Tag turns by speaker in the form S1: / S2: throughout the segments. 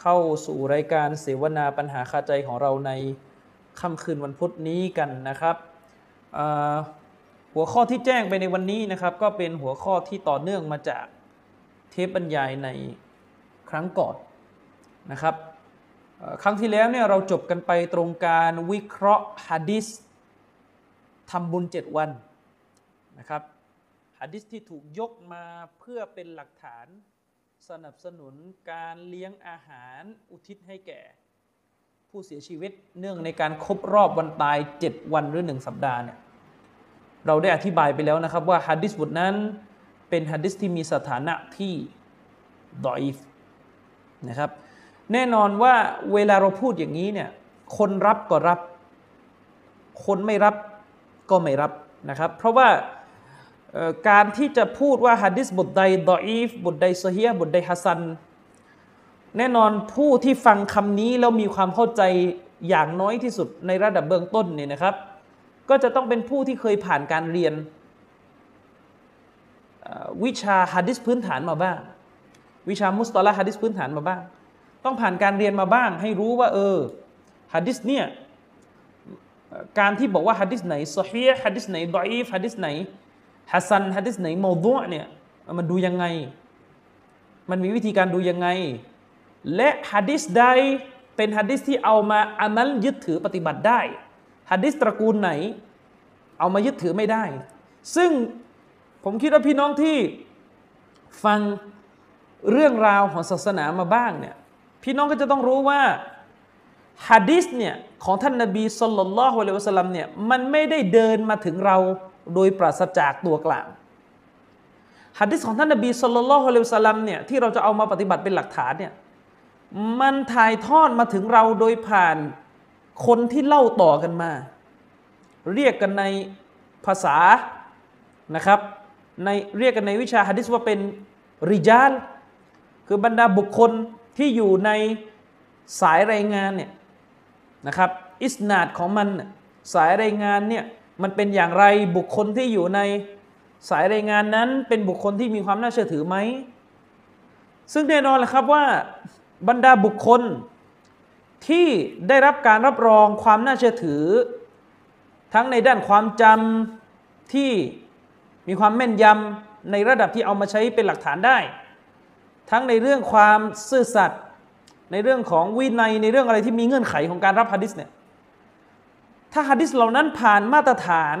S1: เข้าสู่รายการเสวนาปัญหาคาใจของเราในค่ำคืนวันพุธนี้กันนะครับ หัวข้อที่แจ้งไปในวันนี้นะครับ ก็เป็นหัวข้อที่ต่อเนื่องมาจากเทปบรรยายในครั้งก่อนนะครับครั้งที่แล้วเนี่ยเราจบกันไปตรงการวิเคราะห์ฮะดิษทำบุญเจ็ดวันนะครับฮะดิษที่ถูกยกมาเพื่อเป็นหลักฐาน สนับสนุนการเลี้ยงอาหารอุทิศให้แก่ ผู้เสียชีวิตเนื่องในการครบรอบวันตาย 7 วันหรือ 1 สัปดาห์เนี่ยเราได้อธิบายไปแล้วนะครับว่าฮะดิษบทนั้นเป็นฮะดิษที่มีสถานะที่ดอยฟนะครับแน่นอนว่าเวลาเราพูดอย่างนี้เนี่ยคนรับก็รับ คนไม่รับก็ไม่รับนะครับ เพราะว่า การที่จะพูดว่าฮะดิษบทใดดออีฟบทใดซอฮียะห์บทใดฮัสัน แน่นอนผู้ที่ฟังคำนี้แล้วมีความเข้าใจอย่างน้อยที่สุดในระดับเบื้องต้นเนี่ยนะครับ ก็จะต้องเป็นผู้ที่เคยผ่านการเรียน วิชาฮะดิษพื้นฐานมาบ้าง วิชามุสตอละฮะดิษพื้นฐานมาบ้าง ต้องผ่านการเรียนมาบ้าง ให้รู้ว่าเออฮะดิษเนี่ยการที่บอกว่าฮะดิษไหนซอฮีฮ์ฮะดิษไหนดออีฟฮะดิษไหน ฮัสซันฮะดิษไหนโมดุเนี่ยมันดูยังไง มันมีวิธีการดูยังไง และฮะดิษใดเป็นฮะดิษที่เอามาอามัลยึดถือปฏิบัติได้ฮะดิษตระกูลไหน เอามายึดถือไม่ได้ ซึ่งผมคิดว่าพี่น้องที่ฟังเรื่องราวของศาสนามาบ้างเนี่ยพี่น้องก็จะต้องรู้ว่าฮะดิษเนี่ยของท่านนบีสุลต่านละฮ์อะลัยวะสัลลัมเนี่ยมันไม่ได้เดินมาถึงเรา โดยปราศจากตัวกลางฮะดิษของท่านนบีสุลต่านละฮ์อะลัยฮิวะสัลลัมเนี่ยที่เราจะเอามาปฏิบัติเป็นหลักฐานเนี่ยมันถ่ายทอดมาถึงเราโดยผ่านคนที่เล่าต่อกันมา เรียกกันในภาษานะครับในเรียกกันในวิชาฮะดิษว่าเป็นริจาลคือบรรดาบุคคลที่อยู่ในสายรายงานเนี่ยนะครับอิสนาดของมันสายรายงานเนี่ย มันเป็นอย่างไรบุคคลที่อยู่ในสายรายงานนั้น เป็นบุคคลที่มีความน่าเชื่อถือไหม ซึ่งแน่นอนแหละครับว่าบรรดาบุคคลที่ได้รับการรับรองความน่าเชื่อถือ ทั้งในด้านความจำที่มีความแม่นยำในระดับที่เอามาใช้เป็นหลักฐานได้ ทั้งในเรื่องความซื่อสัตย์ในเรื่องของวินัยในเรื่องอะไรที่มีเงื่อนไขของการรับฮะดิษเนี่ย ถ้าฮะดิษเหล่านั้นผ่านมาตรฐาน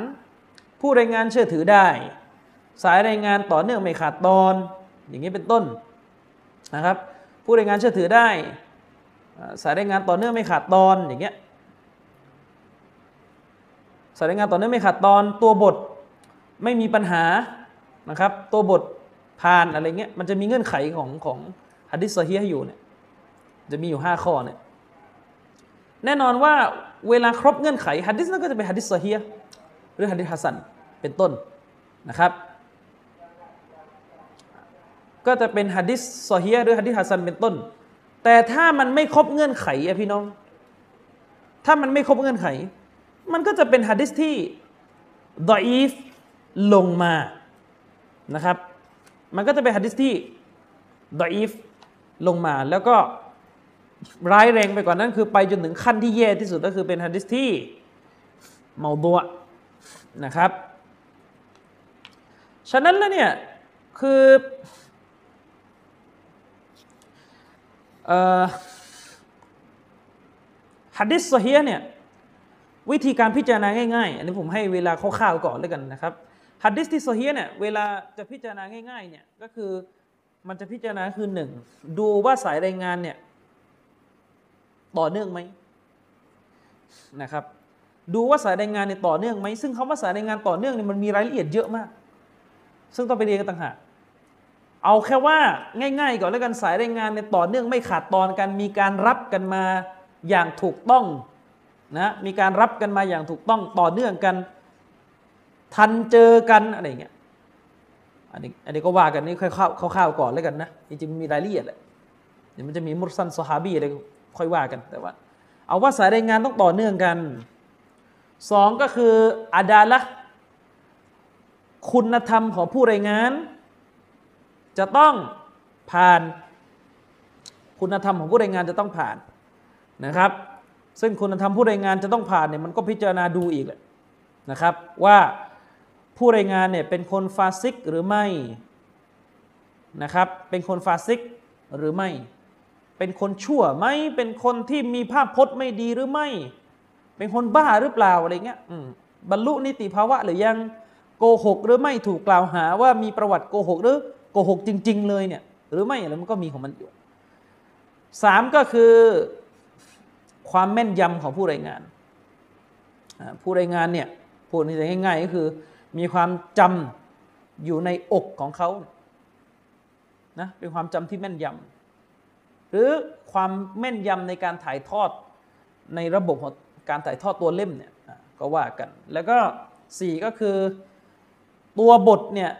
S1: ผู้รายงานเชื่อถือได้ สายรายงานต่อเนื่องไม่ขาดตอน อย่างนี้เป็นต้นนะครับ ผู้รายงานเชื่อถือได้ สายรายงานต่อเนื่องไม่ขาดตอนอย่างเงี้ยสายรายงานต่อเนื่องไม่ขาดตอนตัวบทไม่มีปัญหานะครับ ตัวบทผ่านอะไรเงี้ยมันจะมีเงื่อนไขของของฮะดิษซอฮีฮ์อยู่เนี่ยจะมีอยู่ห้าข้อเนี่ยแน่นอนว่า เวลาครบเงื่อนไขฮะดิษนั้นก็จะเป็นฮะดิษซอฮีฮ์หรือฮะดิษฮัสซันเป็นต้นนะครับ ก็จะเป็นฮะดิษซอฮีฮ์หรือฮะดิษฮัสซันเป็นต้น แต่ถ้ามันไม่ครบเงื่อนไขอะพี่น้อง ถ้ามันไม่ครบเงื่อนไข มันก็จะเป็นฮะดิษที่ดออีฟลงมานะครับ มันก็จะเป็นฮะดิษที่ดออีฟลงมาแล้วก็ ร้ายแรงไปกว่านั้นคือไปจนถึงขั้นที่แย่ที่สุดก็คือเป็นฮะดิษที่เมาบัวนะครับ ฉะนั้นแล้วเนี่ยคือเออฮัดดิษซอฮีฮ์เนี่ยวิธีการพิจารณาง่ายๆ อันนี้ผมให้เวลาคร่าวๆก่อนแล้วกันนะครับฮัดดิษที่โซอฮีฮ์เนี่ยเวลาจะพิจารณาง่ายๆเนี่ยก็คือมันจะพิจารณาคือหนึ่งดูว่าสายรายงานเนี่ย ต่อเนื่องไหมนะครับ ดูว่าสายรายงานเนี่ยต่อเนื่องไหมซึ่งคำว่าสายรายงานต่อเนื่องเนี่ยมันมีรายละเอียดเยอะมาก ซึ่งต้องไปเรียนกันต่างหากเอาแค่ว่าง่าย ๆ ก่อนแล้วกันสายรายงานในต่อเนื่องไม่ขาดตอนกันมีการรับกันมาอย่างถูกต้องนะมีการรับกันมาอย่างถูกต้องต่อเนื่องกัน ทันเจอกันอะไรเงี้ยอันนี้อันนี้ก็ว่ากันนี่ค่อยๆข้าวๆก่อนแล้วกันนะจริงๆมีรายละเอียดแหละเดี๋ยวมันจะมีมุสันสฮาบีอะไร ค่อยว่ากันแต่ว่า เอาว่าสายรายงานต้องต่อเนื่องกันสองก็คืออาดาละคุณธรรมของผู้รายงาน จะต้องผ่าน คุณธรรมของผู้รายงานจะต้องผ่านนะครับ ซึ่งคุณธรรมผู้รายงานจะต้องผ่านเนี่ยมันก็พิจารณาดูอีกแหละนะครับ ว่าผู้รายงานเนี่ยเป็นคนฟาซิกหรือไม่นะครับ เป็นคนฟาซิกหรือไม่ เป็นคนชั่วไหมเป็นคนที่มีภาพพจน์ไม่ดีหรือไม่ เป็นคนบ้าหรือเปล่าอะไรเงี้ยบรรลุนิติภาวะหรือยังโกหกหรือไม่ถูกกล่าวหาว่ามีประวัติโกหกหรือโกหกจริง ๆ เลยเนี่ย หรือไม่อะไรมันก็มีของมันอยู่สามก็คือความแม่นยำของผู้รายงาน ผู้รายงานเนี่ยพูดง่ายๆก็คือ มีความจำอยู่ในอกของเขานะเป็นความจำที่แม่นยำ หรือความแม่นยำในการถ่ายทอดในระบบของการถ่ายทอดตัวเล่มเนี่ยก็ว่ากัน แล้วก็สี่ก็คือตัวบทเนี่ย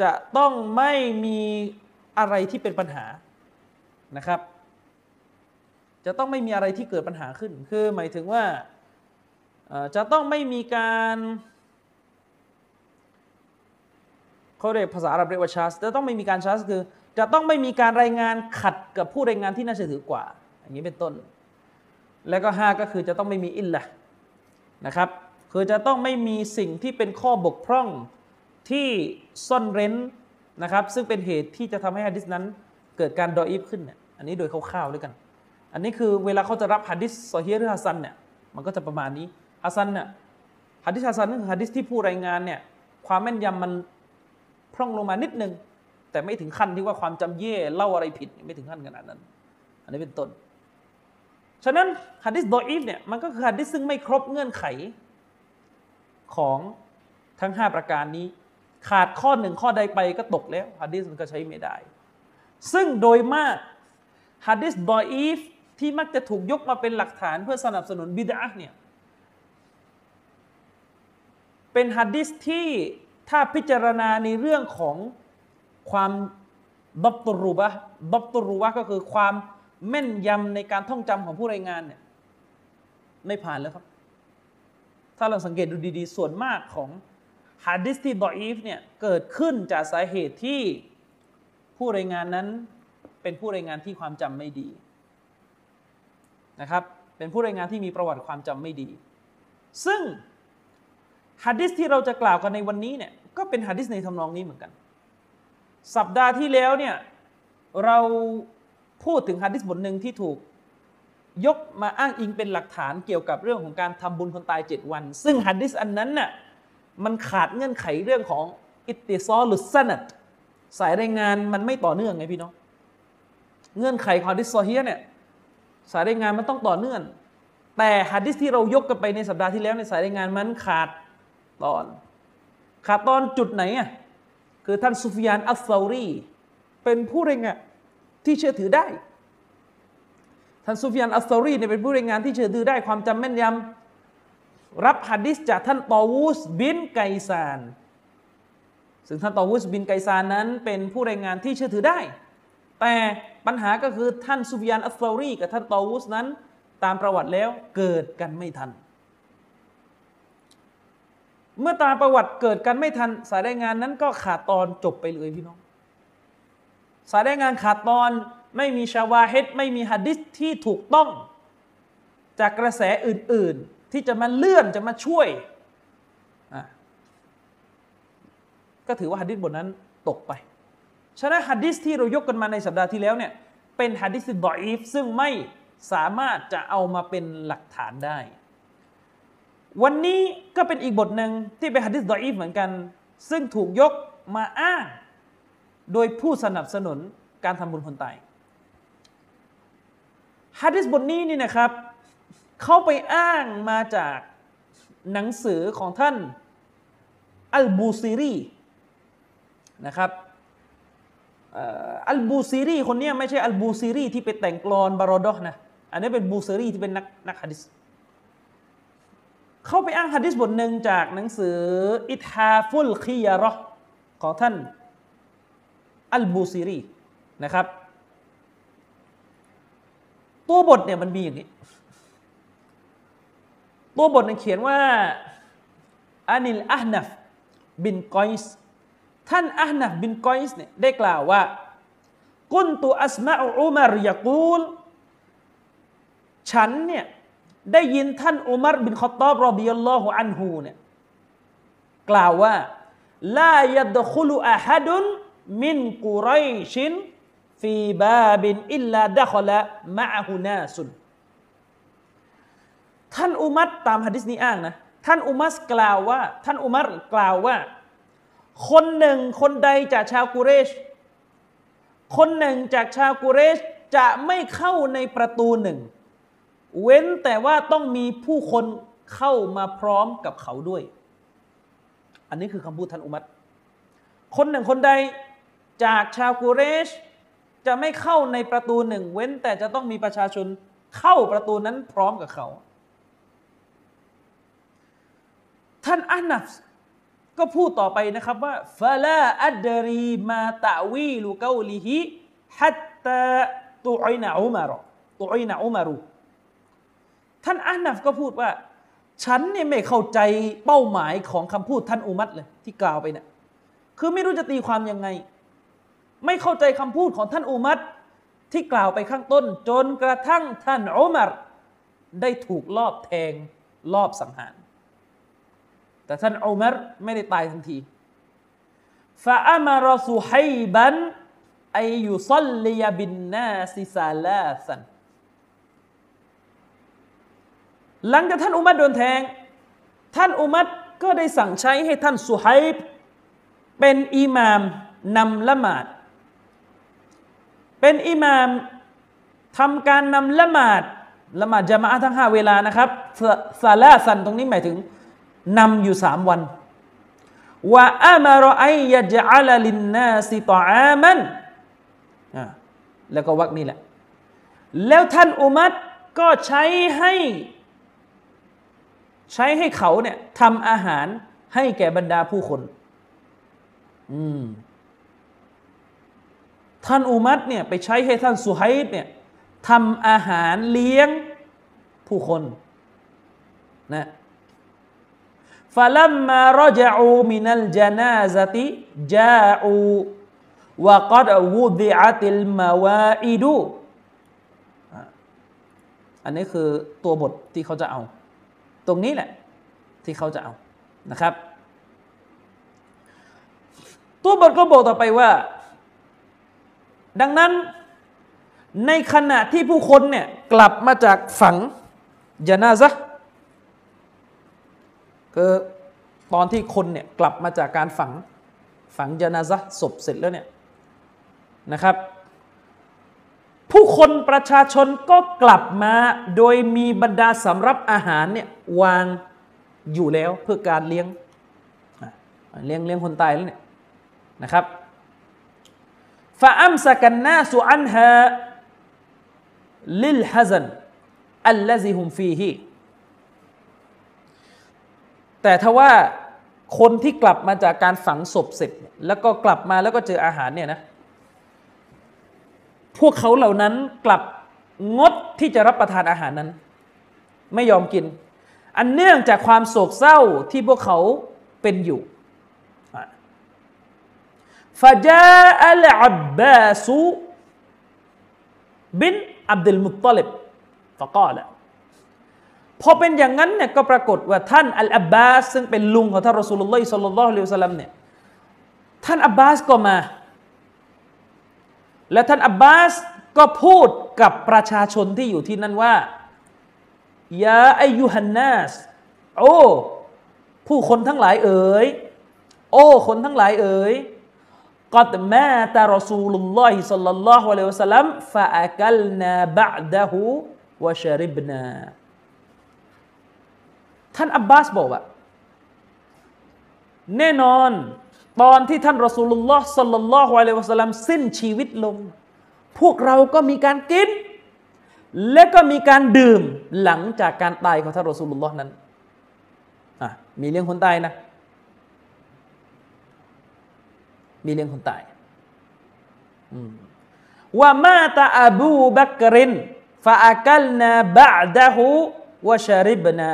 S1: จะต้องไม่มีอะไรที่เป็นปัญหานะครับ จะต้องไม่มีอะไรที่เกิดปัญหาขึ้น คือหมายถึงว่าจะต้องไม่มีการเขาเรียกภาษาอาหรับเรียกว่าชาสจะต้องไม่มีการชาร์สคือ จะต้องไม่มีการรายงานขัดกับผู้รายงานที่น่าเชื่อถือกว่า อย่างนี้เป็นต้น แล้วก็ห้าก็คือจะต้องไม่มีอิลละนะครับ คือจะต้องไม่มีสิ่งที่เป็นข้อบกพร่องที่ซ่อนเร้นนะครับ ซึ่งเป็นเหตุที่จะทำให้ฮะดิษนั้นเกิดการดออีฟขึ้นเนี่ยอันนี้โดยคร่าวๆด้วยกัน อันนี้คือเวลาเขาจะรับฮะดิษซอฮีหรือฮัสซันเนี่ยมันก็จะประมาณนี้ฮัสซันเนี่ยฮะดิษฮัสซันนั่นคือฮะดิษที่ผู้รายงานเนี่ยความแม่นยำมันพร่องลงมานิดนึง แต่ไม่ถึงขั้นที่ว่าความจำเย่เล่าอะไรผิดไม่ถึงขั้นขนาดนั้น อันนี้เป็นต้น ฉะนั้นฮะดิษดออีฟเนี่ยมันก็คือฮะดิษซึ่งไม่ครบเงื่อนไขของทั้ง 5 ประการนี้ ขาดข้อหนึ่งข้อใดไปก็ตกแล้วฮะดิษมันก็ใช้ไม่ได้ ซึ่งโดยมากฮะดิษดออีฟที่มักจะถูกยกมาเป็นหลักฐานเพื่อสนับสนุนบิดาเนี่ยเป็นฮะดิษที่ถ้าพิจารณาในเรื่องของ ความดับตรูบะดับตรูบะก็คือความแม่นยำในการท่องจำของผู้รายงานเนี่ยไม่ผ่านแล้วครับ ถ้าเราสังเกตดูดีๆ ส่วนมากของฮะดิษที่ดออีฟเนี่ยเกิดขึ้นจากสาเหตุที่ผู้รายงานนั้นเป็นผู้รายงานที่ความจำไม่ดีนะครับ เป็นผู้รายงานที่มีประวัติความจำไม่ดี ซึ่งฮะดิษที่เราจะกล่าวกันในวันนี้เนี่ยก็เป็นฮะดิษในทำนองนี้เหมือนกัน สัปดาห์ที่แล้วเนี่ยเราพูดถึงฮะดิษบทหนึ่งที่ถูกยกมาอ้างอิงเป็นหลักฐานเกี่ยวกับเรื่องของการทำบุญคนตายเจ็ดวัน ซึ่งฮะดิษอันนั้นน่ะมันขาดเงื่อนไขเรื่องของอิติซอลหรือสนัดสายรายงานมันไม่ต่อเนื่องไงพี่น้องเงื่อนไขของฮะดิษซอเฮียเนี่ยสายรายงานมันต้องต่อเนื่อง แต่ฮะดิษที่เรายกกันไปในสัปดาห์ที่แล้วในสายรายงานมันขาดตอน ขาดตอนจุดไหนอะ คือท่านซุฟยานอัลซารีเป็นผู้รายงานที่เชื่อถือได้ ท่านซุฟยานอัลซารีเนี่ยเป็นผู้รายงานที่เชื่อถือได้ความจำแม่นยำรับฮะดิษจากท่านตอวูสบินไกซาน ซึ่งท่านตอวูสบินไกซานนั้น เป็นผู้รายงานที่เชื่อถือได้ แต่ปัญหาก็คือท่านซุฟยานอัลซารีกับท่านตอวูสนั้น ตามประวัติแล้วเกิดกันไม่ทัน เมื่อตาประวัติเกิดกันไม่ทัน สายรายงานนั้นก็ขาดตอนจบไปเลยพี่น้อง สายรายงานขาดตอนไม่มีชาวาเฮดไม่มีฮัดดิษที่ถูกต้อง จากกระแสอื่น ๆ ที่จะมาเลื่อนจะมาช่วย ก็ถือว่าฮัดดิษบทนั้นตกไปฉะนั้นฮัดดิษที่เรายกกันมาในสัปดาห์ที่แล้วเนี่ยเป็นฮัดดิษดออีฟซึ่งไม่สามารถจะเอามาเป็นหลักฐานได้ วันนี้ก็เป็นอีกบทหนึ่งที่เป็นฮะดิษดออีฟเหมือนกัน ซึ่งถูกยกมาอ้าง โดยผู้สนับสนุนการทำบุญคนตายฮะดิษบทนี้นี่นะครับ เขาไปอ้างมาจากหนังสือของท่านอัลบูซีรีนะครับอัลบูซีรีคนนี้ไม่ใช่อัลบูซีรีที่ไปแต่งกลอนบารอดอนะอันนี้เป็นบูซีรีที่เป็นนักนักฮะดิษ เข้าไปอ้างฮะดิษบทหนึ่งจากหนังสืออิทาฟุลคียรอของท่านอัลบูซีรีนะครับ ตัวบทเนี่ยมันมีอย่างนี้ ตัวบทเนี่ยเขียนว่าอานิลอาหนัฟบินกอยส์ท่านอาหนัฟบินกอยส์เนี่ยได้กล่าวว่ากุนตุอัสมาอุมารยากูล ฉันเนี่ย ได้ยินท่านอุมารบินขตอบรอบิยัลลอฮุอันฮูเนี่ยกล่าวว่าลายัดคุลุอาฮัดุนมินกุไรชินฟีบาบินอิลลาดะคละมะฮุนาสุนท่านอุมัรตามฮะดิษนี้อ้างนะท่านอุมัรกล่าวว่า ท่านอุมัรกล่าวว่า คนหนึ่งคนใดจากชาวกุเรช คนหนึ่งจากชาวกุเรชจะไม่เข้าในประตูหนึ่ง เว้นแต่ว่าต้องมีผู้คนเข้ามาพร้อมกับเขาด้วย อันนี้คือคำพูดท่านอุมัรคนหนึ่งคนใดจากชาวกุเรช จะไม่เข้าในประตูหนึ่ง เว้นแต่จะต้องมีประชาชนเข้าประตูนั้นพร้อมกับเขา ท่านอานัฟก็พูดต่อไปนะครับว่าฟาลาอัดรีมาตะวีลูกาลิฮิฮัตตาตุอินาอุมารตุอินาอุมารุ ท่านอานัฟก็พูดว่า ฉันเนี่ยไม่เข้าใจเป้าหมายของคำพูดท่านอุมัตเลยที่กล่าวไปเนี่ยคือไม่รู้จะตีความยังไง ไม่เข้าใจคำพูดของท่านอุมัตที่กล่าวไปข้างต้น จนกระทั่งท่านอุมารได้ถูกลอบแทงลอบสังหาร แต่ท่านอุมารไม่ได้ตายทันทีฟาอามารสุไฮบันอยุซัลลียบินนาซิซาลาสัน หลังจากท่านอุมัรโดนแทง ท่านอุมัรก็ได้สั่งใช้ให้ท่านสุไฮบเป็นอิหมามนำละหมาด เป็นอิหมามทำการนำละหมาดละหมาดจะมาทั้งห้าเวลานะครับซาลาสันตรงนี้หมายถึงนำอยู่สามวันว่าอามารอไอยะจัลลินนาสิตออามันแล้วก็วักนี่แหละ แล้วท่านอุมัตก็ใช้ให้ ใช้ให้เขาเนี่ยทำอาหารให้แก่บรรดาผู้คน อืม ท่านอุมัตเนี่ยไปใช้ให้ท่านสุไฮบเนี่ยทำอาหารเลี้ยงผู้คนนะฟะลัมมารจอูมินัลจานาซติจาอูวะกัดวูดิอัติลมาวาอิดูอันนี้คือตัวบทที่เขาจะเอา ตรงนี้แหละที่เขาจะเอานะครับ ตัวบทก็บอกต่อไปว่า ดังนั้นในขณะที่ผู้คนเนี่ยกลับมาจากฝังยานาซะคือตอนที่คนเนี่ยกลับมาจากการฝังฝังยานาซะศพเสร็จแล้วเนี่ยนะครับ ผู้คนประชาชนก็กลับมาโดยมีบรรดาสำรับอาหารเนี่ยวางอยู่แล้วเพื่อการเลี้ยงเลี้ยงเลี้ยงคนตายแล้วเนี่ยนะครับฟาอัมสกันนาสุอันฮะลิลฮัซันอัลลซิฮุมฟีฮีแต่ถ้าว่าคนที่กลับมาจากการฝังศพเสร็จ แล้วก็กลับมาแล้วก็เจออาหารเนี่ยนะ พวกเขาเหล่านั้นกลับงดที่จะรับประทานอาหารนั้น ไม่ยอมกิน อันเนื่องจากความโศกเศร้าที่พวกเขาเป็นอยู่ฟาจาอัลอับบาสุบินอับดุลมุตตลิบฟะกาละพอเป็นอย่างนั้นเนี่ยก็ปรากฏว่าท่านอัลอับบาสซึ่งเป็นลุงของท่านรอสูลุลลอฮิสัลลัลลอฮุอะลัยฮิวะสัลลัมเนี่ยท่านอับบาสก็มา และท่านอับบาสก็พูดกับประชาชนที่อยู่ที่นั่นว่ายาอายุฮันนัสโอ้ผู้คนทั้งหลายเอ๋ยโอ้คนทั้งหลายเอ๋ยกัดมาตารอซูลุลลอฮิสัลลัลลอฮุอะลัยฮิวะสัลลัมฟะอักัลนาบะดะฮูวะชริบนาท่านอับบาสบอกว่าแน่นอน ตอนที่ท่านรอสูลุลลอฮ์สัลลัลลอฮุอะลัยฮิวะสัลลัมสิ้นชีวิตลง พวกเราก็มีการกิน และก็มีการดื่มหลังจากการตายของท่านรอสูลุลลอฮ์นั้นมีเรื่องคนตายนะ มีเรื่องคนตายว่ามาตาอบูบักรินฟาอักลนาบะดะฮูวะชาริบนา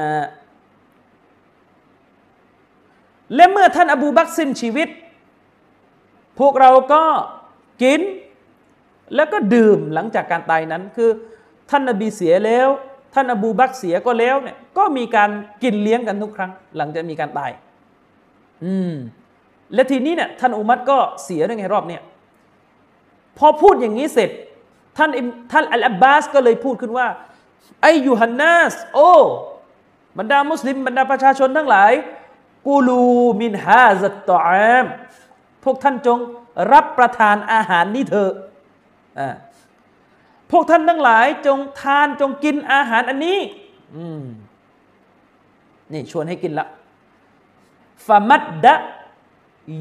S1: และเมื่อท่านอบูบักสิ้นชีวิต พวกเราก็กิน แล้วก็ดื่มหลังจากการตายนั้นคือ ท่านนบีเสียแล้ว ท่านอบูบักเสียก็แล้วเนี่ยก็มีการกินเลี้ยงกันทุกครั้ง หลังจากมีการตาย อืมและทีนี้เนี่ยท่านอุมัดก็เสียด้วยไงรอบเนี่ยพอพูดอย่างนี้เสร็จ ท่านท่านอัลอับบาสก็เลยพูดขึ้นว่าไอยูฮันนัสโอ้บรรดามุสลิมบรรดาประชาชนทั้งหลาย กูลูมินฮาซัตตอามพวกท่านจงรับประทานอาหารนี้เถอะพวกท่านทั้งหลายจงทานจงกินอาหารอันนี้นี่ชวนให้กินละฟามัดดะ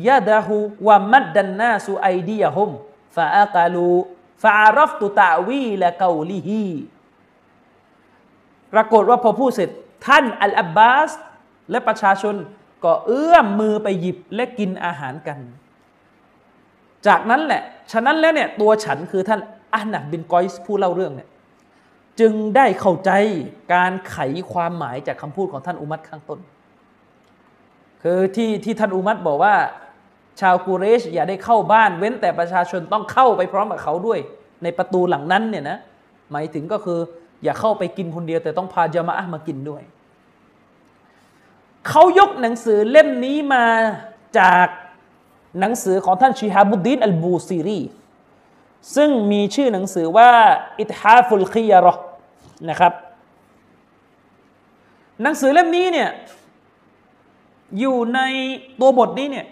S1: ยาดะฮูวามัดดันนาสุไอดียะฮุมฟาอากาลูฟาอารฟตุตาวีและเกาลีฮีปรากฏว่าพอพูดเสร็จ ท่านอัลอับบาส และประชาชน ก็เอื้อมมือไปหยิบและกินอาหารกัน จากนั้นแหละ ฉะนั้นแล้วเนี่ยตัวฉันคือท่านอานับบินกอยส์ผู้เล่าเรื่องเนี่ยจึงได้เข้าใจการไขความหมายจากคำพูดของท่านอุมัตข้างต้น คือที่ที่ท่านอุมัตบอกว่า ชาวกูเรชอย่าได้เข้าบ้าน เว้นแต่ประชาชนต้องเข้าไปพร้อมกับเขาด้วย ในประตูหลังนั้นเนี่ยนะหมายถึงก็คืออย่าเข้าไปกินคนเดียวแต่ต้องพาจามะมากินด้วย เขายกหนังสือเล่มนี้มาจากหนังสือของท่านชีฮาบุดดีนอัลบูซีรีซึ่งมีชื่อหนังสือว่าอิทฮาฟุลคียรอนะครับ หนังสือเล่มนี้เนี่ยอยู่ในตัวบทนี้เนี่ย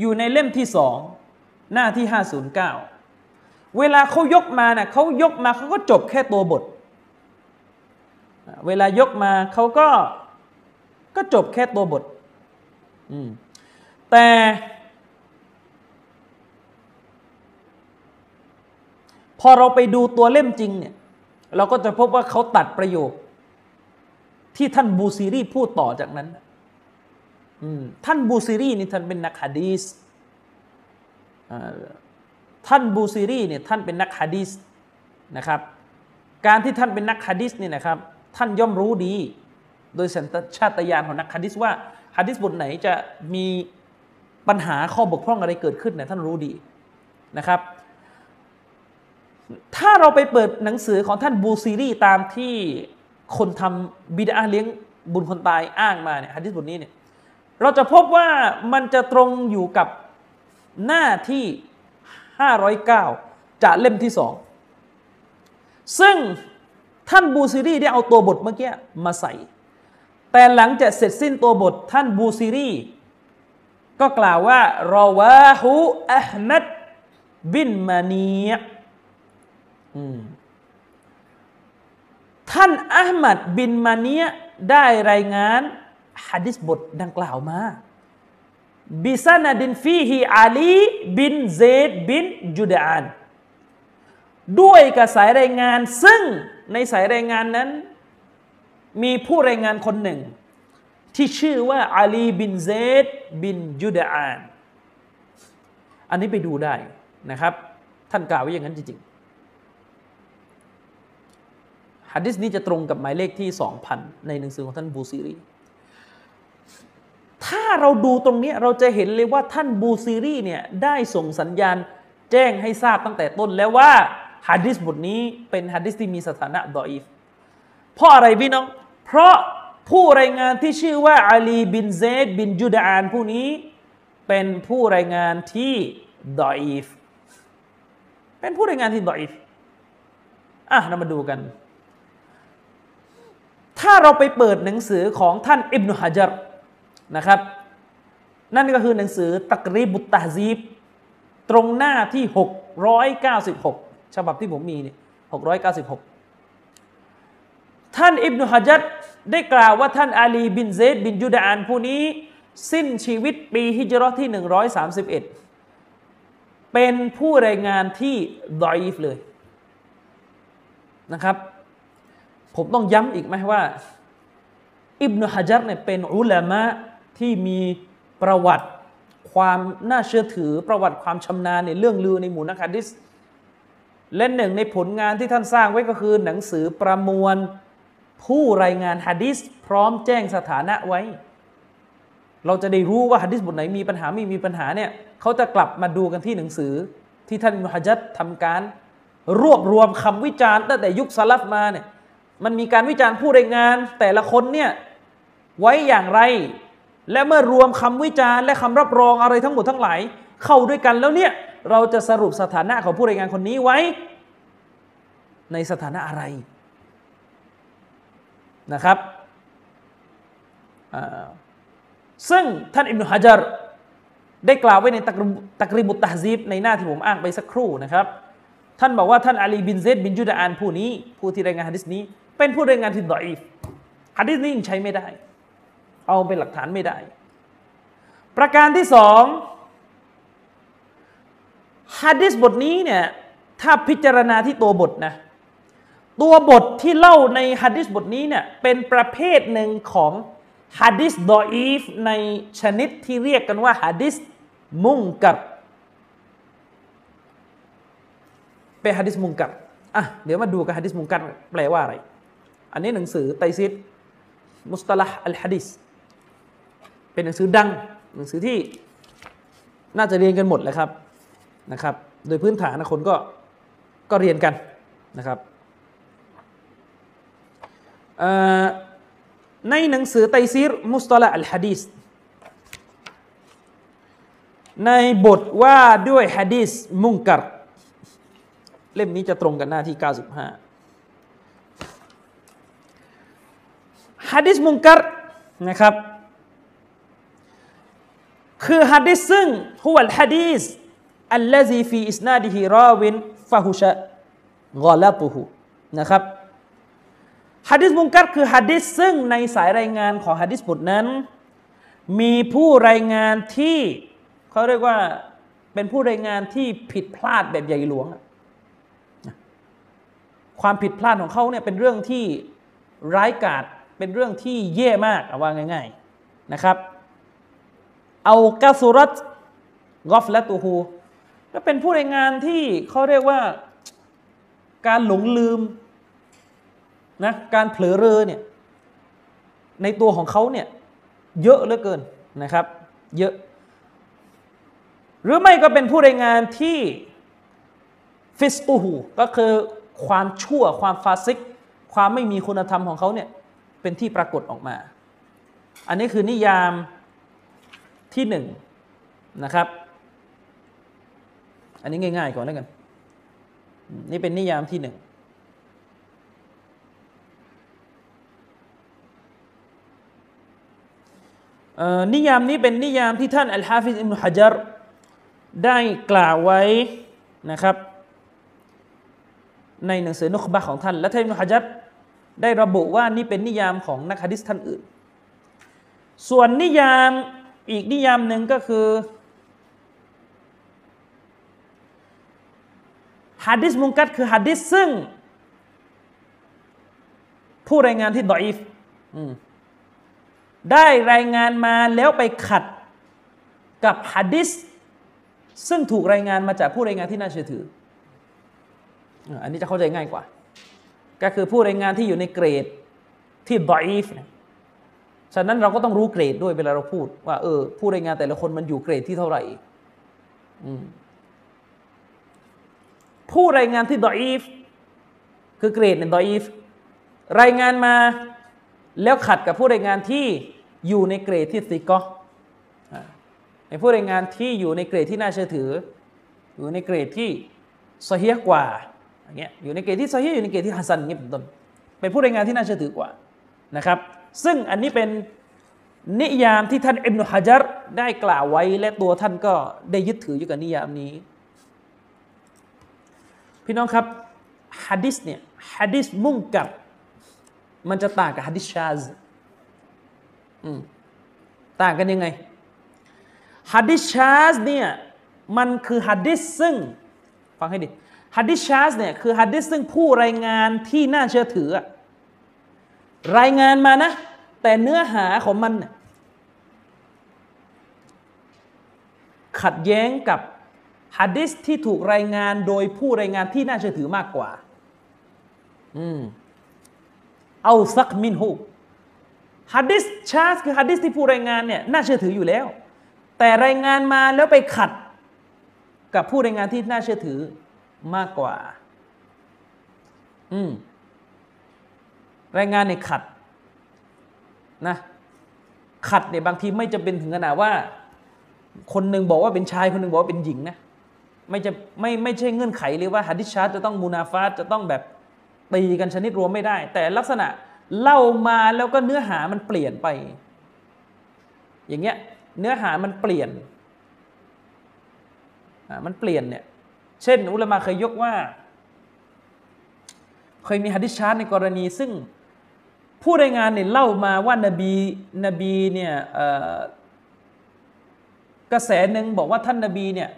S1: อยู่ในเล่มที่สองหน้าที่ 509 เวลาเขายกมานะ่ยเขายกมาเขาก็จบแค่ตัวบท เวลายกมาเขาก็ ก็จบแค่ตัวบทแต่ พอเราไปดูตัวเล่มจริงเนี่ย เราก็จะพบว่าเขาตัดประโยค ที่ท่านบูซีรีพูดต่อจากนั้นท่านบูซีรีนี่ท่านเป็นนักฮะดีสท่านบูซีรีเนี่ยท่านเป็นนักฮะดีสนะครับ การที่ท่านเป็นนักฮะดีสนี่นะครับ ท่านย่อมรู้ดี โดยสัญชาตญาณของนักฮะดิษว่าฮะดิษบทไหนจะมีปัญหาข้อบกพร่องอะไรเกิดขึ้นเนี่ยท่านรู้ดีนะครับ ถ้าเราไปเปิดหนังสือของท่านบูซีรีตามที่คนทำบิดาเลี้ยงบุญคนตายอ้างมาเนี่ยฮะดิษบทนี้เนี่ยเราจะพบว่ามันจะตรงอยู่กับหน้าที่ 509จากเล่มที่สองซึ่งท่านบูซีรีได้เอาตัวบทเมื่อกี้มาใส่ แต่หลังจากเสร็จสิ้นตัวบทท่านบูซีรีก็กล่าวว่ารอวาหูอัลมัดบินมานีท่านอัลมัดบินมานีได้รายงานฮะดิษบทดังกล่าวมาบิซานาดินฟีฮีอาลีบินเซดบินจุดาน ด้วยกับสายรายงานซึ่งในสายรายงานนั้น มีผู้รายงานคนหนึ่ง ที่ชื่อว่าอาลีบินเซดบินยูดาน อันนี้ไปดูได้นะครับ ท่านกล่าวไว้อย่างนั้นจริงๆฮะดิษนี้จะตรงกับหมายเลขที่ 2,000 ในหนังสือของท่านบูซีรีถ้าเราดูตรงนี้เราจะเห็นเลยว่าท่านบูซีรีเนี่ยได้ส่งสัญญาณแจ้งให้ทราบตั้งแต่ต้นแล้วว่าฮัดดิสบทนี้เป็นฮัดดิสที่มีสถานะดออีฟเพราะอะไรพี่น้อง เพราะผู้รายงานที่ชื่อว่าอาลีบินเซดบินจูดานผู้นี้เป็นผู้รายงานที่ดออีฟเป็นผู้รายงานที่ดออีฟอะเรามาดูกัน ถ้าเราไปเปิดหนังสือของท่านอิบนุฮะจัรนะครับ นั่นก็คือหนังสือตักรีบุตตาซีบ ตรงหน้าที่ 696 ฉบับที่ผมมีเนี่ย696 ท่านอิบนุฮะจัดได้กล่าวว่าท่านอาลีบินเซดบินยูดานผู้นี้ สิ้นชีวิตปีฮิจรัตที่ 131 เป็นผู้รายงานที่ดอยฟเลยนะครับ ผมต้องย้ำอีกไหมว่า อิบนุฮะจัรเนี่ยเป็นอุลามะที่มีประวัติความน่าเชื่อถือประวัติความชำนาญในเรื่องลือในหมู่นักฮะดิษและหนึ่งในผลงานที่ท่านสร้างไว้ก็คือหนังสือประมวล ผู้รายงานฮะดิษพร้อมแจ้งสถานะไว้ เราจะได้รู้ว่าฮะดิษบทไหนมีปัญหาไม่มีปัญหาเนี่ยเขาจะกลับมาดูกันที่หนังสือ ที่ท่านมุฮัจัดทำการ รวบรวมคำวิจารณ์ตั้งแต่ยุคสลับมาเนี่ยมันมีการวิจารณ์ผู้รายงาน แต่ละคนเนี่ยไว้อย่างไร และเมื่อรวมคำวิจารณ์และคำรับรองอะไรทั้งหมดทั้งหลาย เข้าด้วยกันแล้วเนี่ยเราจะสรุปสถานะของผู้รายงานคนนี้ไว้ ในสถานะอะไร นะครับซึ่งท่านอิบนุฮะจัรได้กล่าวไว้ในตักริบุตตะซีบในหน้าที่ผมอ้างไปสักครู่นะครับ ท่านบอกว่าท่านอาลีบินเซดบินจุดาอานผู้นี้ผู้ที่รายงานฮะดิษนี้ เป็นผู้รายงานที่ดออีฟฮะดิษนี้ยังใช้ไม่ได้ เอาเป็นหลักฐานไม่ได้ ประการที่สองฮะดิษบทนี้เนี่ยถ้าพิจารณาที่ตัวบทนะ ตัวบทที่เล่าในฮะดิษบทนี้เนี่ยเป็นประเภทหนึ่งของฮะดิษดออีฟในชนิดที่เรียกกันว่าฮะดิษมุงกัดเป็นฮะดิษมุงกัดอะเดี๋ยวมาดูกันฮะดิษมุงกัดแปลว่าอะไร อันนี้หนังสือไตซิดมุสตลัฮอัลฮะดิษเป็นหนังสือดัง หนังสือที่น่าจะเรียนกันหมดแหละครับนะครับ โดยพื้นฐานนะคนก็ก็เรียนกันนะครับ ในหนังสือไตซีรมุสตละอัลฮะดีสในบทว่าด้วยฮะดีสมุงกัรเล่มนี้จะตรงกันหน้าที่ 95ฮะดีสมุงกัรนะครับ คือฮะดีสซึ่งฮุวัลฮะดีสอัลลซีฟีอิสนาดิฮิราวินฟะฮุชะกอลาตุฮุนะครับ ฮะดิษมุงกัดคือฮะดิษซึ่งในสายรายงานของฮะดิษบทนั้น มีผู้รายงานที่เขาเรียกว่าเป็นผู้รายงานที่ผิดพลาดแบบใหญ่หลวง ความผิดพลาดของเขาเนี่ยเป็นเรื่องที่ร้ายกาจเป็นเรื่องที่แย่มากเอาว่าง่าย ๆนะครับ เอากาสุรัตกอฟและตูฮูก็เป็นผู้รายงานที่เขาเรียกว่าการหลงลืม นะการเผลอเรอเนี่ยในตัวของเขาเนี่ยเยอะเหลือเกินนะครับ เยอะ หรือไม่ก็เป็นผู้รายงานที่فسقه ก็คือความชั่วความ فاسق ความไม่มีคุณธรรมของเขาเนี่ยเป็นที่ปรากฏออกมา อันนี้คือนิยามที่หนึ่งนะครับ อันนี้ง่ายๆก่อนแล้วกัน นี่เป็นนิยามที่หนึ่ง นิยามนี้เป็นนิยามที่ท่านอัลฮาฟิซอิบนุฮะจัรได้กล่าวไว้นะครับ ในหนังสือนุคบะของท่าน และท่านอิมนุฮะจัรได้ระบุว่านี่เป็นนิยามของนักฮะดิษท่านอื่น ส่วนนิยามอีกนิยามหนึ่งก็คือฮะดิษมุงกัดคือฮะดิษซึ่ง ผู้รายงานที่ดออีฟ ได้รายงานมาแล้วไปขัดกับฮะดิษซึ่งถูกรายงานมาจากผู้รายงานที่น่าเชื่อถือ อันนี้จะเข้าใจง่ายกว่า ก็คือผู้รายงานที่อยู่ในเกรดที่ดอยฟฉะนั้นเราก็ต้องรู้เกรดด้วยเวลาเราพูด ว่าเออผู้รายงานแต่ละคนมันอยู่เกรดที่เท่าไหร่ผู้รายงานที่ดอยฟคือเกรดในดอยฟรายงานมาแล้วขัดกับผู้รายงานที่ อยู่ในเกรดที่ซิกอในผู้รายงานที่อยู่ในเกรดที่น่าเชื่อถือ อยู่ในเกรดที่สเฮียกว่าอย่างเงี้ยอยู่ในเกรดที่สเฮียอยู่ในเกรดที่ฮัสซันงเงี้ยเป็นต้นเป็นผู้รายงานที่น่าเชื่อถือกว่านะครับ ซึ่งอันนี้เป็นนิยามที่ท่านอิบนุฮะจัรได้กล่าวไว้และตัวท่านก็ได้ยึดถืออยู่กับนิยามนี้ พี่น้องครับฮะดิษเนี่ยฮะดิษมุ่งกับ มันจะต่างกับฮะดิษชาซ ต่างกันยังไงฮัดดิชาสเนี่ยมันคือฮัดดิสซึ่งฟังให้ดีฮัดดิชาสเนี่ยคือฮัดดิสซึ่งผู้รายงานที่น่าเชื่อถือ รายงานมานะ แต่เนื้อหาของมัน ขัดแย้งกับฮัดดิสที่ถูกรายงานโดยผู้รายงานที่น่าเชื่อถือมากกว่า อืมเอาซักมินฮู ฮัดดิสชาสคือฮัดดิสที่ผู้รายงานเนี่ยน่าเชื่อถืออยู่แล้ว แต่รายงานมาแล้วไปขัด กับผู้รายงานที่น่าเชื่อถือมากกว่า อืมรายงานในขัดนะขัดเนี่ยบางทีไม่จะเป็นถึงขนาดว่า คนหนึ่งบอกว่าเป็นชายคนหนึ่งบอกว่าเป็นหญิงนะไม่จะไม่ไม่ใช่เงื่อนไขเลยว่าฮัดดิชาจะต้องมูนาฟาจะต้องแบบตีกันชนิดรวมไม่ได้ แต่ลักษณะ เล่ามาแล้วก็เนื้อหามันเปลี่ยนไป อย่างเงี้ยเนื้อหามันเปลี่ยนมันเปลี่ยนเนี่ยเช่น อุลมะเคยยกว่า เคยมีฮัดดิชาร์ในกรณี ซึ่งผู้รายงานเนี่ยเล่ามาว่านบีนบีเนี่ยกระแสหนึ่งบอกว่าท่านนบีเนี่ย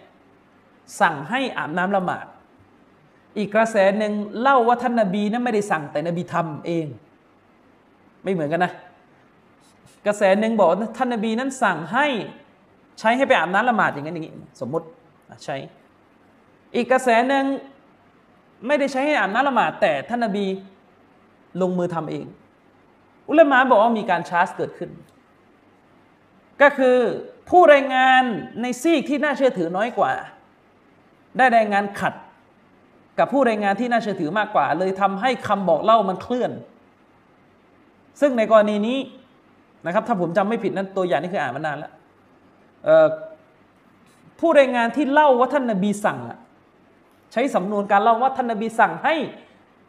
S1: สั่งให้อาบน้ำละหมาด อีกกระแสหนึ่งเล่าว่าท่านนบีนั้นไม่ได้สั่งแต่นบีทำเอง ไม่เหมือนกันนะ กระแสหนึ่งบอกว่าท่านนบีนั้นสั่งให้ใช้ให้ไปอาบน้ำละหมาดอย่างนั้นอย่างนี้ สมมติใช้ อีกกระแสหนึ่งไม่ได้ใช้ให้อาบน้ำละหมาดแต่ท่านนบีลงมือทำเอง อุลามะบอกว่ามีการชาร์จเกิดขึ้น ก็คือผู้รายงานในซีกที่น่าเชื่อถือน้อยกว่า ได้รายงานขัด กับผู้รายงานที่น่าเชื่อถือมากกว่า เลยทำให้คำบอกเล่ามันเคลื่อน ซึ่งในกรณีนี้นะครับถ้าผมจำไม่ผิดนั้นตัวอย่างนี้คืออ่านมานานแล้วผู้รายงานที่เล่าว่าท่านนบีสั่งอะใช้สำนวนการเล่าว่าท่านนบีสั่งให้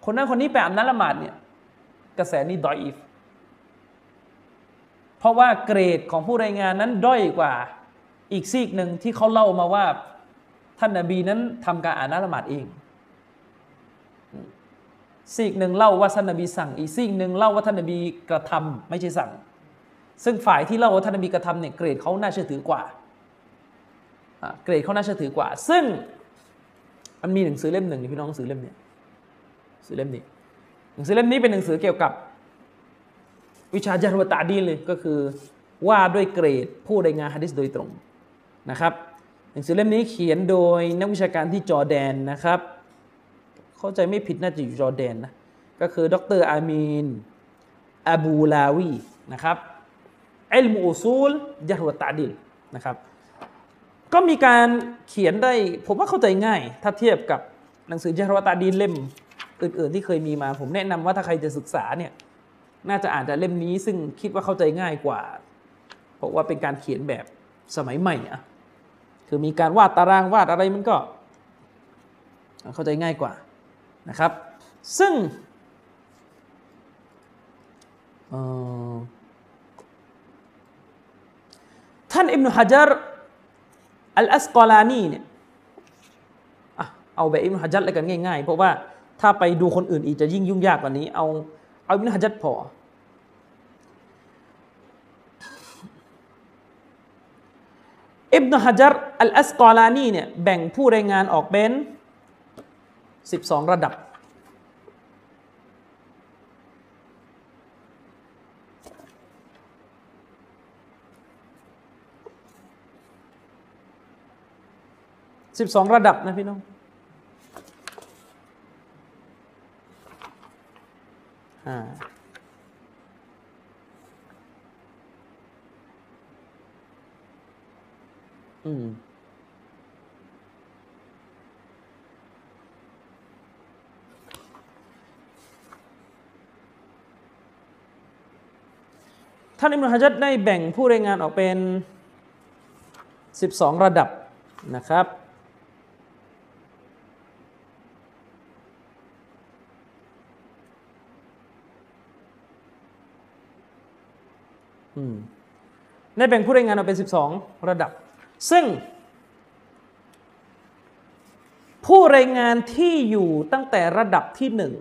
S1: คนนั้นคนนี้ไปอาบน้ำละหมาดเนี่ยกระแสนี้ดอยอีฟเพราะว่าเกรดของผู้รายงานนั้นด้อยกว่าอีกซีกหนึ่งที่เขาเล่ามาว่าท่านนบีนั้นทำการอ่านน้ำละหมาดเอง ซีกหนึ่งเล่าว่าท่านนบีสั่ง อีกซีกหนึ่งเล่าว่าท่านนบีกระทำไม่ใช่สั่ง ซึ่งฝ่ายที่เล่าว่าท่านนบีกระทำเนี่ยเกรดเขาน่าเชื่อถือกว่า เกรดเขาน่าเชื่อถือกว่า ซึ่งมันมีหนังสือเล่มหนึ่งพี่น้องหนังสือเล่มนี้หนังสือเล่มนี้หนังสือเล่มนี้เป็นหนังสือเกี่ยวกับ วิชาจารวตาดีเลยก็คือว่าด้วยเกรดผู้รายงานฮะดิษโดยตรงนะครับ หนังสือเล่มนี้เขียนโดยนักวิชาการที่จอแดนนะครับ เข้าใจไม่ผิดน่าจะอยู่จอร์แดนนะก็คือดรอามีนอบูลาวีนะครับอิลมูอุซูลจารวตาดีลนะครับ ก็มีการเขียนได้ผมว่าเข้าใจง่าย ถ้าเทียบกับหนังสือจารวตาดีเล่มอื่นๆที่เคยมีมา ผมแนะนำว่าถ้าใครจะศึกษาเนี่ยน่าจะอ่านจากเล่มนี้ซึ่งคิดว่าเข้าใจง่ายกว่า เพราะว่าเป็นการเขียนแบบสมัยใหม่อะคือมีการวาดตารางวาดอะไรมันก็ เข้าใจง่ายกว่า นะครับ ซึ่งท่านอิบนุฮะจารอัลอัสกอลานีเนี่ยเอาแบบอิบนุฮะจัดเลยกันง่ายๆ เพราะว่าถ้าไปดูคนอื่นอีกจะยิ่งยุ่งยากกว่านี้ เอาเอาอิบนุฮะจัดพอ อิบนุฮะจัรอัลอัสกอลานีเนี่ยแบ่งผู้รายงานออกเป็น 12 ระดับสิบสองระดับนะพี่น้องอ่าอืม ท่านอิมรุฮัจัดได้แบ่งผู้รายงานออกเป็น 12 ระดับนะครับ ได้แบ่งผู้รายงานออกเป็น 12 ระดับ ซึ่ง ผู้รายงานที่อยู่ตั้งแต่ระดับที่หนึ่ง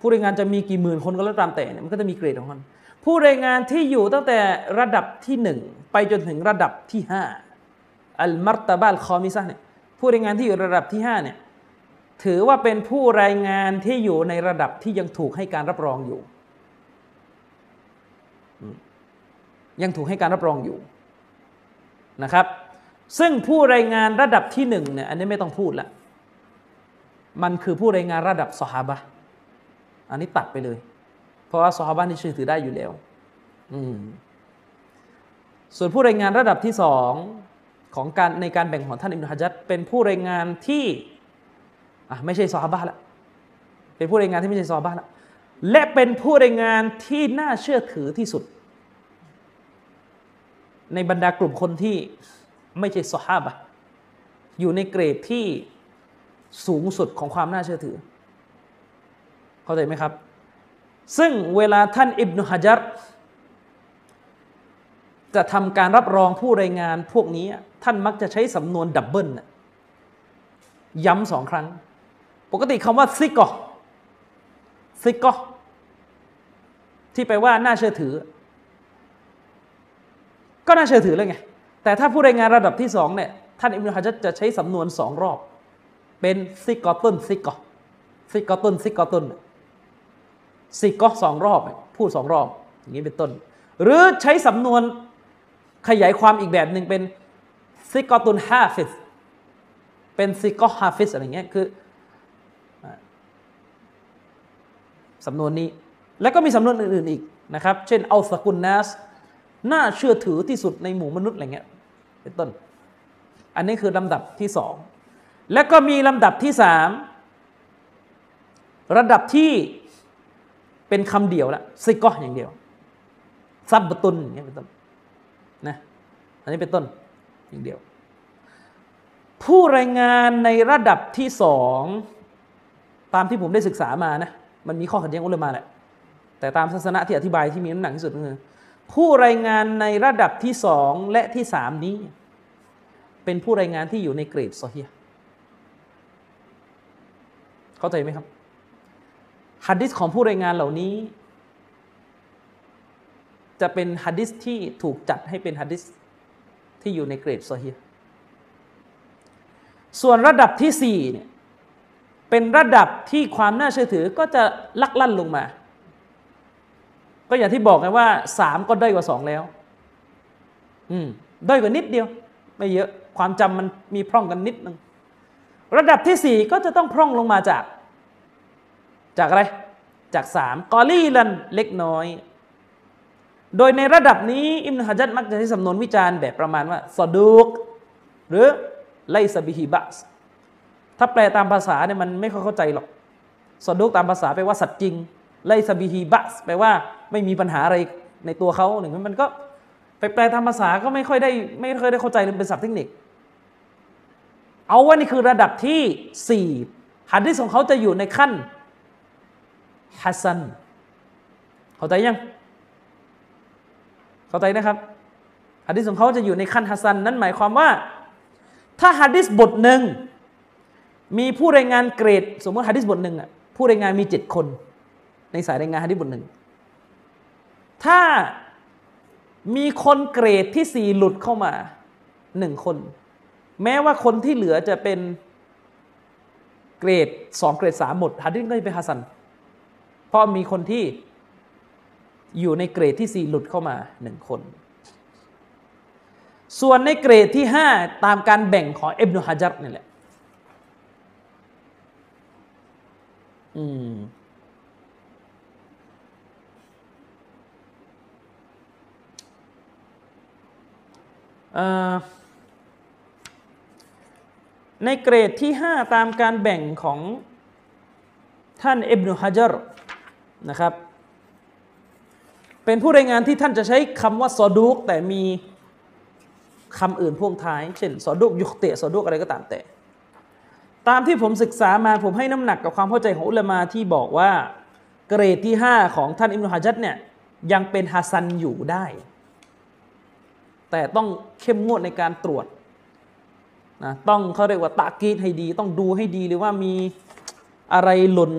S1: ผู้รายงานจะมีกี่หมื่นคนก็แล้วตามแต่เนี่ยมันก็จะมีเกรดของมัน ผู้รายงานที่อยู่ตั้งแต่ระดับที่หนึ่งไปจนถึงระดับที่ห้าอัลมัตตาบัลคอมิซะเนี่ยผู้รายงานที่อยู่ระดับที่ห้าเนี่ยถือว่าเป็นผู้รายงานที่อยู่ในระดับที่ยังถูกให้การรับรองอยู่ ยังถูกให้การรับรองอยู่นะครับ ซึ่งผู้รายงานระดับที่หนึ่งเนี่ยอันนี้ไม่ต้องพูดละมันคือผู้รายงานระดับสหาบะอันนี้ตัดไปเลย เพราะว่าสหาบะนี่เชื่อถือได้อยู่แล้วส่วนผู้รายงานระดับที่สองของการในการแบ่งของท่านอิมรุฮัจัดเป็นผู้รายงานที่ไม่ใช่ซอฮาบะละเป็นผู้รายงานที่ไม่ใช่ซอฮาบะละและเป็นผู้รายงานที่น่าเชื่อถือที่สุด ในบรรดากลุ่มคนที่ไม่ใช่ซอฮาบะอยู่ในเกรดที่สูงสุดของความน่าเชื่อถือ เข้าใจไหมครับ ซึ่งเวลาท่านอิบนุฮะจัรจะทำการรับรองผู้รายงานพวกนี้ท่านมักจะใช้สำนวนดับเบิลย้ำสองครั้ง ปกติคำว่าثقة ثقة ที่แปลว่าน่าเชื่อถือ ก็น่าเชื่อถือเลยไง แต่ถ้าผู้รายงานระดับที่สองเนี่ยท่านอิบนุฮะจัรจะใช้สำนวนสองรอบ เป็น ثقة ثقة ثقة ثقة ثقة สองรอบพูดสองรอบอย่างนี้เป็นต้น หรือใช้สำนวนขยายความอีกแบบหนึ่งเป็นثقة حافظ เป็น ثقة حافظ อะไรเงี้ยคือสำนวนนี้ แล้วก็มีสำนวนอื่นๆอีกนะครับ เช่นأوثق الناس น่าเชื่อถือที่สุดในหมู่มนุษย์อะไรเงี้ยเป็นต้น อันนี้คือลำดับที่สองแล้วก็มีลำดับที่สามระดับที่ เป็นคำเดียวละ ثقة อย่างเดียว ซับบตุนอย่างเงี้ยเป็นต้นนะอันนี้เป็นต้นอย่างเดียว ผู้รายงานในระดับที่สองตามที่ผมได้ศึกษามานะมันมีข้อขัดแย้งอุลามาแหละแต่ตามศาสนาที่อธิบายที่มีน้ำหนักที่สุดก็คือผู้รายงานในระดับที่สองและที่สามนี้ เป็นผู้รายงานที่อยู่ในเกรดโซเฮียเข้าใจไหมครับ ฮัดดิสของผู้รายงานเหล่านี้ จะเป็นฮัดดิสที่ถูกจัดให้เป็นฮัดดิสที่อยู่ในเกรดโซฮีส่วนระดับที่สี่เนี่ยเป็นระดับที่ความน่าเชื่อถือก็จะลักลั่นลงมา ก็อย่างที่บอกไงว่าสามก็ด้อยกว่าสองแล้ว อืมด้อยกว่านิดเดียว ไม่เยอะความจำมันมีพร่องกันนิดนึงระดับที่สี่ก็จะต้องพร่องลงมาจาก จากอะไร จากสามกอลี่ลันเล็กน้อย โดยในระดับนี้อิมนุฮะจัดมักจะใช้สำนวนวิจารณ์แบบประมาณว่าสอดูก หรือไลซบิฮิบัสถ้าแปลตามภาษาเนี่ยมันไม่ค่อยเข้าใจหรอกสอดูกตามภาษาแปลว่าสัตว์จริง ไลซบิฮิบัสแปลว่าไม่มีปัญหาอะไรในตัวเขาหนึ่งมันก็ไปแปลตามภาษาก็ไม่ค่อยได้ไม่ค่อยได้เข้าใจเป็นศัพท์เทคนิค เอาว่านี่คือระดับที่สี่หัดที่ของเขาจะอยู่ในขั้น ฮัสซันเข้าใจยัง เข้าใจนะครับฮัดดิสของเขาจะอยู่ในขั้นฮัสซันนั่นหมายความว่า ถ้าฮัดดิสบทหนึ่งมีผู้รายงานเกรด สมมติฮัดดิสบทหนึ่งอะผู้รายงานมีเจ็ดคน ในสายรายงานฮัดดิสบทหนึ่งถ้ามีคนเกรดที่สี่หลุดเข้ามาหนึ่งคน แม้ว่าคนที่เหลือจะเป็นเกรดสองเกรดสามหมดฮัดดิสก็จะเป็นฮัสซัน เพราะมีคนที่อยู่ในเกรดที่สี่หลุดเข้ามาหนึ่งคน ส่วนในเกรดที่ห้าตามการแบ่งของเอบนุฮะจัรนี่แหละอืมในเกรดที่ห้าตามการแบ่งของท่านเอบนุฮะจัร นะครับ เป็นผู้รายงานที่ท่านจะใช้คำว่าซอดูกแต่มีคำอื่นพ่วงท้าย เช่นซอดุกยุกเตะซอดุกอะไรก็ตามแต่ ตามที่ผมศึกษามาผมให้น้ำหนักกับความเข้าใจของอุลามาที่บอกว่าเกรดที่ 5 ของท่านอิมนุฮะจัดเนี่ยยังเป็นฮัสซันอยู่ได้ แต่ต้องเข้มงวดในการตรวจนะต้องเขาเรียกว่าตะกีดให้ดี ต้องดูให้ดีเลยว่ามี อะไรหล่น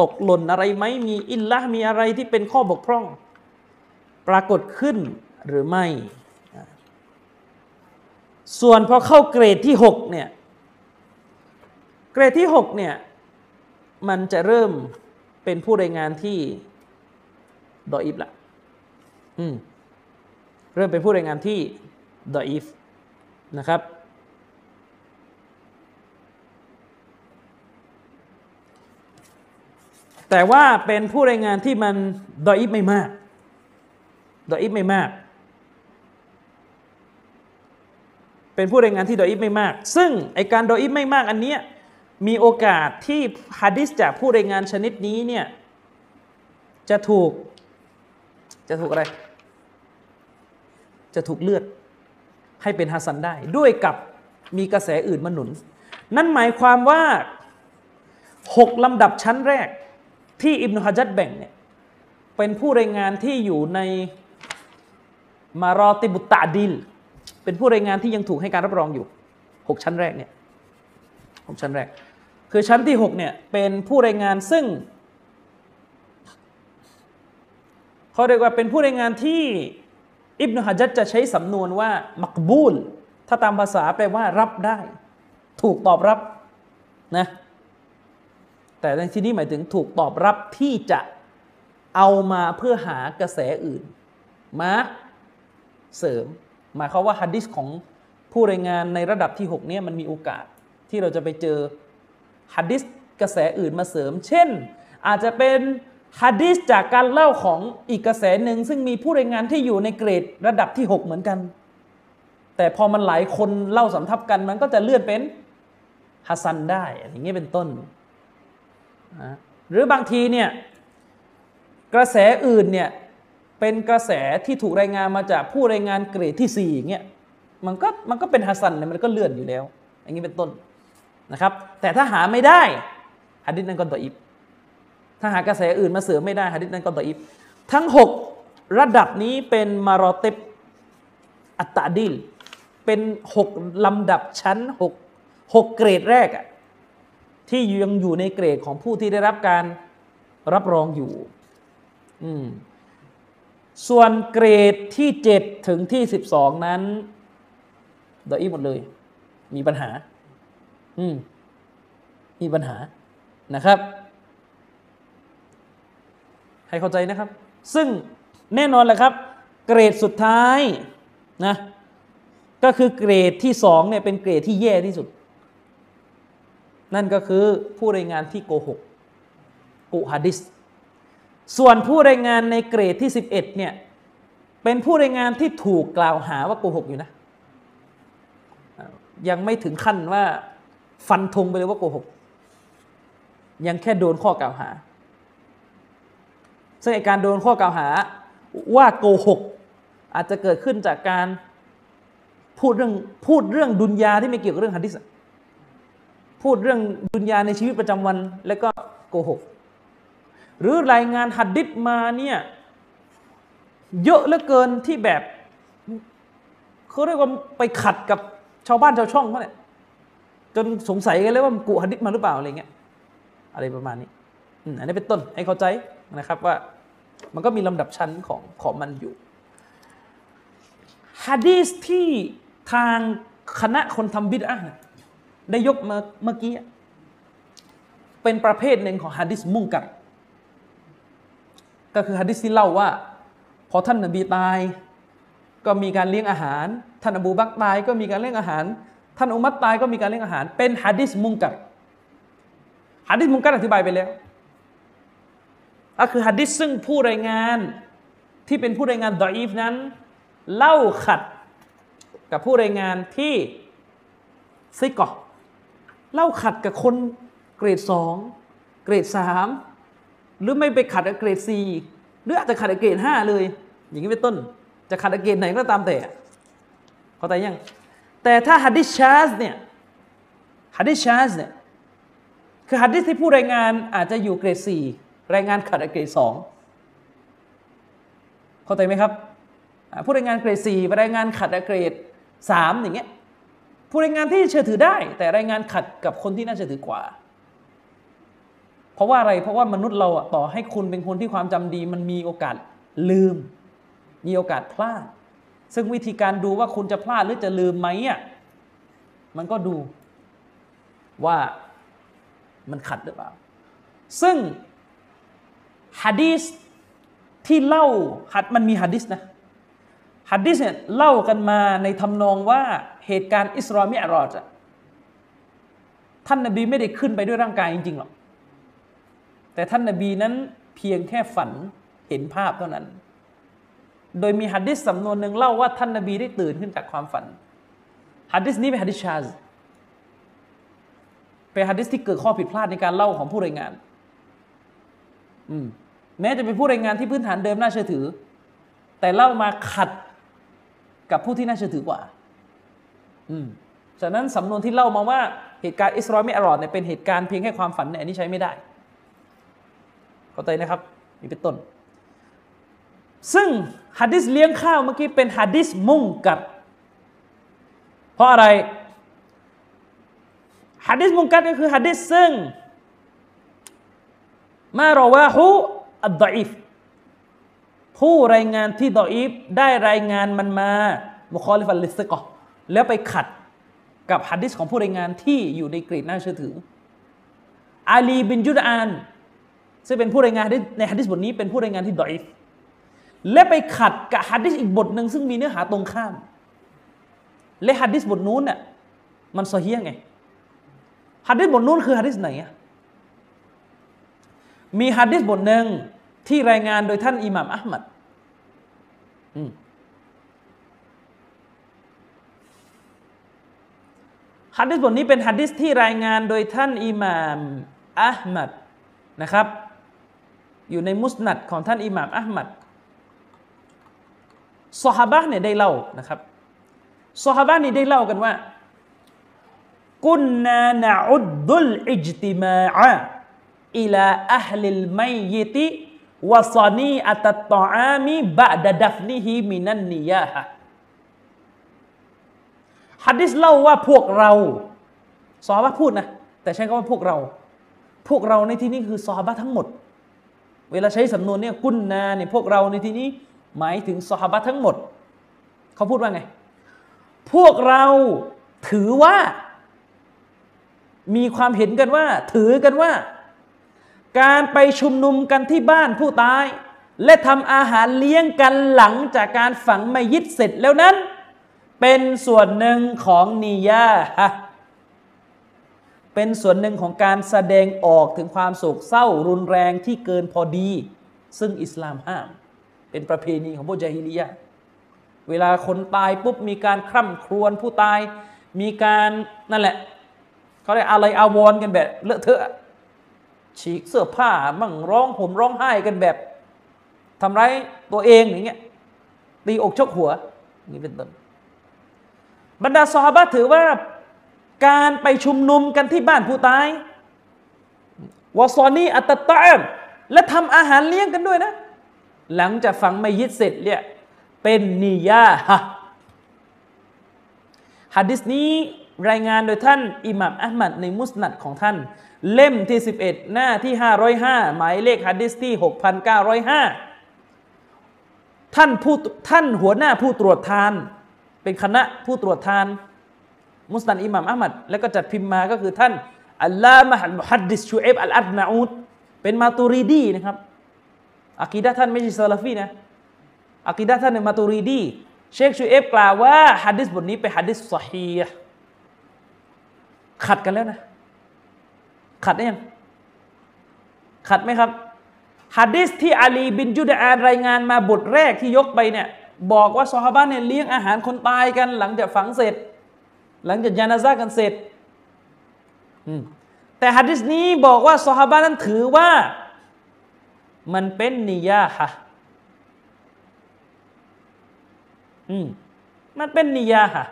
S1: ตกหล่นอะไรไหมมีอินละมีอะไรที่เป็นข้อบกพร่อง ปรากฏขึ้นหรือไม่ ส่วนพอเข้าเกรดที่หกเนี่ยเกรดที่หกเนี่ยมันจะเริ่มเป็นผู้รายงานที่ดออิฟละอืมเริ่มเป็นผู้รายงานที่ดออิฟนะครับ แต่ว่าเป็นผู้รายงานที่มันดออิฟไม่มาก ดออิฟไม่มาก เป็นผู้รายงานที่ดออิฟไม่มาก ซึ่งไอการดออิฟไม่มากอันเนี้ยมีโอกาสที่ฮะดิษจากผู้รายงานชนิดนี้เนี่ยจะถูกจะถูกอะไร จะถูกเลือดให้เป็นฮัสซันได้ ด้วยกับมีกระแสอื่นมาหนุน นั่นหมายความว่าหกลำดับชั้นแรก ที่อิบนุฮะจัดแบ่งเนี่ยเป็นผู้รายงานที่อยู่ในมารอติบุตตะดิล เป็นผู้รายงานที่ยังถูกให้การรับรองอยู่หกชั้นแรกเนี่ยหกชั้นแรก คือชั้นที่หกเนี่ยเป็นผู้รายงานซึ่งเขาเรียกว่าเป็นผู้รายงานที่อิบนุฮะจัดจะใช้สำนวนว่ามักบูล ถ้าตามภาษาแปลว่ารับได้ ถูกตอบรับนะ แต่ในที่นี้หมายถึงถูกตอบรับที่จะเอามาเพื่อหากระแสอื่น มาเสริม หมายความว่าฮัดดิสของผู้รายงานในระดับที่ 6 เนี่ยมันมีโอกาสที่เราจะไปเจอฮัดดิสกระแสอื่นมาเสริม เช่น อาจจะเป็นฮัดดิสจากการเล่าของอีกกระแสหนึ่งซึ่งมีผู้รายงานที่อยู่ในเกรดระดับที่ 6 เหมือนกัน แต่พอมันหลายคนเล่าสำทับกันมันก็จะเลื่อนเป็นฮัสซันได้อย่างนี้เป็นต้น นะหรือบางทีเนี่ยกระแสอื่นเนี่ยเป็นกระแสที่ถูกรายงานมาจากผู้รายงานเกรดที่4เงี้ยมันก็มันก็เป็นฮัสซันเนี่ยมันก็เลื่อนอยู่แล้ว อย่างนี้เป็นต้นนะครับแต่ถ้าหาไม่ได้ฮัดดิษนั้นก็ต่ออิบถ้าหากระแสอื่นมาเสริมไม่ได้ฮัดดิษนั้นก็ต่ออิบทั้ง 6 ระดับนี้เป็นมารอเตบอัตตาดิลเป็น 6 ลำดับชั้น 6 6 เกรดแรกอะ ที่ยังอยู่ในเกรดของผู้ที่ได้รับการรับรองอยู่ส่วนเกรดที่ 7 ถึงที่ 12 นั้นดออีหมดเลย มีปัญหา อืม มีปัญหานะครับ ให้เข้าใจนะครับ ซึ่งแน่นอนแหละครับ เกรดสุดท้ายนะ ก็คือเกรดที่สองเนี่ยเป็นเกรดที่แย่ที่สุด นั่นก็คือผู้รายงานที่โกหกกุฮัดิสส่วนผู้รายงานในเกรดที่ 11เนี่ยเป็นผู้รายงานที่ถูกกล่าวหาว่าโกหกอยู่นะ ยังไม่ถึงขั้นว่าฟันธงไปเลยว่าโกหก ยังแค่โดนข้อกล่าวหา ซึ่งการโดนข้อกล่าวหาว่าโกหก อาจจะเกิดขึ้นจากการพูดเรื่องพูดเรื่องดุนยาที่ไม่เกี่ยวกับเรื่องฮัดดิส พูดเรื่องดุนยาในชีวิตประจำวัน แล้วก็โกหก หรือรายงานฮัดดิสมาเนี่ยเยอะเหลือเกินที่แบบเขาเรียกว่าไปขัดกับชาวบ้านชาวช่องเขาเนี่ยจนสงสัยกันเลยว่ามันกุฮัดดิสมาหรือเปล่าอะไรเงี้ยอะไรประมาณนี้อันนี้เป็นต้นให้เข้าใจนะครับว่ามันก็มีลำดับชั้นของของมันอยู่ฮะดีสที่ทางคณะคนทำบิดอะ ได้ยกมาเมื่อกี้ เป็นประเภทหนึ่งของฮะดิษมุ่งกัดก็คือฮะดิษที่เล่าว่า พอท่านนบีตาย ก็มีการเลี้ยงอาหาร ท่านอบูบักตายก็มีการเลี้ยงอาหาร ท่านอุมัตตายก็มีการเลี้ยงอาหาร เป็นฮะดิษมุ่งกัดฮะดิษมุ่งกัดอธิบายไปแล้วก็คือฮะดิษซึ่งผู้รายงานที่เป็นผู้รายงานดออีฟนั้น เล่าขัดกับผู้รายงานที่ซิกอ เล่าขัดกับคนเกรดสองเกรดสามหรือไม่ไปขัดกับเกรดสี่หรืออาจจะขัดกับเกรดห้าเลย อย่างนี้เป็นต้น จะขัดกับเกรดไหนก็ตามแต่เข้าใจยัง แต่ถ้าฮัดดิชชาสเนี่ยฮัดดิชชาสเนี่ยคือฮัดดิษที่ผู้รายงานอาจจะอยู่เกรดสี่รายงานขัดกับเกรดสองเข้าใจไหมครับผู้รายงานเกรดสี่รายงานขัดกับเกรดสามอย่างเงี้ย ผู้รายงานที่เชื่อถือได้ แต่รายงานขัดกับคนที่น่าเชื่อถือกว่า เพราะว่าอะไรเพราะว่ามนุษย์เราอะต่อให้คุณเป็นคนที่ความจำดี มันมีโอกาสลืม มีโอกาสพลาด ซึ่งวิธีการดูว่าคุณจะพลาดหรือจะลืมไหมอะมันก็ดูว่ามันขัดหรือเปล่า ซึ่งฮะดีสที่เล่าหัดมันมีฮะดิษนะฮะดิษเนี่ยเล่ากันมาในทำนองว่า เหตุการณ์อิสรามิอรอจท่านนบีไม่ได้ขึ้นไปด้วยร่างกายจริงๆหรอก แต่ท่านนบีนั้นเพียงแค่ฝันเห็นภาพเท่านั้น โดยมีฮะดิษสำนวนหนึ่งเล่าว่าท่านนบีได้ตื่นขึ้นจากความฝันฮะดิษนี้เป็นฮะดิษชาซเป็นฮะดิษที่เกิดข้อผิดพลาดในการเล่าของผู้รายงาน อืมแม้จะเป็นผู้รายงานที่พื้นฐานเดิมน่าเชื่อถือ แต่เล่ามาขัดกับผู้ที่น่าเชื่อถือกว่า ฉะนั้นสำนวนที่เล่ามาว่าเหตุการณ์อิสราเอลอรอดเนี่ยเป็นเหตุการณ์เพียงแค่ความฝันเนี่ยอันนี้ใช้ไม่ได้เข้าใจนะครับนี่เป็นต้น ซึ่งฮะดิษเลี้ยงข้าวเมื่อกี้เป็นฮะดิษมุ่งกัด เพราะอะไรฮะดิษ منكر ก็คือฮะดิษซึ่ง ما رواه الضعيف ผู้รายงานที่ ضعيف ได้รายงานมันมา مخالفا للثقة แล้วไปขัดกับฮะดิษของผู้รายงานที่อยู่ในเกรดน่าเชื่อถือ อาลีบินยุดอานซึ่งเป็นผู้รายงานในฮะดิษบทนี้เป็นผู้รายงานที่ ضعيف และไปขัดกับฮะดิษอีกบทหนึ่งซึ่งมีเนื้อหาตรงข้าม และฮะดิษบทนู้นน่ะมันเฮียไงฮะดิษบทนู้นคือฮะดิษไหนอะมีฮะดิษบทหนึ่งที่รายงานโดยท่านอิหม่ามอัลมัด ฮะดิษบทนี้เป็นฮะดิษที่รายงานโดยท่านอิหม่ามอัลมัดนะครับ อยู่ในมุสนัดของท่านอิหม่ามอัลมัดสฮาบะเนี่ยได้เล่านะครับสฮาบะนี่ได้เล่ากันว่า كنا نعد الاجتماع إلى أهل الميت وصنيعة الطعام بعد دفنه من النياحة ฮัดดิสเล่าว่าพวกเราซอฮาบะพูดนะ แต่ใช้คำว่าพวกเรา พวกเราในที่นี้คือซอฮาบะทั้งหมด เวลาใช้สำนวนเนี่ยกุนนาเนี่ยพวกเราในที่นี้หมายถึงซอฮาบะทั้งหมด เขาพูดว่าไง พวกเราถือว่า มีความเห็นกันว่า ถือกันว่า การไปชุมนุมกันที่บ้านผู้ตาย และทำอาหารเลี้ยงกันหลังจากการฝังไมยิดเสร็จแล้วนั้น เป็นส่วนหนึ่งของนิยาเป็นส่วนหนึ่งของการแสดงออกถึงความโศกเศร้ารุนแรงที่เกินพอดี ซึ่งอิสลามห้าม เป็นประเพณีของพวกจาฮิลียะเวลาคนตายปุ๊บมีการคร่ำครวญผู้ตายมีการนั่นแหละเขาเรียกอะไรอาวรกันแบบเลอะเทอะฉีกเสื้อผ้ามั่งร้องผมร้องไห้กันแบบทำร้ายตัวเองอย่างเงี้ยตีอกชกหัวนี่เป็นต้น บรรดาซอฮาบะถือว่าการไปชุมนุมกันที่บ้านผู้ตายวอซอนีอัตตามและทำอาหารเลี้ยงกันด้วยนะ หลังจากฝังไม่ยิดเสร็จเนี่ยเป็นนิยาฮะฮะดิษนี้รายงานโดยท่านอิหม่ามอัลมัดในมุสนัดของท่าน เล่มที่ 11 หน้าที่ 505 หมายเลขฮะดิษที่ 6,905 ท่านผู้ท่านหัวหน้าผู้ตรวจทาน เป็นคณะผู้ตรวจทาน มุสนัดอิหม่ามอะห์มัดแล้วก็จัดพิมพ์มาก็คือท่านอัลลามะฮัลมุฮัดดิสชูเอฟอัลอัดนาอูดเป็นมาตูรีดีนะครับอากีดะท่านไม่ใช่ซาลาฟีนะอากีดะท่านเป็นมาตูรีดีเชคชูเอฟกล่าวว่าฮะดิษบทนี้เป็นฮะดิษสฮีห์ขัดกันแล้วนะ ขัดได้ยัง ขัดไหมครับฮะดิษที่อาลีบินจุดอานรายงานมาบทแรกที่ยกไปเนี่ย บอกว่าซอฮาบะเนี่ยเลี้ยงอาหารคนตายกัน หลังจากฝังเสร็จ หลังจากยานาซากันเสร็จแต่ฮะดิษนี้บอกว่าซอฮาบะนั้นถือว่ามันเป็นนิยาฮะอืมมันเป็นนิยาฮะ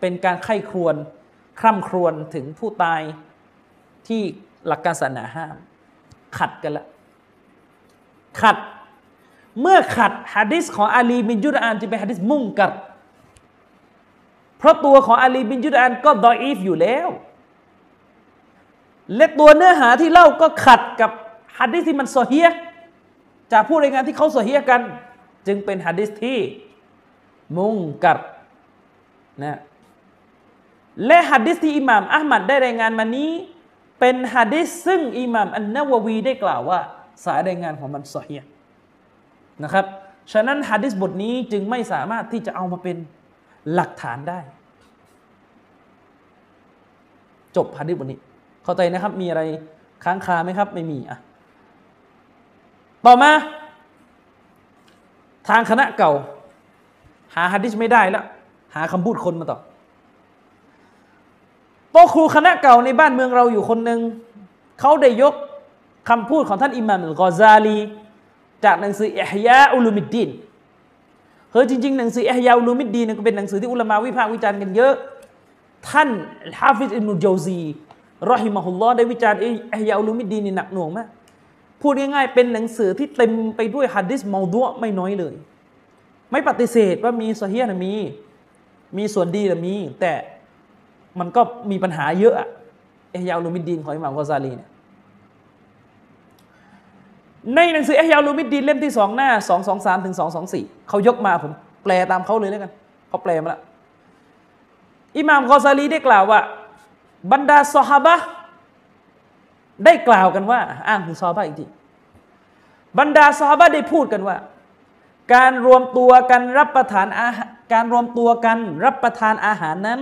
S1: เป็นการไข้ครวนคร่ำครวญถึงผู้ตายที่หลักการศาสนาห้าม ขัดกันละขัด เมื่อขัดฮะดิษของอาลีบินยุดอานจะเป็นฮะดิษมุ่งกัดเพราะตัวของอาลีบินยุดอานก็ดออีฟอยู่แล้ว และตัวเนื้อหาที่เล่าก็ขัดกับฮัดดิสที่มันโซเฮียจากผู้รายงานที่เขาโซเฮียกัน จึงเป็นฮัดดิสที่มุ่งกัดนะและฮัดดิสที่อิหม่ามอัลมัดได้รายงานมานี้ เป็นฮัดดิสซึ่งอิหม่ามอันนาววีได้กล่าวว่า สายรายงานของมันโซเฮีย นะครับ ฉะนั้นฮัดดิสบทนี้จึงไม่สามารถที่จะเอามาเป็นหลักฐานได้ จบฮัดดิสบทนี้ เข้าใจนะครับ มีอะไรค้างคาไหมครับ ไม่มีอะต่อมา ทางคณะเก่า หาฮะดิษไม่ได้แล้ว หาคำพูดคนมาต่อโต๊ะครูคณะเก่าในบ้านเมืองเราอยู่คนหนึ่งเขาได้ยกคำพูดของท่านอิหม่ามอัลกอซาลี จากหนังสืออิฮยาอุลุมิดดีนเฮ้ยจริงๆหนังสืออิฮยาอุลุมิดดีนก็เป็นหนังสือที่อุลามะวิพากษ์วิจารณ์กันเยอะ ท่านฮาฟิซอิบนุโจซีرحمه اللهได้วิจารณ์อิฮยาอุลุมิดดีนนี่หนักหน่วงมากพูดง่ายๆเป็นหนังสือที่เต็มไปด้วยฮัดดิสมอดัวไม่น้อยเลย ไม่ปฏิเสธว่ามีโซเฮียนะมี มีส่วนดีนะมี แต่มันก็มีปัญหาเยอะอะเอยาลูมิดดีนของอิหม่ามกอซาลีเนี่ย ในหนังสือเอยาลูมิดดีนเล่มที่สองหน้าสองสองสามถึงสองสองสี่เขายกมาผมแปลตามเขาเลยแล้วกันเขาแปลมาแล้วอิหม่ามกอซาลีได้กล่าวว่า บรรดาซอฮาบะได้กล่าวกันว่า อ้างถึงซอฮาบะอีกทีบรรดาซอฮาบะได้พูดกันว่า การรวมตัวกันรับประทานอาหารการรวมตัวกันรับประทานอาหารนั้น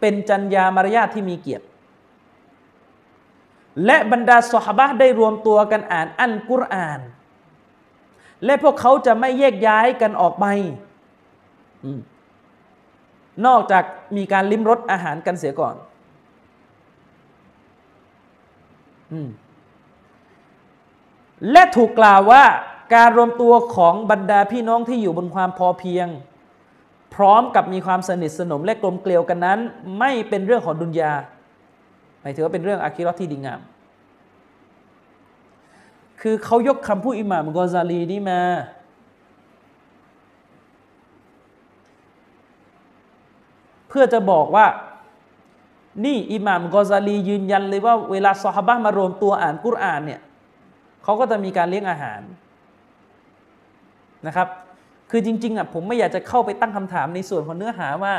S1: เป็นจัญญามารยาทที่มีเกียรติ และบรรดาสหบะได้รวมตัวกันอ่านอันกุรอาน และพวกเขาจะไม่แยกย้ายกันออกไปนอกจากมีการลิ้มรสอาหารกันเสียก่อนและถูกกล่าวว่าการรวมตัวของบรรดาพี่น้องที่อยู่บนความพอเพียง พร้อมกับมีความสนิทสนมและกลมเกลียวกันนั้น ไม่เป็นเรื่องของดุนยา หมายถึงว่าเป็นเรื่องอาคิรอที่ดีงาม คือเขายกคำพูดอิหม่ามกอซาลีนี่มา เพื่อจะบอกว่า นี่อิหม่ามกอซาลียืนยันเลยว่าเวลาซอฮาบะมารวมตัวอ่านกุรอานเนี่ยเขาก็จะมีการเลี้ยงอาหารนะครับ คือจริงๆอะผมไม่อยากจะเข้าไปตั้งคำถามในส่วนของเนื้อหาว่า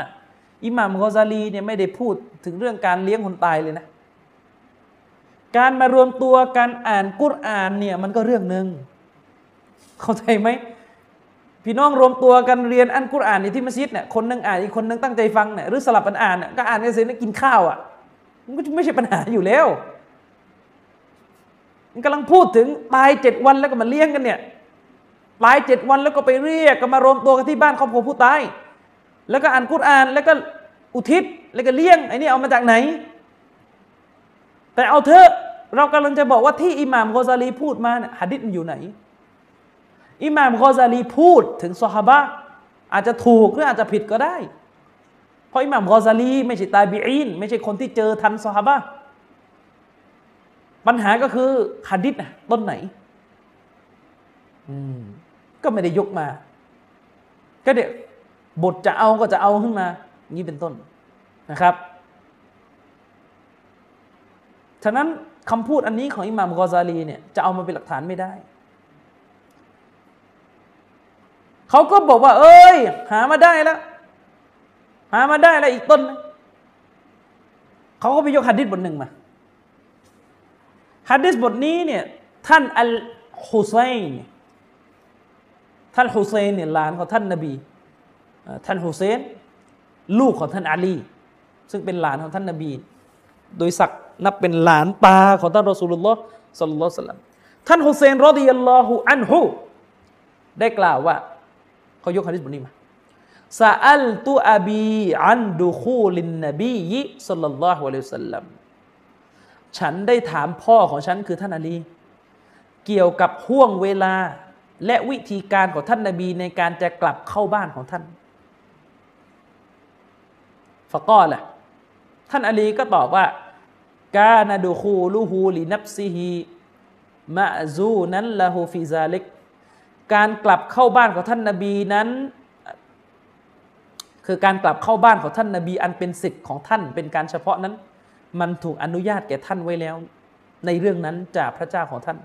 S1: อิหม่ามกอซาลีเนี่ยไม่ได้พูดถึงเรื่องการเลี้ยงคนตายเลยนะ การมารวมตัวกันอ่านกุรอานเนี่ยมันก็เรื่องหนึ่งเข้าใจไหมพี่น้องรวมตัวกันเรียนอันกุรอานในที่มัสยิดเนี่ยคนนึงอ่านอีกคนนึงตั้งใจฟังเนี่ยหรือสลับกันอ่านเนี่ยก็อ่านกันเสร็จแล้วกินข้าวอะมันก็ไม่ใช่ปัญหาอยู่แล้วมันกำลังพูดถึงตายเจ็ดวันแล้วก็มาเลี้ยงกันเนี่ยหลายเจ็ดวันแล้วก็ไปเรียกก็มารวมตัวกันที่บ้านครอบครัวผู้ตายแล้วก็อ่านกุรอานแล้วก็อุทิศแล้วก็เลี้ยงไอ้นี่เอามาจากไหน แต่เอาเถอะเรากำลังจะบอกว่าที่อิหม่ามกอซาลีพูดมาเนี่ยหะดิษมันอยู่ไหน อิหม่ามกอซาลีพูดถึงซอฮาบะอาจจะถูกหรืออาจจะผิดก็ได้ เพราะอิหม่ามกอซาลีไม่ใช่ตาบีอินไม่ใช่คนที่เจอทันซอฮาบะปัญหาก็คือหะดิษต้นไหนอืมก็ไม่ได้ยกมา ก็เดี๋ยวบทจะเอาก็จะเอาขึ้นมา นี้เป็นต้นนะครับ ฉะนั้นคำพูดอันนี้ของอิหม่ามกอซาลีเนี่ยจะเอามาเป็นหลักฐานไม่ได้ เขาก็บอกว่า เอ้ย หามาได้แล้ว หามาได้แล้วอีกต้น เขาก็ไปยกฮัดดิษบทหนึ่งมาฮัดดิษบทนี้เนี่ยท่านอัลฮุซัยนท่านฮุเซนเนี่ยหลานของท่านนบีท่านฮุเซนลูกของท่านอาลี ซึ่งเป็นหลานของท่านนบี โดยศักด นับเป็นหลานตาของท่านรอสูลุลลอฮ์สัลลัลลอฮุสลัมท่านฮุเซนรอดิยัลลอฮุอันฮุได้กล่าวว่าเขายกฮะดิษบทนี้มาซาอัลตุอบีอันดูคูลินนบียิสัลลัลลอฮุอะลัยฮิสัลลัมฉันได้ถามพ่อของฉันคือท่านอาลี เกี่ยวกับห่วงเวลาและวิธีการของท่านนาบีในการจะกลับเข้าบ้านของท่านฟะก้อแหละท่านอาลีก็ตอบว่า กานาดูคูลูฮูลีนับซีฮีมะซูนั้นละฮูฟิซาลิก การกลับเข้าบ้านของท่านนาบีนั้น คือการกลับเข้าบ้านของท่านนาบี อันเป็นสิทธิ์ของท่านเป็นการเฉพาะนั้น มันถูกอนุญาตแก่ท่านไว้แล้ว ในเรื่องนั้นจากพระเจ้าของท่าน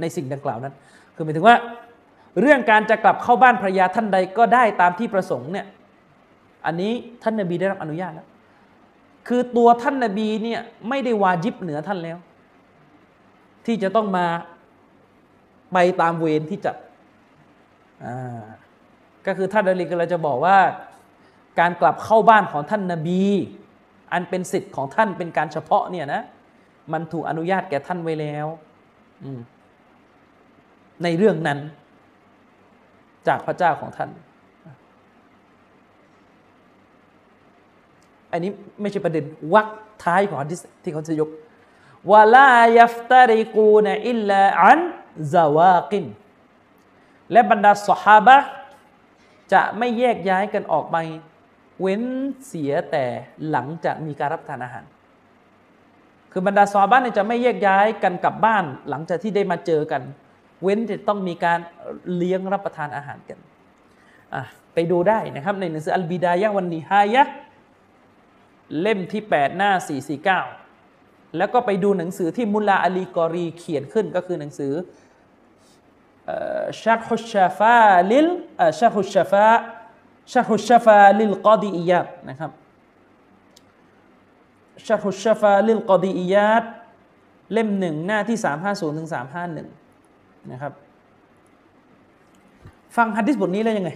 S1: ในสิ่งดังกล่าวนั้น คือหมายถึงว่า เรื่องการจะกลับเข้าบ้านภรรยาท่านใดก็ได้ตามที่ประสงค์เนี่ยอันนี้ท่านนบีได้รับอนุญาตแล้ว คือตัวท่านนบีเนี่ยไม่ได้วาจิบเหนือท่านแล้ว ที่จะต้องมาไปตามเวรที่จะอ่าก็คือท่านอลีก็เลยจะบอกว่า การกลับเข้าบ้านของท่านนบี อันเป็นสิทธิ์ของท่านเป็นการเฉพาะเนี่ยนะมันถูกอนุญาตแก่ท่านไว้แล้วในเรื่องนั้น จากพระเจ้าของท่าน อันนี้ไม่ใช่ประเด็นวักท้ายของที่ที่เขาจะยกวลายัฟตาริกูนอิลลาอันซาวากิน และบรรดาสหาบะจะไม่แยกย้ายกันออกไป เว้นเสียแต่หลังจากมีการรับทานอาหาร คือบรรดาซอบ้านเนี่ยจะไม่แยกย้ายกันกลับบ้าน หลังจากที่ได้มาเจอกัน เว้นจะต้องมีการเลี้ยงรับประทานอาหารกัน ไปดูได้นะครับในหนังสืออัลบิดายะวันนีฮายะ เล่มที่ 8 หน้า 449 แล้วก็ไปดูหนังสือที่มุลลาอาลีกอรีเขียนขึ้นก็คือหนังสือชัรฮุชฟาลิลชัรฮุชฟาชัรฮุชฟาลิลกอดีอียาตนะครับชัรฮุชฟาลิลกอดีอียาตเล่มหนึ่งหน้าที่ 350ถึง351 นะครับ ฟังฮะดิษบทนี้แล้วยังไง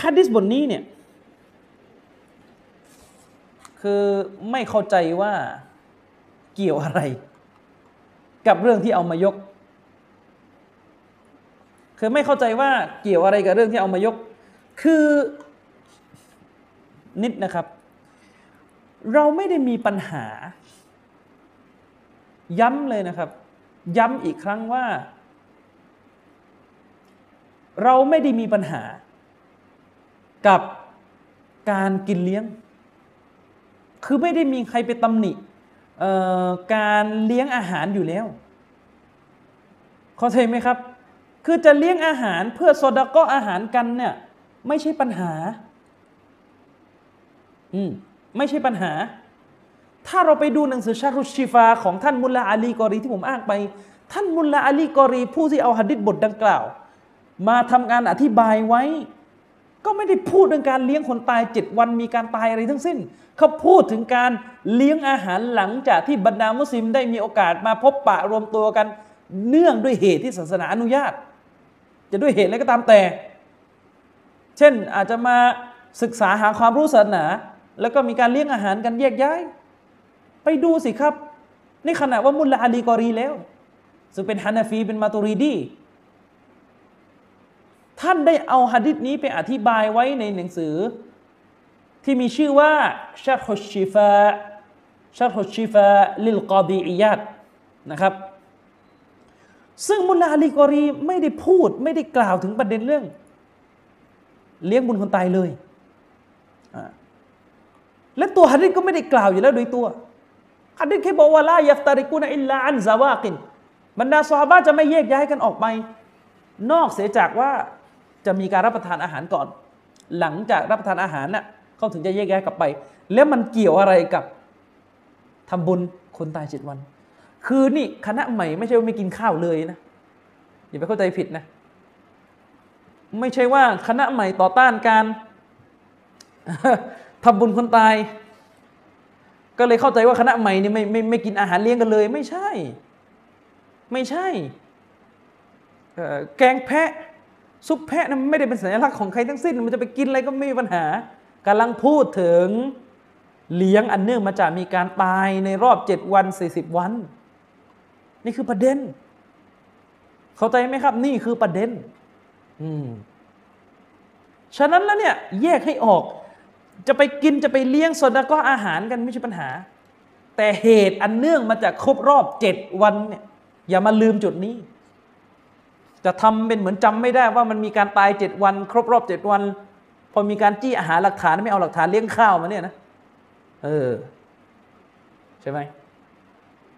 S1: ฮะดิษบทนี้เนี่ย คือไม่เข้าใจว่าเกี่ยวอะไร กับเรื่องที่เอามายก คือไม่เข้าใจว่าเกี่ยวอะไรกับเรื่องที่เอามายก คือนิดนะครับ เราไม่ได้มีปัญหา ย้ำเลยนะครับ ย้ำอีกครั้งว่า เราไม่ได้มีปัญหากับการกินเลี้ยง คือไม่ได้มีใครไปตำหนิการเลี้ยงอาหารอยู่แล้ว เข้าใจไหมครับ คือจะเลี้ยงอาหารเพื่อสดก็อาหารกันเนี่ยไม่ใช่ปัญหา อืมไม่ใช่ปัญหา ถ้าเราไปดูหนังสือชารุชิฟาของท่านมุลลาอาลีกอรีที่ผมอ้างไป ท่านมุลลาอาลีกอรีผู้ที่เอาหะดิษบทดังกล่าว มาทำงานอธิบายไว้ ก็ไม่ได้พูดเรื่องการเลี้ยงคนตายเจ็ดวันมีการตายอะไรทั้งสิ้น เขาพูดถึงการเลี้ยงอาหารหลังจากที่บรรดามุสลิมได้มีโอกาสมาพบปะรวมตัวกัน เนื่องด้วยเหตุที่ศาสนาอนุญาต จะด้วยเหตุอะไรก็ตามแต่ เช่นอาจจะมาศึกษาหาความรู้ศาสนา แล้วก็มีการเลี้ยงอาหารกันแยกย้าย ไปดูสิครับ ในขณะว่ามุลลาอาลีกอรีแล้ว ซึ่งเป็นฮานาฟีเป็นมาตูรีดี ท่านได้เอาหะดิษนี้ไปอธิบายไว้ในหนังสือ ที่มีชื่อว่าชัรฮุชิฟาชัรฮุชิฟาลิลกอดีอียัดนะครับ ซึ่งมุลลาลีกอรีไม่ได้พูดไม่ได้กล่าวถึงประเด็นเรื่อง เลี้ยงบุญคนตายเลย และตัวฮะดิษก็ไม่ได้กล่าวอยู่แล้วโดยตัวฮะดิษแค่บอกว่าลายัฟตาริกุนอิลลาอันซาวากินบรรดาซอฮาบะจะไม่แยกย้ายกันออกไปนอกเสียจากว่า จะมีการรับประทานอาหารก่อน หลังจากรับประทานอาหารน่ะเขาถึงจะแยกแย้ายกลับไป แล้วมันเกี่ยวอะไรกับทำบุญคนตายเจ็ดวัน คือนี่คณะใหม่ไม่ใช่ว่าไม่กินข้าวเลยนะอย่าไปเข้าใจผิดนะ ไม่ใช่ว่าคณะใหม่ต่อต้านการทำบุญคนตาย ก็เลยเข้าใจว่าคณะใหม่นี่ไม่ไม่ไม่กินอาหารเลี้ยงกันเลย ไม่ใช่ ไม่ใช่แกงแพะ ซุปแพะนั้นไม่ได้เป็นสัญลักษณ์ของใครทั้งสิ้น มันจะไปกินอะไรก็ไม่มีปัญหากำลังพูดถึงเลี้ยงอันเนื่องมาจากมีการตายในรอบเจ็ดวันสี่สิบวัน นี่คือประเด็น เข้าใจไหมครับ นี่คือประเด็น อืมฉะนั้นแล้วเนี่ยแยกให้ออก จะไปกินจะไปเลี้ยงสดก็อาหารกันไม่ใช่ปัญหา แต่เหตุอันเนื่องมาจากครบรอบเจ็ดวันเนี่ยอย่ามาลืมจุดนี้ จะทำเป็นเหมือนจำไม่ได้ว่ามันมีการตายเจ็ดวัน ครบรอบเจ็ดวัน พอมีการจี้อาหารหลักฐานไม่เอาหลักฐานเลี้ยงข้าวมาเนี่ยนะเออใช่ไหม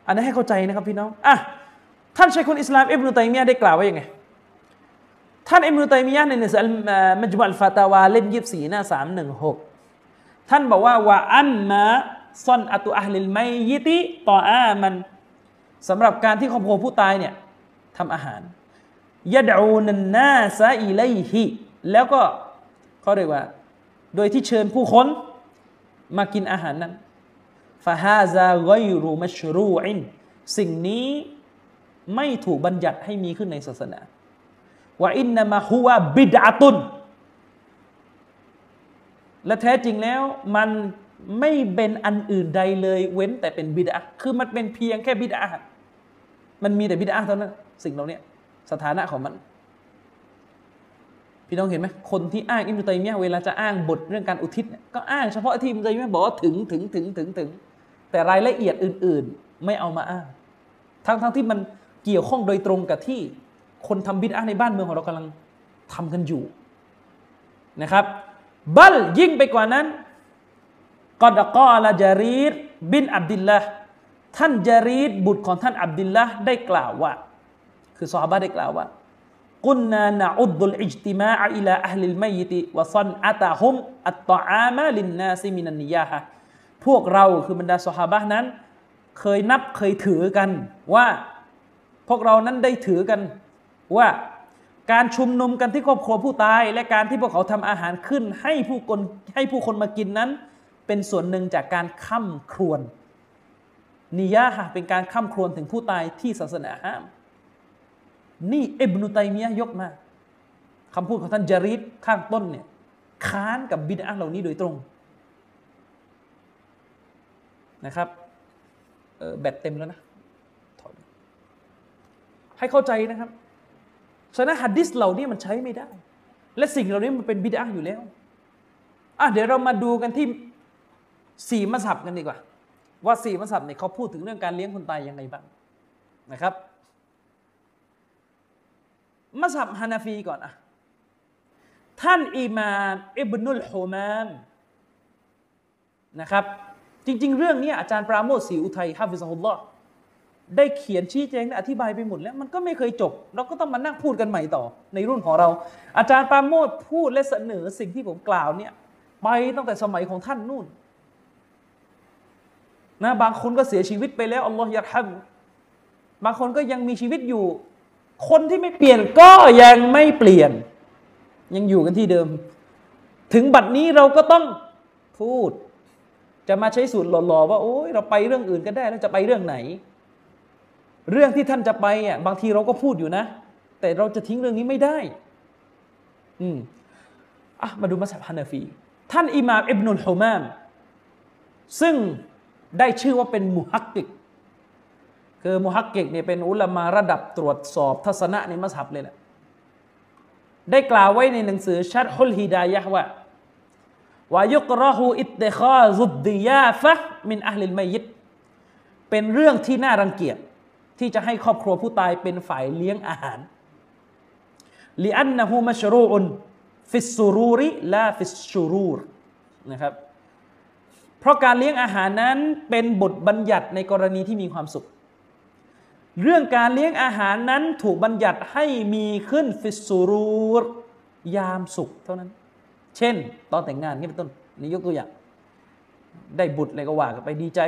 S1: อันนี้ให้เข้าใจนะครับพี่น้องอะท่านชัยคุลอิสลามอิบนุตัยมียะได้กล่าวว่ายังไงท่านอิบนุตัยมียะในหนังสือมัจมุอัลฟาตาวาเล่มยี่สี่หน้าสามหนึ่งหกท่านบอกว่าว่าอันมาซอนอตุอัลลิลไมยิติต่ออามันสำหรับการที่ครอบครัวผู้ตายเนี่ยทำอาหาร ยะดูนันนาซาอิไลฮิแล้วก็เขาเรียกว่า โดยที่เชิญผู้คนมากินอาหารนั้นฟาฮาซาไกรูมัชรูอินสิ่งนี้ไม่ถูกบัญญัติให้มีขึ้นในศาสนาว่าอินนามาฮุวาบิดาตุนและแท้จริงแล้วมันไม่เป็นอันอื่นใดเลยเว้นแต่เป็นบิดาคือมันเป็นเพียงแค่บิดามันมีแต่บิดาเท่านั้นสิ่งเหล่านี้ สถานะของมัน พี่น้องเห็นไหมคนที่อ้างอิมตัยมียเวลาจะอ้างบทเรื่องการอุทิศก็อ้างเฉพาะที่อิมตัยมียบอกว่าถึงถึงถึงถึงถึง แต่รายละเอียดอื่น ๆ ไม่เอามาอ้าง ทั้งทั้งที่มันเกี่ยวข้องโดยตรงกับที่คนทำบิดอาในบ้านเมืองของเรากำลังทำกันอยู่นะครับ บัลยิ่งไปกว่านั้นกอดกอลาจารีดบินอับดิลละท่านจารีดบุตรของท่านอับดิลละได้กล่าวว่า คือซอฮาบะได้กล่าวว่ากุนนานะอุดุลอิจติมาอิลาอัลลิลมัยติวะซันอัตาฮุมอัตตออามาลินนาซิมินันนิยาฮะพวกเราคือบรรดาซอฮาบะนั้น เคยนับเคยถือกันว่าพวกเรานั้นได้ถือกันว่าการชุมนุมกันที่ครอบครัวผู้ตาย และการที่พวกเขาทำอาหารขึ้น ให้ผู้คนให้ผู้คนมากินนั้น เป็นส่วนหนึ่งจากการค้ำครวญนิยาฮะเป็นการค้ำครวญถึงผู้ตายที่ศาสนาห้าม นี่อิบนุตัยมียะยกมาคำพูดของท่านจาริดข้างต้นเนี่ยค้านกับบิดาเหล่านี้โดยตรงนะครับแบตเต็มแล้วนะให้เข้าใจนะครับฉะนั้นฮัดดิสเหล่านี้มันใช้ไม่ได้ และสิ่งเหล่านี้มันเป็นบิดาอยู่แล้วอะเดี๋ยวเรามาดูกันที่สี่มัสยิดกันดีกว่า ว่าสี่มัสยิดเนี่ยเขาพูดถึงเรื่องการเลี้ยงคนตายยังไงบ้างนะครับ มัสยิดฮานาฟีก่อนอะท่านอิมามอิบนุลฮุมามนะครับ จริง ๆ เรื่องนี้อาจารย์ปราโมทศรีอุทัยฮะฟิซฮุลลอฮ์ได้เขียนชี้แจงอธิบายไปหมดแล้ว มันก็ไม่เคยจบ เราก็ต้องมานั่งพูดกันใหม่ต่อ ในรุ่นของเรา อาจารย์ปราโมดพูดและเสนอสิ่งที่ผมกล่าวเนี่ยไปตั้งแต่สมัยของท่านนู่นนะบางคนก็เสียชีวิตไปแล้วอัลลอฮฺยัดฮัมบางคนก็ยังมีชีวิตอยู่ คนที่ไม่เปลี่ยนก็ยังไม่เปลี่ยน ยังอยู่กันที่เดิม ถึงบัดนี้เราก็ต้องพูด จะมาใช้สูตรหล่อๆว่าโอ้ยเราไปเรื่องอื่นก็ได้แล้วจะไปเรื่องไหน เรื่องที่ท่านจะไปอะบางทีเราก็พูดอยู่นะ แต่เราจะทิ้งเรื่องนี้ไม่ได้ อืมอะมาดูมัสยิดฮานาฟี ท่านอิหม่ามอิบนุลฮุมามซึ่งได้ชื่อว่าเป็นมุฮักกิก คือมุฮักกิกเนี่ยเป็นอุลามาระดับตรวจสอบทัศนะในมัสยิดเลยแหละได้กล่าวไว้ในหนังสือชัดฮุลฮิดายะว่าวายุกรหูอิตติคาซุดดิยาฟะมินอัลลิลมัยยิตเป็นเรื่องที่น่ารังเกียจที่จะให้ครอบครัวผู้ตายเป็นฝ่ายเลี้ยงอาหารلأنه مشروع في السرور لا في الشرورนะครับ เพราะการเลี้ยงอาหารนั้นเป็นบทบัญญัติในกรณีที่มีความสุข เรื่องการเลี้ยงอาหารนั้นถูกบัญญัติให้มีขึ้นفي السرورยามสุขเท่านั้น เช่น ตอนแต่งงานนี่เป็นต้นนี่ยกตัวอย่าง ได้บุตรอะไรก็ว่ากันไปดีใจ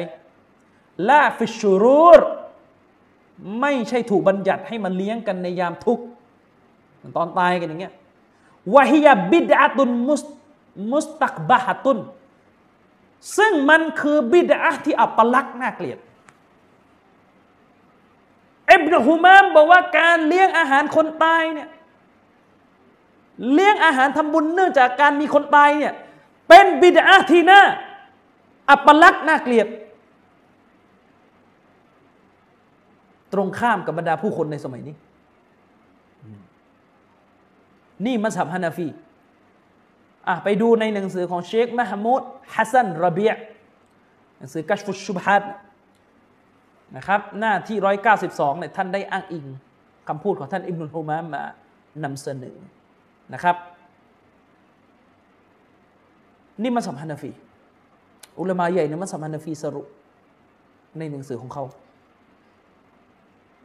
S1: لا في الشرورไม่ใช่ถูกบัญญัติให้มันเลี้ยงกันในยามทุกข์ตอนตายกันอย่างเงี้ยวะฮิยาบิดาตุนมุสมุสตักบะฮตุนซึ่งมันคือบิดาที่อัปลักษณ์น่าเกลียด อิบนฮุมามบอกว่าการเลี้ยงอาหารคนตายเนี่ยเลี้ยงอาหารทำบุญเนื่องจากการมีคนตายเนี่ยเป็นบิดาทีน่าอัปลักษณ์น่าเกลียด ตรงข้ามกับบรรดาผู้คนในสมัยนี้ นี่มัสยิดฮานาฟีอะไปดูในหนังสือของเชคมหมูดฮัสซันรบียหนังสือกัชฟุชุบฮัด นะครับหน้าที่ร้อยเก้าสิบสองเนี่ยท่านได้อ้างอิงคำพูดของท่านอิบนุลฮุมามานำเสนอนะครับ นี่มัสยิดฮานาฟี อุลามาใหญ่ในมัสยิดฮานาฟีสรุปในหนังสือของเขา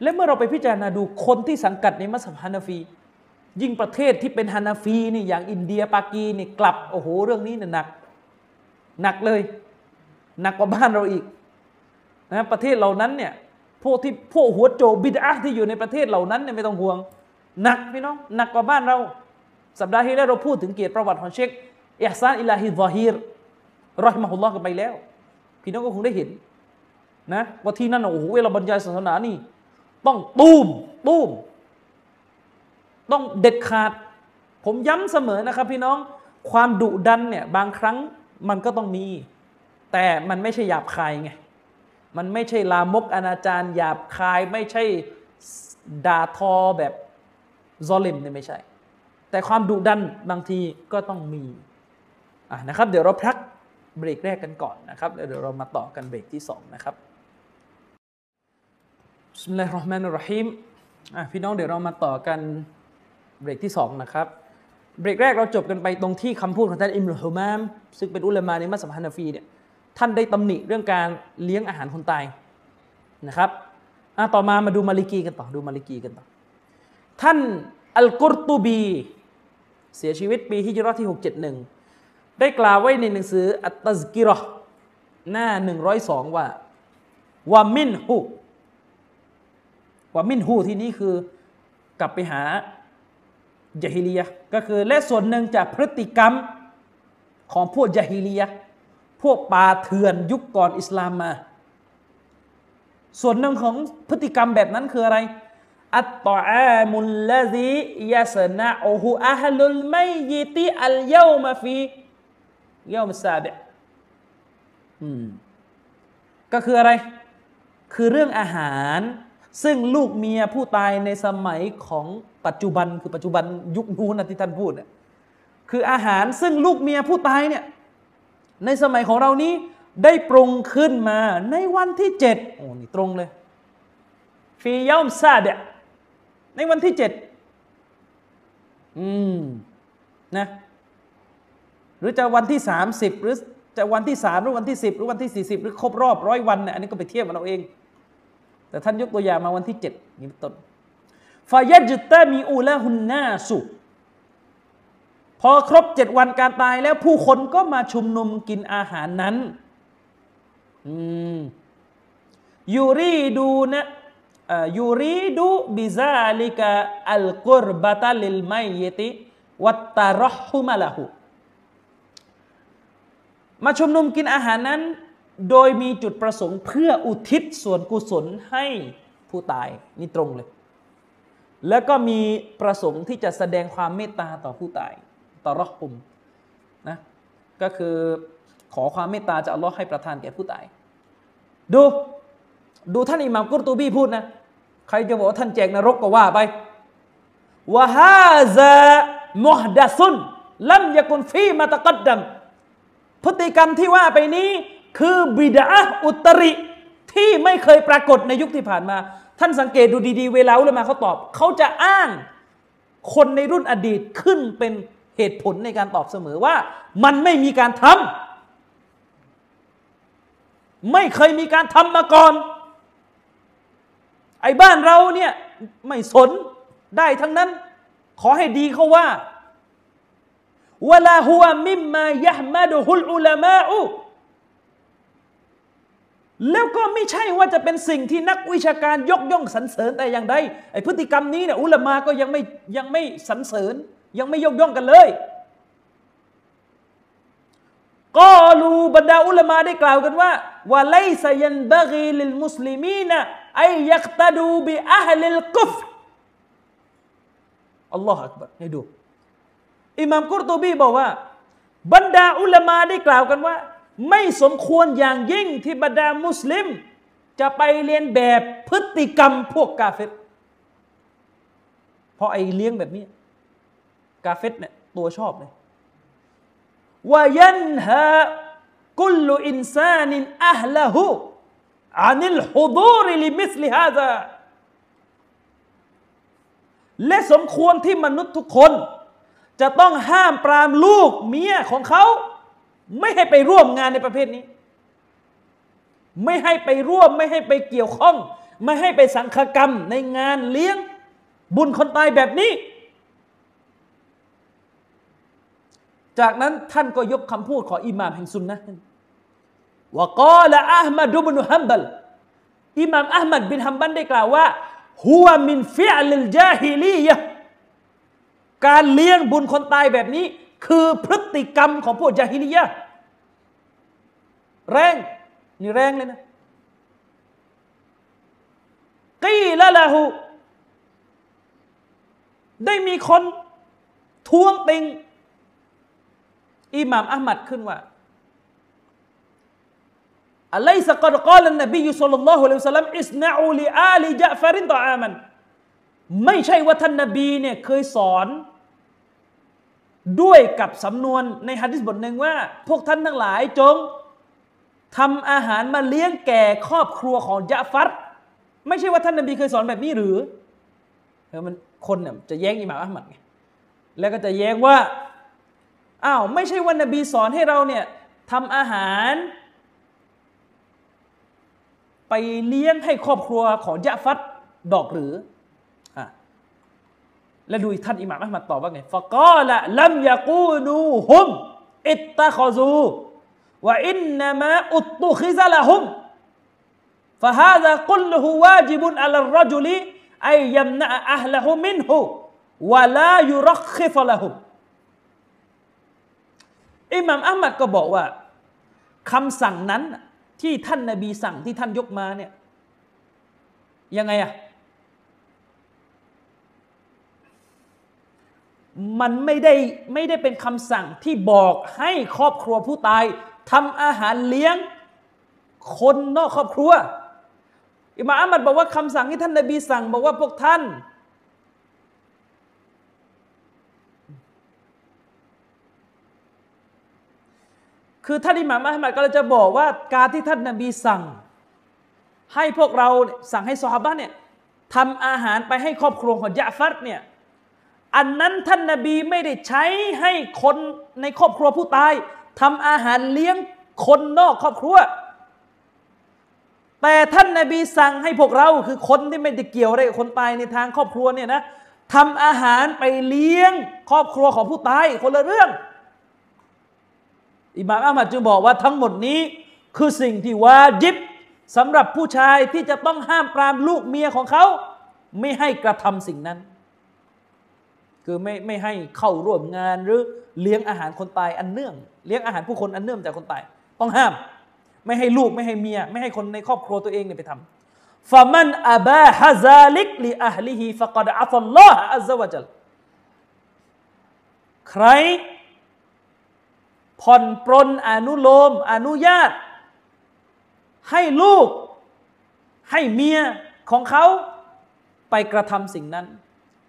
S1: และเมื่อเราไปพิจารณาดูคนที่สังกัดในมัสยิดฮานาฟี ยิ่งประเทศที่เป็นฮานาฟีนี่อย่างอินเดียปากีนี่กลับ โอ้โห เรื่องนี้เนี่ยหนัก หนักเลย หนักกว่าบ้านเราอีก นะประเทศเหล่านั้นเนี่ยพวกที่พวกหัวโจบิดอะที่อยู่ในประเทศเหล่านั้นเนี่ยไม่ต้องห่วง หนักพี่น้องหนักกว่าบ้านเรา สัปดาห์ที่แล้วเราพูดถึงเกียรติประวัติของเชคอิฮซานอิลาฮิซอฮีรرحمه اللهกันไปแล้ว พี่น้องก็คงได้เห็นนะว่าท่านนั้นโอ้โหเวลาบรรยายศาสนานี่ ต้องตูมตูมต้องเด็ดขาด ผมย้ำเสมอนะครับ พี่น้องความดุดันเนี่ยบางครั้งมันก็ต้องมี แต่มันไม่ใช่หยาบคายไง มันไม่ใช่ลามกอนาจารหยาบคายไม่ใช่ด่าทอแบบซอลิมเนี่ยไม่ใช่ แต่ความดุดันบางทีก็ต้องมีอะนะครับ เดี๋ยวเราพักเบรกแรกกันก่อนนะครับแล้วเดี๋ยวเรามาต่อกันเบรกที่สองนะครับبسم الله الرحمن الرحيمอะพี่น้องเดี๋ยวเรามาต่อกันเบรกที่สองนะครับ เบรกแรกเราจบกันไปตรงที่คำพูดของท่านอิบนุฮุมาม ซึ่งเป็นอุลามะในมัสฮับฮานาฟีเนี่ย ท่านได้ตำหนิเรื่องการเลี้ยงอาหารคนตายนะครับต่อมามาดูมาลิกีกันต่อดูมาลิกีกันต่อ ท่านอัลกุรตูบี เสียชีวิตปีฮิจรัตที่ 671 ได้กล่าวไว้ในหนังสืออัตตซกิรอหน้า 102 ว่าว่ามินฮูว่ามินฮูที่นี้คือกลับไปหายะฮิลียะก็คือและส่วนหนึ่งจากพฤติกรรมของพวกยะฮิลียะ พวกป่าเถื่อนยุคก่อนอิสลามมา ส่วนหนึ่งของพฤติกรรมแบบนั้นคืออะไร อัตตอามุลลซียาสนะอูฮูอัฮลุลไมยิติอัลเยามาฟีเยามัสซาเบก็คืออะไร คือเรื่องอาหาร ซึ่งลูกเมียผู้ตายในสมัยของปัจจุบันคือปัจจุบันยุคนู้นที่ท่านพูดเนี่ยคืออาหารซึ่งลูกเมียผู้ตายเนี่ย ในสมัยของเรานี้ได้ปรุงขึ้นมาในวันที่เจ็ดโอ้นี่ตรงเลยฟียอมซาเดะในวันที่เจ็ดอืมนะหรือจะวันที่สามสิบหรือจะวันที่สามหรือวันที่สิบหรือวันที่สี่สิบหรือครบรอบร้อยวันเนี่ยอันนี้ก็ไปเทียบกันเราเอง แต่ท่านยกตัวอย่างมาวันที่เจ็ดนี่ต้นฟายจตามีอูละหุนนาสุ พอครบเจ็ดวันการตายแล้วผู้คนก็มาชุมนุมกินอาหารนั้นยูรีดูนะยูรีดูบิซาลิกะอัลกุรบะตาลิลไมยติวัตตารฮุมะละหุมาชุมนุมกินอาหารนั้น โดยมีจุดประสงค์เพื่ออุทิศส่วนกุศลให้ผู้ตายนี่ตรงเลย แล้วก็มีประสงค์ที่จะแสดงความเมตตาต่อผู้ตาย ตรอคุมนะก็คือขอความเมตตาจากอัลลอฮ์ให้ประทานแก่ผู้ตาย ดู ดูท่านอิหม่ามกุรตูบีพูดนะ ใครจะบอกว่าท่านแจกนรกก็ว่าไปวะฮาซามุฮดัซุนลัมยากุนฟีมาตะกัดดัมพฤติกรรมที่ว่าไปนี้คือบิดาอุตริที่ไม่เคยปรากฏในยุคที่ผ่านมา ท่านสังเกตดูดีๆ เวลาอุลามาเขาตอบ เขาจะอ้างคนในรุ่นอดีตขึ้นเป็น เหตุผลในการตอบเสมอว่า มันไม่มีการทำไม่เคยมีการทำมาก่อน ไอ้บ้านเราเนี่ยไม่สนได้ทั้งนั้น ขอให้ดีเขาว่าวลาหัวมิมมายะมาดุฮุลอุลามาอุแล้วก็ไม่ใช่ว่าจะเป็นสิ่งที่นักวิชาการยกย่องสรรเสริญแต่อย่างใดไอ้พฤติกรรมนี้เนี่ยอุลามาก็ยังไม่ยังไม่สรรเสริญ ยังไม่ยกย่องกันเลยก็รูบรรดาอุลามาได้กล่าวกันว่าว่าไลซยันบะกีลิลมุสลิมีนะไอยักตาดูบิอัลลิลกุฟอัลลอฮฺอักบัรให้ดูอิหม่ามกุรตูบีบอกว่า บรรดาอุลามาได้กล่าวกันว่า ไม่สมควรอย่างยิ่งที่บรรดามุสลิม จะไปเรียนแบบพฤติกรรมพวกกาเฟตเพราะไอ้เลี้ยงแบบนี้ กาเฟตเนี่ยตัวชอบเลยوينهى كل إنسان أهله عن الحضور لمثل هذاและสมควรที่มนุษย์ทุกคน จะต้องห้ามปรามลูกเมียของเขา ไม่ให้ไปร่วมงานในประเภทนี้ ไม่ให้ไปร่วม ไม่ให้ไปเกี่ยวข้อง ไม่ให้ไปสังฆกรรมในงานเลี้ยงบุญคนตายแบบนี้ จากนั้นท่านก็ยกคำพูดของอิหม่ามแห่งสุนนะว่ากอละอัลมัดบุนฮัมบัลอิหม่ามอัลมัดบินฮัมบัลได้กล่าวว่าฮุวมินฟิอัลลจาฮิลียะการเลี้ยงบุญคนตายแบบนี้ คือพฤติกรรมของพวกจาฮิลียะแรงนี่แรงเลยนะกีละละหูได้มีคนทวงติง อิหม่ามอัลมัดขึ้นว่าอะไรสักกรกาลนบีสุลต่านละฮ์อะลัยฮิสลามอิสนาอูลีอาลีจาฟารินตออามันไม่ใช่ว่าท่านนบีเนี่ยเคยสอนด้วยกับสำนวนในฮะดิษบทหนึ่งว่า พวกท่านทั้งหลายจงทำอาหารมาเลี้ยงแก่ครอบครัวของยะฟัดไม่ใช่ว่าท่านนบีเคยสอนแบบนี้หรือเออมันคนเนี่ยจะแย้งอิหม่ามอัลมัดไงแล้วก็จะแย้งว่า อ้าวไม่ใช่ว่านบีสอนให้เราเนี่ยทำอาหาร ไปเลี้ยงให้ครอบครัวของยะฟัดดอกหรืออและดูท่านอิหม่ามอัลมัตอบว่าไงฟะกอละลัมยากูนูฮุมอิตตะคอซูว่าอินนามะอุตตุคิซะละฮุมฟะฮาดะกุลฮุวาจิบุนอัลรจุลีไอยัมนะอัลฮุมินฮุ อิหม่ามอัลมัดก็บอกว่าคำสั่งนั้นที่ท่านนาบีสั่งที่ท่านยกมาเนี่ยยังไงอะมันไม่ได้ไม่ได้เป็นคำสั่งที่บอกให้ครอบครัวผู้ตายทำอาหารเลี้ยงคนนอกครอบครัวอิมามอัมัดบอกว่าคำสั่งที่ท่านนบีสั่ง บอกว่าพวกท่าน คือท่านอิหม่ามอัลมัดก็เลยจะบอกว่าการที่ท่านนบีสั่ง ให้พวกเราสั่งให้ซอฮาบะเนี่ยทำอาหารไปให้ครอบครัวของยะฟัดเนี่ยอันนั้นท่านนบีไม่ได้ใช้ให้คนในครอบครัวผู้ตายทำอาหารเลี้ยงคนนอกครอบครัว แต่ท่านนาบีสั่งให้พวกเราคือคนที่ไม่ได้เกี่ยวอะไรกับคนตายในทางครอบครัวเนี่ยนะทำอาหารไปเลี้ยงครอบครัวของผู้ตายคนละเรื่อง อิมามอามัดจึงบอกว่าทั้งหมดนี้คือสิ่งที่วาจิบสำหรับผู้ชายที่จะต้องห้ามปรามลูกเมียของเขา ไม่ให้กระทำสิ่งนั้น คือไม่ไม่ให้เข้าร่วมงานหรือเลี้ยงอาหารคนตายอันเนื่อง เลี้ยงอาหารผู้คนอันเนื่องจากคนตาย ต้องห้าม ไม่ให้ลูกไม่ให้เมีย ไม่ให้คนในครอบครัวตัวเองเนี่ยไปทำฟามันอับาฮะซาลิกลีอัลลิฮิฟะกดอัฟลลอฮ์อัลลอฮฺจัลใคร ผ่อนปรนอนุโลม อนุญาต ให้ลูก ให้เมียของเขาไปกระทำสิ่งนั้น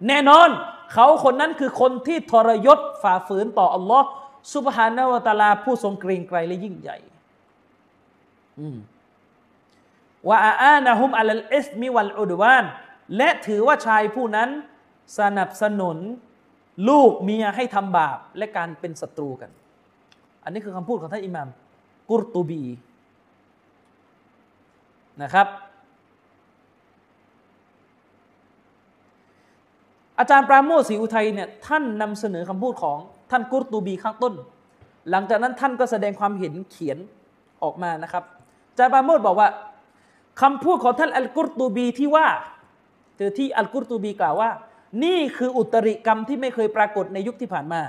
S1: แน่นอนเขาคนนั้นคือคนที่ทรยศฝ่าฝืนต่ออัลลอฮ์สุบฮานาวตาลา ผู้ทรงเกรงไกรและยิ่งใหญ่ว่าอานะฮุมอัลลอิสมิวัลอุดวาน และถือว่าชายผู้นั้น สนับสนุน ลูกเมียให้ทำบาปและการเป็นศัตรูกัน อันนี้คือคำพูดของท่านอิหม่ามกุรตูบีนะครับ อาจารย์ปราโมทศรีอุทัยเนี่ยท่านนำเสนอคำพูดของท่านกุรตูบีข้างต้น หลังจากนั้นท่านก็แสดงความเห็นเขียนออกมานะครับ อาจาบาโมดบอกว่าคำพูดของท่านอัลกุรตูบีที่ว่าคือที่อัลกุรตูบีกล่าวว่า นี่คืออุตริกรรมที่ไม่เคยปรากฏในยุคที่ผ่านมา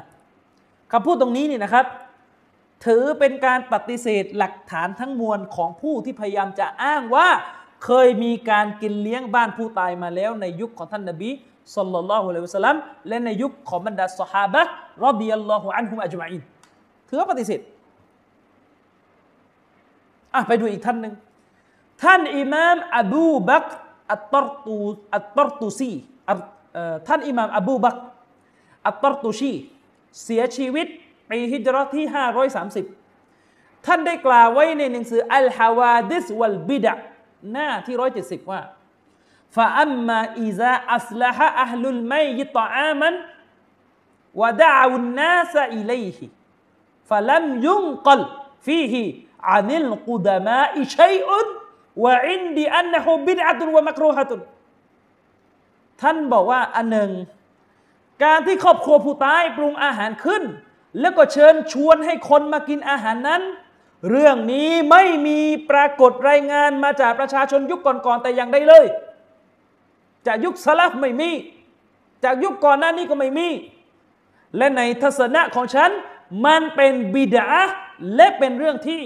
S1: คำพูดตรงนี้นี่นะครับ ถือเป็นการปฏิเสธหลักฐานทั้งมวลของผู้ที่พยายามจะอ้างว่า เคยมีการกินเลี้ยงบ้านผู้ตายมาแล้วในยุคของท่านนบีสุลต่านละฮ์อะลัยฮิวสลลัมและในยุคของบรรดาสหาบะรอบิยัลลอฮุอันฮุมอัจมาอินถือว่าปฏิเสธอะไปดูอีกท่านหนึ่งท่านอิมามอบูบักอัตตรตูอัตตรตูซีท่านอิมามอบูบักอัตตรตูชีเสียชีวิต ปีฮิจรัตที่ 530 ท่านได้กล่าวไว้ในหนังสืออัลฮาวาดิสวัลบิดะหน้าที่ 170 ว่าฟาอัมมาอิซาอัสลาฮะอัลลุลไมยิตอามันวะดาอุนนาสอิเลห์ฟะลัมยุงกลฟีฮิอันิลกุดามะอิชัยอุนวะอินดีอันนะฮุบิดอัตุวะมักรูฮะตุท่านบอกว่าอันหนึ่ง การที่ครอบครัวผู้ตายปรุงอาหารขึ้น แล้วก็เชิญชวนให้คนมากินอาหารนั้น เรื่องนี้ไม่มีปรากฏรายงานมาจากประชาชนยุคก่อนๆแต่อย่างใดเลย จากยุคสลับไม่มี จากยุคก่อนหน้านี้ก็ไม่มี และในทัศนะของฉัน มันเป็นบิดาและเป็นเรื่องที่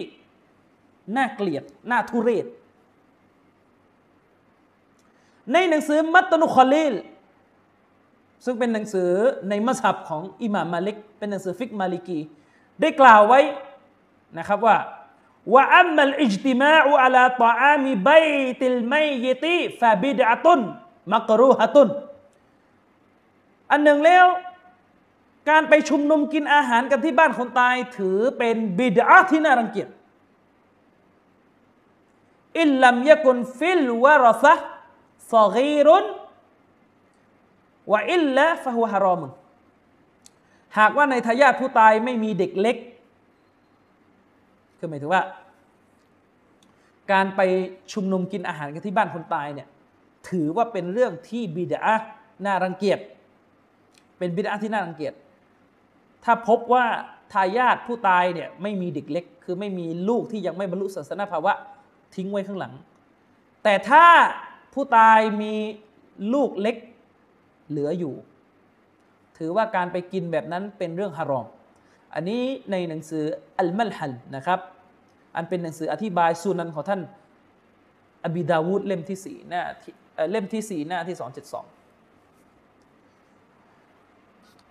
S1: น่าเกลียดน่าทุเรศในหนังสือมัตตนุคอลีล ซึ่งเป็นหนังสือในมัสฮับของอิหม่ามมาลิก เป็นหนังสือฟิกมาลิกี ได้กล่าวไว้นะครับว่าว่าอัมมัลอิจติมาอุอัลาตออามีบัยติลไมยยติฟาบิดะตุนมักรูฮะตุนอันหนึ่งแล้วการไปชุมนุมกินอาหารกันที่บ้านคนตายถือเป็นบิดาที่น่ารังเกียจอิลลัมยกุนฟิลวะรซะซอกีรุน วะอิลละฟะฮุฮารอมหากว่าในทายาทผู้ตายไม่มีเด็กเล็กคือหมายถึงว่า การไปชุมนุมกินอาหารกันที่บ้านคนตายเนี่ยถือว่าเป็นเรื่องที่บิดาน่ารังเกียจเป็นบิดาที่น่ารังเกียจถ้าพบว่าทายาทผู้ตายเนี่ยไม่มีเด็กเล็ก คือไม่มีลูกที่ยังไม่บรรลุศาสนาภาวะทิ้งไว้ข้างหลัง แต่ถ้าผู้ตายมีลูกเล็ก เหลืออยู่ ถือว่าการไปกินแบบนั้นเป็นเรื่องฮารอม อันนี้ในหนังสืออัลมัลฮัลนะครับ อันเป็นหนังสืออธิบายสุนันของท่านอบีดาวูดเล่มที่สี่หน้าเล่มที่สี่หน้าที่สองเจ็ดสอง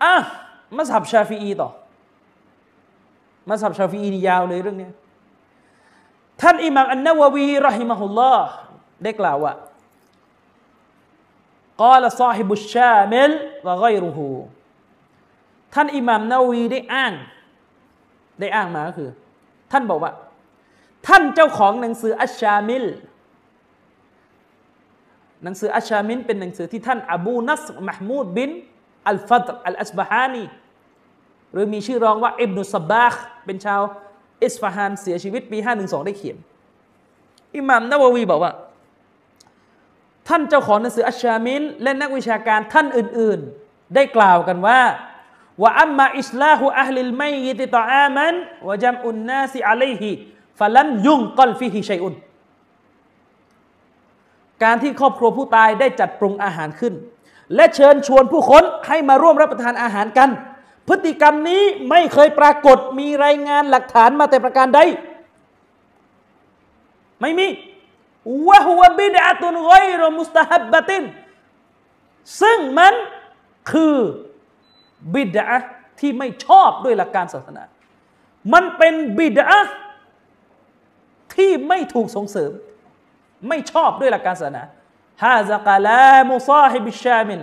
S1: อะมัสฮับชาฟีอีต่อมัสฮับชาฟีอีนี่ยาวเลยเรื่องนี้ ท่านอิหม่ามอันนาววีรหิมะฮุลลอฮ์ได้กล่าวว่า กาลซาฮิบุชชามิลวะไกรุฮูท่านอิหม่ามนาวีได้อ้าง ได้อ้างมาก็คือ ท่านบอกว่า ท่านเจ้าของหนังสืออัชชามิล หนังสืออัชชามินเป็นหนังสือที่ท่านอบูนัสมหมูดบินอัลฟัดอัลอัสบาฮานีหรือมีชื่อรองว่าอิบนุซอบบาฆเป็นชาวอิสฟาฮานเสียชีวิตปี 512 ได้เขียน อิหม่ามนาววีบอกว่า ท่านเจ้าของหนังสืออัชชามิลและนักวิชาการท่านอื่น ๆ ได้กล่าวกันว่า وأما إصلاح أهل الميت طعاما وجمع الناس عليه فلم ينقل فيه شيءการที่ครอบครัวผู้ตายได้จัดปรุงอาหารขึ้น และเชิญชวนผู้คนให้มาร่วมรับประทานอาหารกัน พฤติกรรมนี้ไม่เคยปรากฏมีรายงานหลักฐานมาแต่ประการใดไม่มี วะฮุวบิดอะตุนไกรมุสตาฮับบะตินซึ่งมันคือบิดาที่ไม่ชอบด้วยหลักการศาสนา มันเป็นบิดาที่ไม่ถูกส่งเสริม ไม่ชอบด้วยหลักการศาสนาฮาซากาลามุซาฮิบิชามิน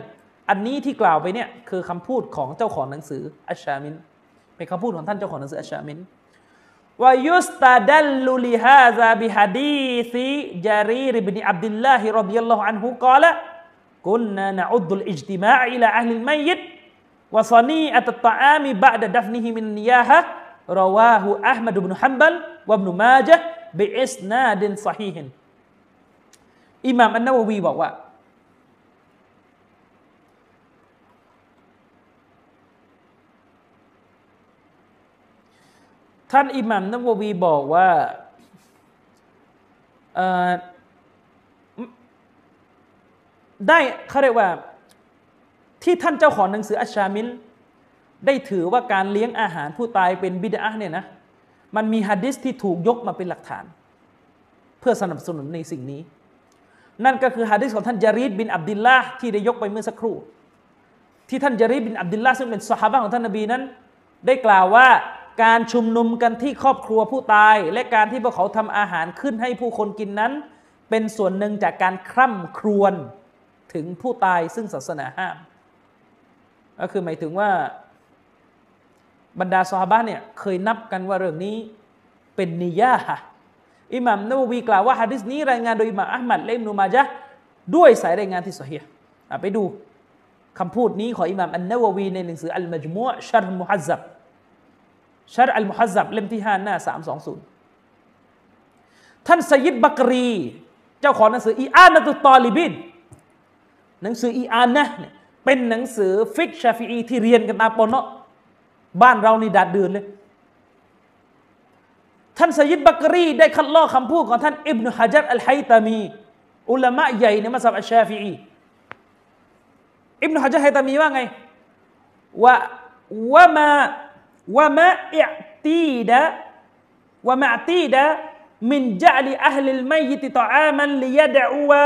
S1: อันนี้ที่กล่าวไปเนี่ยคือคำพูดของเจ้าของหนังสืออัชชามินเป็นคำพูดของท่านเจ้าของหนังสืออัชชามิน ว่ายุสตาดัลลุลิฮาซาบิฮะดีซีจารีรบินอับดุลลาฮิรดิยัลลอฮุอันฮุกล่าวกุนนานะอุดุลอิจติมาอิลาอัลลิลมัยยิตวะซานีอัตตะอามีบะดะดัฟนิฮิมินนิยาฮะราวาหูอัลมัดบนุฮัมบัลวะบนุมาจห์บิอิสนาดินซะฮีฮินอิหม่ามอันนาววีบอกว่า ท่านอิหม่ามนาววีบอกว่าได้เขาเรียกว่าที่ท่านเจ้าของหนังสืออัชชามินได้ถือว่าการเลี้ยงอาหารผู้ตายเป็นบิดาเนี่ยนะมันมีฮะดิษที่ถูกยกมาเป็นหลักฐาน เพื่อสนับสนุนในสิ่งนี้ นั่นก็คือฮะดิษของท่านจารีดบินอับดิลลาห์ที่ได้ยกไปเมื่อสักครู่ ที่ท่านจารีดบินอับดิลลาห์ซึ่งเป็นสหายของท่านนบีนั้น ได้กล่าวว่า การชุมนุมกันที่ครอบครัวผู้ตาย และการที่พวกเขาทำอาหารขึ้นให้ผู้คนกินนั้น เป็นส่วนหนึ่งจากการคร่ำครวญถึงผู้ตายซึ่งศาสนาห้าม ก็คือหมายถึงว่าบรรดาซอฮาบะเนี่ยเคยนับกันว่าเรื่องนี้เป็นนิยาะอิหมัมนบวีกล่าวว่าฮะดิษนี้รายงานโดยอิหม่ามอัลมัดเลมนูมาจ์ด้วยสายรายงานที่สเฮีไปดูคำพูดนี้ของอิหม่ามอันนบวีในหนังสืออัลมัจมุอะชัรมุฮัซซับ ชัรอัลมุฮัซซับเล่มที่ห้าหน้าสามสองศูนย์ท่านสยิดบักรี เจ้าของหนังสืออีอานตุตอลิบินหนังสืออีอานนะเนี่ยเป็นหนังสือฟิกชาฟีอีที่เรียนกันตามปอเนาะบ้านเรานี่ดาษดื่นเลย ท่านสยิดบักรีได้คัดลอกคำพูดของท่านอิบนุฮะจัดอัลไฮตามี อุลามะใหญ่ในมัสฮับอัชชาฟีอีอิบนุฮะจัดไฮตามีว่าไงว่าว่ามา ว่ามะอิตีดะว่ามะตีดะมินจัลิอัลลิลมัยติตออามันลิยะดะวะ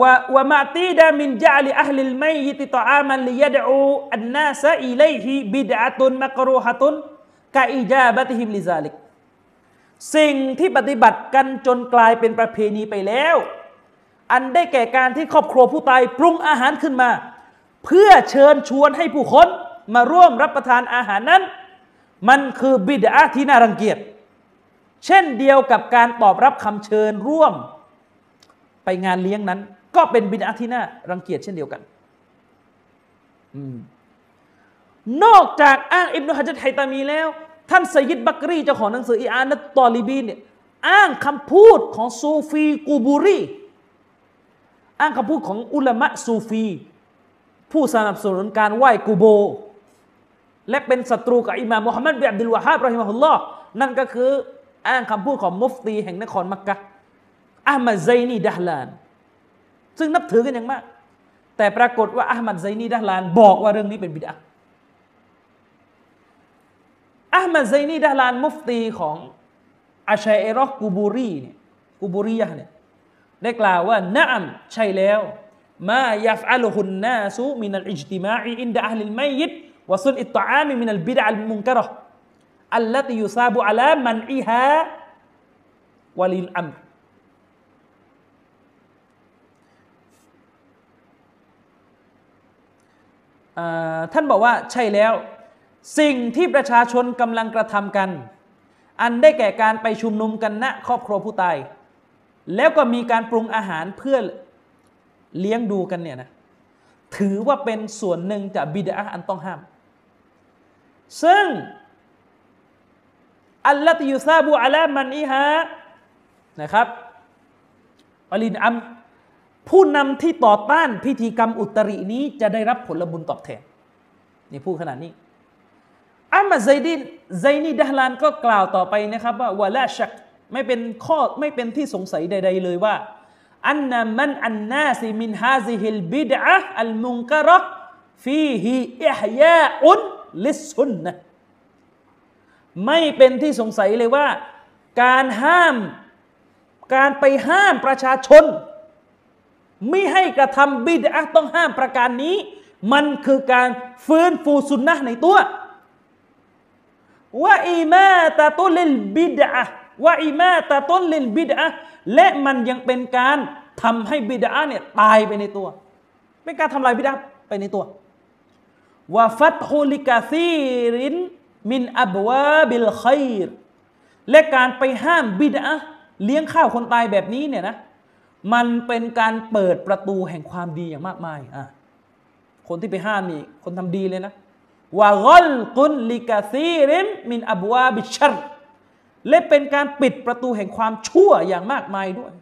S1: วะวะมะตีดะมินจัลิอัลลิลมัยติตอามันลิยะดะอันนาสอิเลหิบิดะตุนมักรูฮะตุนกะอิจาบะติฮิมลิซาลิกสิ่งที่ปฏิบัติกันจนกลายเป็นประเพณีไปแล้ว อันได้แก่การที่ครอบครัวผู้ตายปรุงอาหารขึ้นมา เพื่อเชิญชวนให้ผู้คน มาร่วมรับประทานอาหารนั้น มันคือบิดาที่น่ารังเกียจ เช่นเดียวกับการตอบรับคำเชิญร่วม ไปงานเลี้ยงนั้น ก็เป็นบิดาที่น่ารังเกียจเช่นเดียวกันอนอกจากอ้างอิบนุฮะจัดไฮตามีแล้ว ท่านสยิดบักรีเจ้าของหนังสืออีอานัตตอลีบีนเนี่ยอ้างคำพูดของซูฟีกูบูรีอ้างคำพูดของอุลามะซูฟี ผู้สนับสนุนการไหว้กูโบ และเป็นศัตรูกับอิหม่ามมุฮัมมัดบิอับดุลวะฮาบรอฮิมะฮุลลอฮ์นั่นก็คืออ้างคำพูดของมุฟตีแห่งนครมักกะอามัดไซนีดะฮลาน ซึ่งนับถือกันอย่างมาก แต่ปรากฏว่าอามัดไซนีดะฮลาน บอกว่าเรื่องนี้เป็นบิดาอามัดไซนีดะฮลานมุฟตีของอาชัยเอรอกูบูรีเนี่ยกูบูรียะเนี่ยได้กล่าวว่าنعمใช่แล้วما يفعله الناس من الاجتماع عند أهل الميت وصنع الطعام من البدع المنكرة التي يثاب على منعها والي الأمرท่านบอกว่าใช่แล้ว สิ่งที่ประชาชนกำลังกระทำกัน อันได้แก่การไปชุมนุมกันณนะครอบครัวผู้ตาย แล้วก็มีการปรุงอาหารเพื่อเลี้ยงดูกันเนี่ยนะถือว่าเป็นส่วนหนึ่งจากบิดาอันต้องห้าม ซึ่งอัลลอฮฺยุซาบูอัลามันอิฮะนะครับอลินอัมผู้นำที่ต่อต้านพิธีกรรมอุตรินี้จะได้รับผลบุญตอบแทนนี่พูดขนาดนี้อัมมาไซดินไซนีดะลานก็กล่าวต่อไปนะครับว่าวะละชักไม่เป็นข้อไม่เป็นที่สงสัยใด ๆ เลยว่าอันนัมันอันนาซิมินฮาซิฮิลบิดะอัลมุงกะรฟีฮิอิฮยาอุน ลิสุนนะไม่เป็นที่สงสัยเลยว่า การห้ามการไปห้ามประชาชน ไม่ให้กระทำบิดอะต้องห้ามประการนี้ มันคือการฟื้นฟูสุนนะในตัวว่าอิมาตาตุลิลบิดอะว่าอิมาตาตุลิลบิดอะและมันยังเป็นการทำให้บิดอะเนี่ยตายไปในตัว เป็นการทำลายบิดอะไปในตัว วาฟัตฮุลิกาซีรินมินอับวาบิลขัยรและการไปห้ามบิดอะเลี้ยงข้าวคนตายแบบนี้เนี่ยนะมันเป็นการเปิดประตูแห่งความดีอย่างมากมายอะคนที่ไปห้ามนี่คนทำดีเลยนะوغلق لكثير من أبواب الشرและเป็นการปิดประตูแห่งความชั่วอย่างมากมายด้วย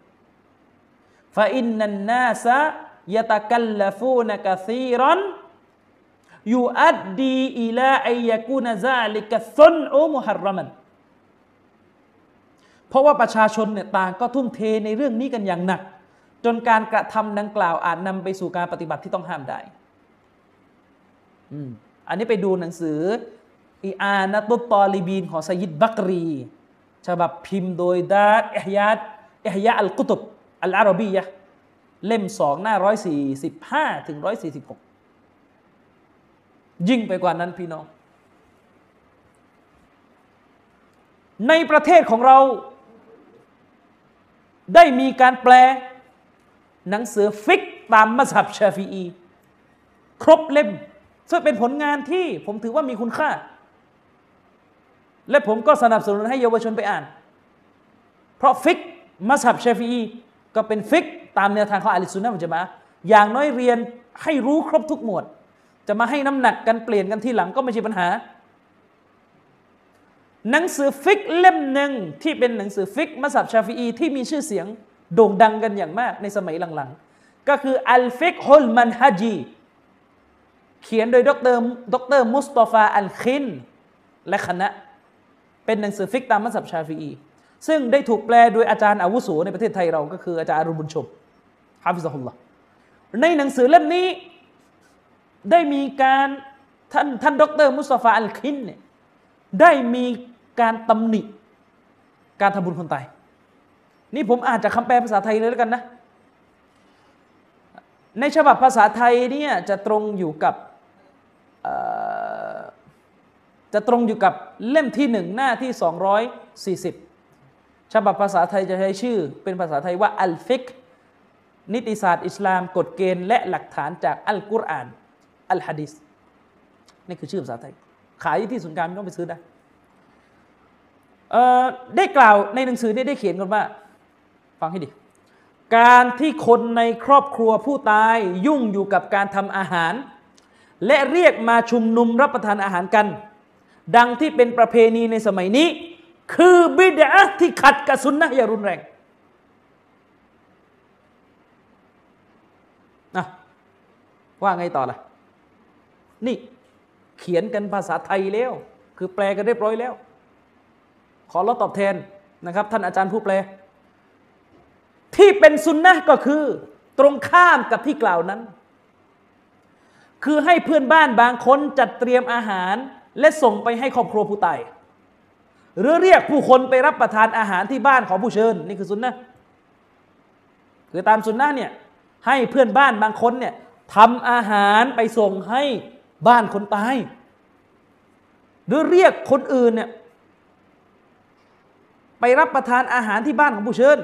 S1: ฟาอินนันนาซะยะตะกัลลฟูนกะซีรัน ยูอัดดีอิลาอัยกูนซาลิกะซุนอุมุฮัรรมัน เพราะว่าประชาชนเนี่ยต่างก็ทุ่มเทในเรื่องนี้กันอย่างหนัก จนการกระทำดังกล่าวอาจนำไปสู่การปฏิบัติที่ต้องห้ามได้อันนี้ไปดูหนังสืออีอานัตุตอลีบีนของสยิดบักรี ฉบับพิมพ์โดยดาอิฮยาดอิฮยาอัลกุตุบอัลอารบียะเล่มสองหน้าร้อยสี่สิบห้าถึงร้อยสี่สิบหก ยิ่งไปกว่านั้นพี่น้อง ในประเทศของเรา ได้มีการแปล หนังสือฟิกตามมัสฮับชาฟีอีครบเล่มซึ่งเป็นผลงานที่ผมถือว่ามีคุณค่า และผมก็สนับสนุนให้เยาวชนไปอ่าน เพราะฟิกมัสฮับชาฟีอีก็เป็นฟิกตามแนวทางของอะห์ลิสสุนนะฮ์วัลญะมาอะฮ์อย่างน้อยเรียนให้รู้ครบทุกหมวด จะมาให้น้ำหนักกันเปลี่ยนกันทีหลังก็ไม่ใช่ปัญหา หนังสือฟิกเล่มหนึ่งที่เป็นหนังสือฟิกมัสฮับชาฟีอีที่มีชื่อเสียงโด่งดังกันอย่างมากในสมัยหลังๆ ก็คืออัลฟิกฮุลมันฮจีเขียนโดยดรดรมุสตอฟาอัลคินและคณะ เป็นหนังสือฟิกตามมัสฮับชาฟีอีซึ่งได้ถูกแปลโดยอาจารย์อาวุโสในประเทศไทยเราก็คืออาจารย์อรุณ บุญชม حفظه اللهในหนังสือเล่มนี้ ได้มีการท่านท่านดรมุสฟาอัลคินเนี่ยได้มีการตำหนิ การทำบุญคนตาย นี่ผมอ่านจากคำแปลภาษาไทยเลยแล้วกันนะ ในฉบับภาษาไทยเนี่ยจะตรงอยู่กับจะตรงอยู่กับเล่มที่หนึ่งหน้าที่ 240 ฉบับภาษาไทยจะใช้ชื่อ เป็นภาษาไทยว่าอัลฟิกนิติศาสตร์อิสลามกฎเกณฑ์และหลักฐานจากอัลกุรอาน อัลฮะดิษนี่คือชื่อภาษาไทย ขายที่ศูนย์การไม่ต้องไปซื้อได้ได้กล่าวในหนังสือนี้ได้เขียนกันว่า ฟังให้ดี การที่คนในครอบครัวผู้ตายยุ่งอยู่กับการทำอาหาร และเรียกมาชุมนุมรับประทานอาหารกัน ดังที่เป็นประเพณีในสมัยนี้ คือบิดาที่ขัดกับสุนนะอย่ารุนแรงนะว่าไงต่อล่ะ นี่เขียนกันภาษาไทยแล้ว คือแปลกันเรียบร้อยแล้ว ขอรับตอบแทนนะครับ ท่านอาจารย์ผู้แปล ที่เป็นซุนนะก็คือ ตรงข้ามกับที่กล่าวนั้น คือให้เพื่อนบ้านบางคนจัดเตรียมอาหาร และส่งไปให้ครอบครัวผู้ตายหรือเรียกผู้คนไปรับประทานอาหารที่บ้านของผู้เชิญ นี่คือซุนนะคือตามซุนนะเนี่ยให้เพื่อนบ้านบางคนเนี่ยทำอาหารไปส่งให้ บ้านคนตาย หรือเรียกคนอื่นเนี่ยไปรับประทานอาหารที่บ้านของผู้เชิญ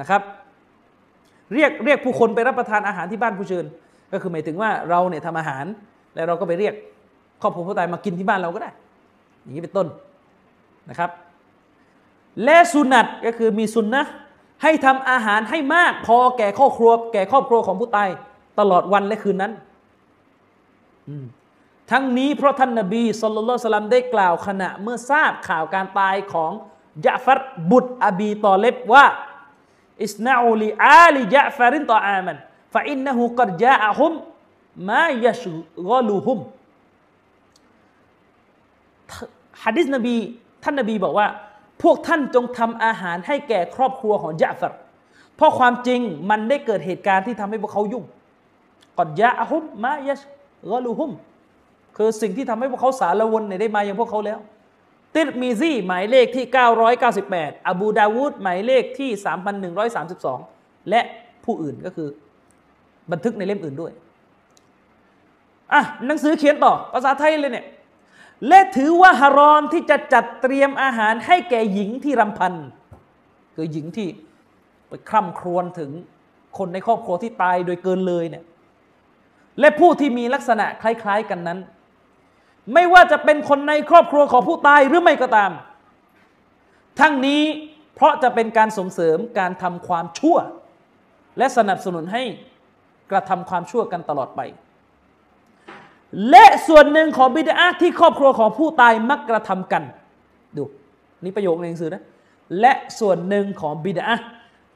S1: นะครับ เรียกเรียกผู้คนไปรับประทานอาหารที่บ้านผู้เชิญ ก็คือหมายถึงว่าเราเนี่ยทำอาหาร แล้วเราก็ไปเรียกครอบครัวผู้ตายมากินที่บ้านเราก็ได้ อย่างนี้เป็นต้นนะครับ และสุนัตก็คือมีสุนนะให้ทำอาหารให้มากพอแก่ครอบครัว แก่ครอบครัวของผู้ตาย ตลอดวันและคืนนั้น ทั้งนี้เพราะท่านนบีสุลต่านสลัมได้กล่าวขณะเมื่อทราบข่าวการตายของยะฟัรบุตรอบีตอเลบว่าอิสนาอูลีอาลียะฟารินตออามันฟาอินนะฮูกัดจาอะฮุมมายะชกลูฮุมฮะดิษนบีท่านนบีบอกว่า พวกท่านจงทำอาหารให้แก่ครอบครัวของยะฟัรเพราะความจริงมันได้เกิดเหตุการณ์ที่ทำให้พวกเขายุ่งกัดยะอะฮุมมายะช กอลูฮุม คือสิ่งที่ทำให้พวกเขาสารวนเนี่ยได้มาอย่างพวกเขาแล้ว ติดมีซี่หมายเลขที่ 998 อบูดาวูดหมายเลขที่ 3132 และผู้อื่นก็คือ บันทึกในเล่มอื่นด้วยอะหนังสือเขียนต่อภาษาไทยเลยเนี่ยและถือว่าฮารอมที่จะจัดเตรียมอาหารให้แก่หญิงที่รำพันคือหญิงที่ไปคร่ำครวญถึงคนในครอบครัวที่ตายโดยเกินเลยเนี่ย และผู้ที่มีลักษณะคล้าย ๆกันนั้น ไม่ว่าจะเป็นคนในครอบครัวของผู้ตายหรือไม่ก็ตาม ทั้งนี้เพราะจะเป็นการส่งเสริมการทำความชั่ว และสนับสนุนให้กระทำความชั่วกันตลอดไป และส่วนหนึ่งของบิดาที่ครอบครัวของผู้ตายมักกระทำกัน ดู นี่ประโยคในหนังสือนะและส่วนหนึ่งของบิดา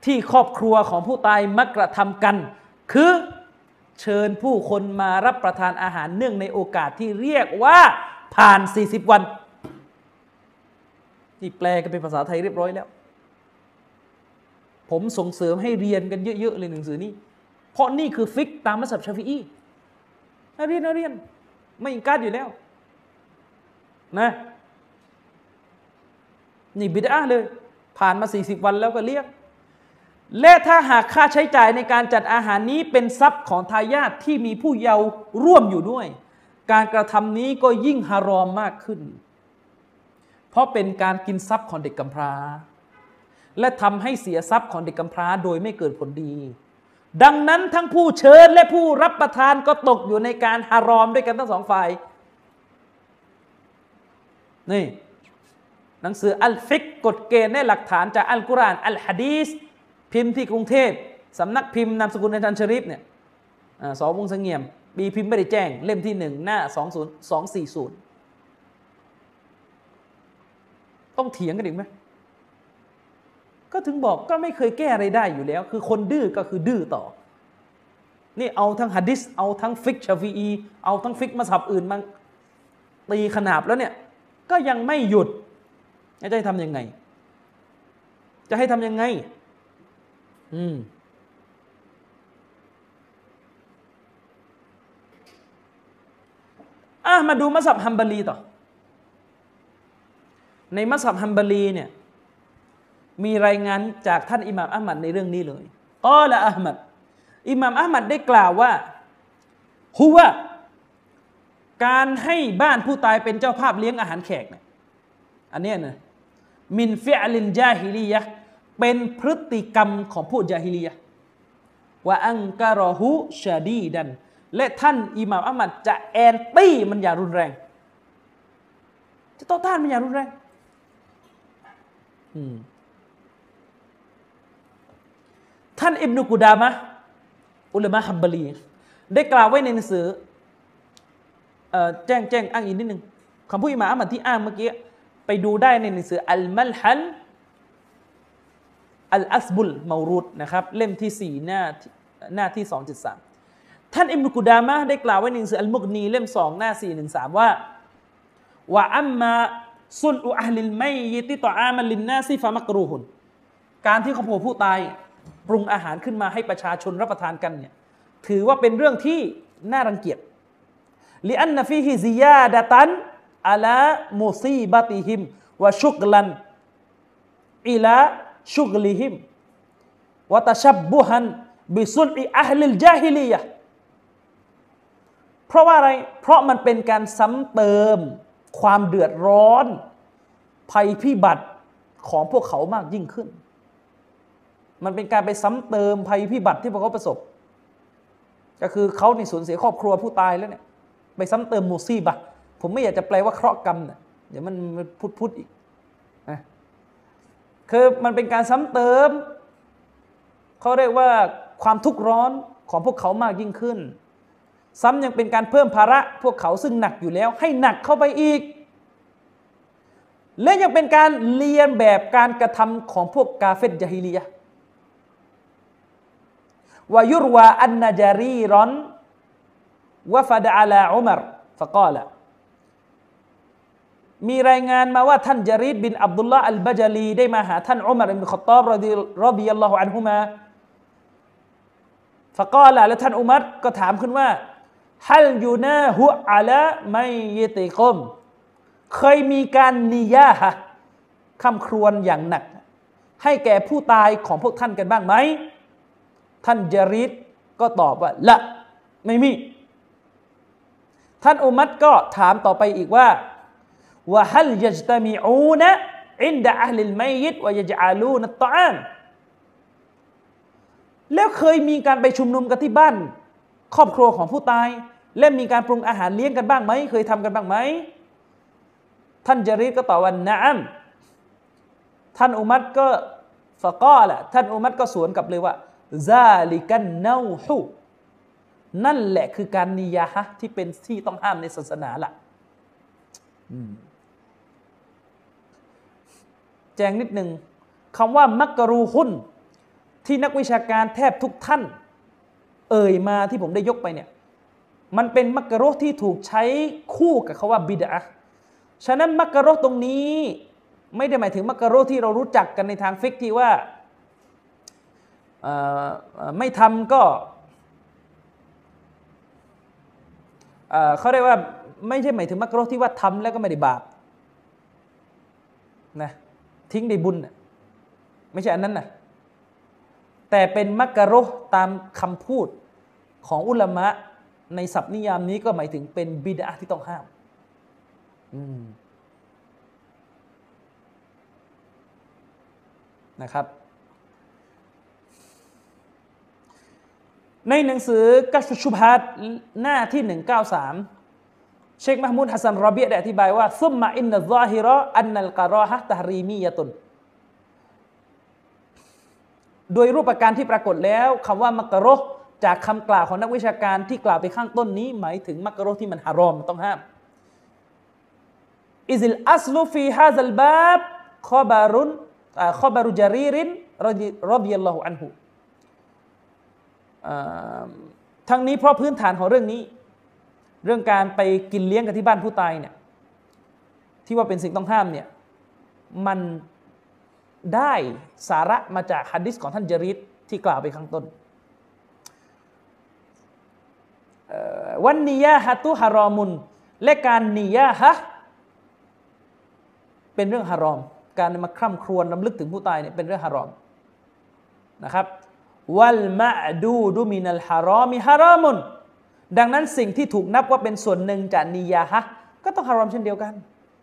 S1: ที่ครอบครัวของผู้ตายมักกระทำกัน คือ เชิญผู้คนมารับประทานอาหารเนื่องในโอกาสที่เรียกว่าผ่าน 40 วัน ที่แปลกันเป็นภาษาไทยเรียบร้อยแล้ว ผมส่งเสริมให้เรียนกันเยอะๆเลยหนังสือนี้ เพราะนี่คือฟิกตามมัสยิดชาฟีอีนักเรียนนักเรียน ไม่อิงการอยู่แล้ว นะนี่บิดาเลย ผ่านมา 40 วันแล้วก็เรียก และถ้าหากค่าใช้จ่ายในการจัดอาหารนี้เป็นทรัพย์ของทายาทที่มีผู้เยาว์ร่วมอยู่ด้วย การกระทำนี้ก็ยิ่งฮารอมมากขึ้น เพราะเป็นการกินทรัพย์ของเด็กกำพร้า และทำให้เสียทรัพย์ของเด็กกำพร้าโดยไม่เกิดผลดี ดังนั้นทั้งผู้เชิญและผู้รับประทานก็ตกอยู่ในการฮารอมด้วยกันทั้งสองฝ่าย นี่หนังสืออัลฟิกกฎเกณฑ์ในหลักฐานจากอัลกุรอานอัลฮะดีษ พิมพ์ที่กรุงเทพสำนักพิมพ์นามสกุลในทันชริฟเนี่ยสองวงสงเงียมปีพิมพ์ไม่ได้แจ้ง เล่มที่หนึ่งหน้าสองศูนย์สองสี่ศูนย์ต้องเถียงกันอีกไหมก็ถึงบอกก็ไม่เคยแก้อะไรได้อยู่แล้ว คือคนดื้อก็คือดื้อต่อ นี่เอาทั้งฮะดิษเอาทั้งฟิกชาฟีอีเอาทั้งฟิกมาสับอื่นมาตีขนาบแล้วเนี่ย ก็ยังไม่หยุดจะให้ทำยังไง จะให้ทำยังไง อืม อะมาดูมัสยิดฮัมบารีต่อ ในมัสยิดฮัมบารีเนี่ย มีรายงานจากท่านอิหม่ามอัลมัดในเรื่องนี้เลยกอละอัลมัดอิหม่ามอัลมัดได้กล่าวว่าฮุวะการให้บ้านผู้ตายเป็นเจ้าภาพเลี้ยงอาหารแขกเนี่ยอันนี้นะมินฟิอลินจาฮิลียะ เป็นพฤติกรรมของผู้จาฮิลียะว่าอังการอฮุชาดีดัน และท่านอิหม่ามอัลมัดจะแอนตี้มันอย่างรุนแรง จะต่อต้านมันอย่างรุนแรงท่านอิบนุกุดามะอุลามะฮัมบลี ได้กล่าวไว้ในหนังสือแจ้งแจ้งอ้างอิงนิดหนึ่งคำพูดอิหม่ามอัมัดที่อ้างเมื่อกี้ ไปดูได้ในหนังสืออัลมัลฮัน อัลอัสบุลมารูดนะครับเล่มที่สี่หน้าหน้าที่สองจุดสามท่านอิบนุกุดามะได้กล่าวไว้ในหนังสืออัลมุกนีเล่มสองหน้าสี่หนึ่งสามว่าว่าอัมมาซุนอุอัลิลไมยิติต่ออามันลินนาซิฟามักรูฮุนการที่เขาพูผู้ตายปรุงอาหารขึ้นมาให้ประชาชนรับประทานกันเนี่ยถือว่าเป็นเรื่องที่น่ารังเกียจลิอันนฟีฮิซิยาดะตันอัลามุซีบติฮิมวะชุกลันอิลา ชุกลิฮิมวะตชับบุฮันบิสุลอิอัลลิลจาฮิลียะเพราะว่าอะไร เพราะมันเป็นการซ้ำเติมความเดือดร้อน ภัยพิบัติของพวกเขามากยิ่งขึ้น มันเป็นการไปซ้ำเติมภัยพิบัติที่พวกเขาประสบ ก็คือเขาในสูญเสียครอบครัวผู้ตายแล้วเนี่ย ไปซ้ำเติมมูซีบะผมไม่อยากจะแปลว่าเคราะห์กรรมเนี่ยเดี๋ยวมันพุดพุดอีก คือมันเป็นการซ้ำเติมเขาเรียกว่าความทุกข์ร้อนของพวกเขามากยิ่งขึ้น ซ้ำยังเป็นการเพิ่มภาระพวกเขาซึ่งหนักอยู่แล้ว ให้หนักเข้าไปอีก และยังเป็นการเลียนแบบการกระทำของพวกกาเฟตยาฮิลียะويروى أن جريرا وفد على عمر فقال มีรายงานมาว่าท่านจารีดบินอับดุลลาอัลบาจาลีได้มาหาท่านอุมารอิบนุขตอบرضي رضي الله عنهما فقال และท่านอุมารก็ถามขึ้นว่าฮัลยูนาฮุอาลาไมยติกมเคยมีการนิยาฮะคำครวญอย่างหนัก ให้แก่ผู้ตายของพวกท่านกันบ้างไหม ท่านจาริดก็ตอบว่าละไม่มี ท่านอุมัตก็ถามต่อไปอีกว่า ว่าฮัลยัจตมีอูนะอินดะอัลลิลไมยิดวายจอาลูนัตตานแล้วเคยมีการไปชุมนุมกันที่บ้าน ครอบครัวของผู้ตาย และมีการปรุงอาหารเลี้ยงกันบ้างไหมเคยทำกันบ้างไหมท่านจาริดก็ตอบว่านะอัมท่านอุมัตก็ฟะก้อแหละท่านอุมัตก็สวนกลับเลยว่าซาลิกันเนาฮูนั่นแหละคือการนิยาฮะที่เป็นที่ต้องห้ามในศาสนาละ่ะ จงนิดหนึ่งคำว่ามักกรูฮุนที่นักวิชาการแทบทุกท่าน เอ่ยมาที่ผมได้ยกไปเนี่ยมันเป็นมักกะโรที่ถูกใช้คู่กับคาว่าบิดะฉะนั้นมักกะโรตรงนี้ไม่ได้หมายถึงมักกะโรที่เรารู้จักกันในทางฟิกที่ว่าไม่ทำก็เขาเรียกว่าไม่ใช่หมายถึงมักรที่ว่าทำแล้วก็ไม่ได้บาปนะ ทิ้งได้บุญไม่ใช่อันนั้นนะแต่เป็นมักกะรตามคำพูดของอุลามะ ในศัพท์นิยามนี้ก็หมายถึงเป็นบิดาที่ต้องห้ามนะครับ ในหนังสือกัชชุพัดหน้าที่ 193 เชคมหมูดฮัสซันรอเบียได้อธิบายว่าซุมมาอินนัลซาฮิรออันนัลกะรอฮะตะรีมียะตุนโดยรูปการที่ปรากฏแล้วคำว่า مكروه จากคำกล่าวของนักวิชาการที่กล่าวไปข้างต้นนี้ หมายถึง مكروه ที่มันฮารอมต้องห้ามإذ الأصل في هذا الباب خبر خبر جرير رضي الله عنه ทั้งนี้เพราะพื้นฐานของเรื่องนี้ เรื่องการไปกินเลี้ยงกันที่บ้านผู้ตายเนี่ยที่ว่าเป็นสิ่งต้องห้ามเนี่ยมันได้สาระมาจากฮัดดิสของท่านจริตที่กล่าวไปข้างต้นวันนียะฮัตุฮารอมุน และการนียะฮะเป็นเรื่องฮารอม การมาคร่ำครวญลำลึกถึงผู้ตายเนี่ยเป็นเรื่องฮารอมนะครับวัลมะดูดูมินัลฮารอมิฮารอมุน ดังนั้นสิ่งที่ถูกนับว่าเป็นส่วนหนึ่งจากนียะฮะก็ต้องฮารอมเช่นเดียวกัน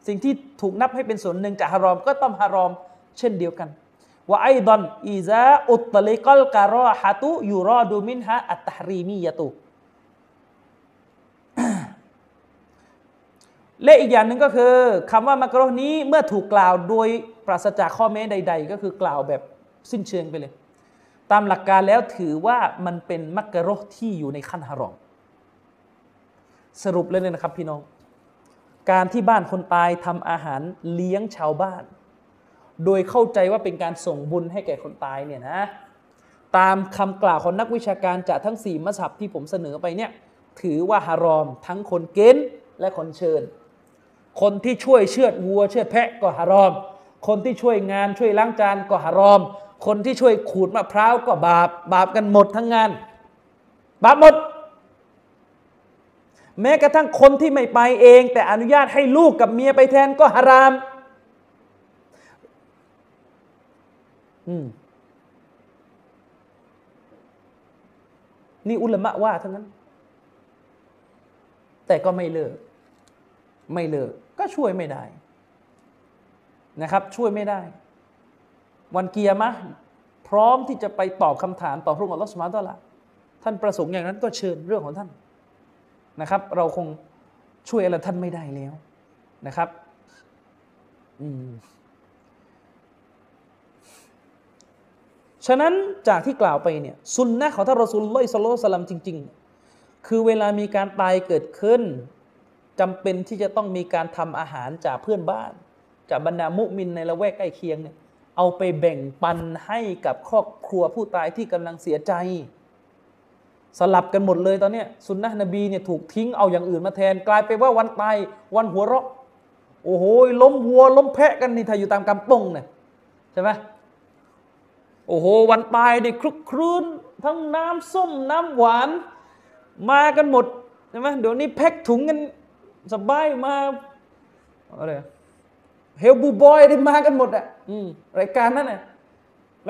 S1: สิ่งที่ถูกนับให้เป็นส่วนหนึ่งจากฮารอมก็ต้องฮารอมเช่นเดียวกันว่าไอดอนอิซาอุตลิกลการอฮะตุยูรอดูมินฮะอัตตฮรีมียะตุและอีกอย่างหนึ่งก็คือคำว่ามักรอนี้เมื่อถูกกล่าวโดยปราศจากข้อแม้ใด ๆ ก็คือกล่าวแบบสิ้นเชิงไปเลย ตามหลักการแล้วถือว่ามันเป็นมักรอที่อยู่ในขั้นฮารอม สรุปเลยเนะครับพี่น้อง การที่บ้านคนตายทำอาหารเลี้ยงชาวบ้าน โดยเข้าใจว่าเป็นการส่งบุญให้แก่คนตายเนี่ยนะ ตามคำกล่าวของนักวิชาการจากทั้งสี่มัสยิดที่ผมเสนอไปเนี่ยถือว่าฮารอมทั้งคนเกณฑ์และคนเชิญ คนที่ช่วยเชือดวัว เชือดแพะก็ฮารอม คนที่ช่วยงานช่วยล้างจานก็ฮารอม คนที่ช่วยขูดมะพร้าวก็บาป บาปกันหมดทั้งงาน บาปหมด แม้กระทั่งคนที่ไม่ไปเอง แต่อนุญาตให้ลูกกับเมียไปแทนก็ฮารามนี่อุลามะว่าทั้งนั้น แต่ก็ไม่เลิก ไม่เลิก ก็ช่วยไม่ได้ นะครับ ช่วยไม่ได้ วันเกียร์มะ พร้อมที่จะไปตอบคำถามต่อพระองค์อัลลอฮฺสุมาตละท่านประสงค์อย่างนั้นก็เชิญเรื่องของท่าน นะครับ เราคงช่วยอะไรท่านไม่ได้แล้วนะครับอืมฉะนั้นจากที่กล่าวไปเนี่ยสุนนะของท่านรอสุลลอฮิสโลสลัมจริง ๆ คือเวลามีการตายเกิดขึ้นจำเป็นที่จะต้องมีการทำอาหารจากเพื่อนบ้าน จากบรรดามุมินในละแวกใกล้เคียงเนี่ยเอาไปแบ่งปันให้กับครอบครัวผู้ตายที่กำลังเสียใจ สลับกันหมดเลยตอนนี้สุนนะนบีเนี่ยถูกทิ้งเอาอย่างอื่นมาแทน กลายไปว่าวันตายวันหัวเราะ โอ้โหล้มวัวล้มแพะกันนี่ถ้าอยู่ตามกำปงเนี่ยใช่ไหมโอ้โหวันตายเนี่ยคลุกครื้นทั้งน้ำส้มน้ำหวาน มากันหมดใช่ไหมเดี๋ยวนี้แพ็คถุงกันสบายมาอะไรเฮลบูบอยได้มากันหมดอะรายการนั้นน่ะ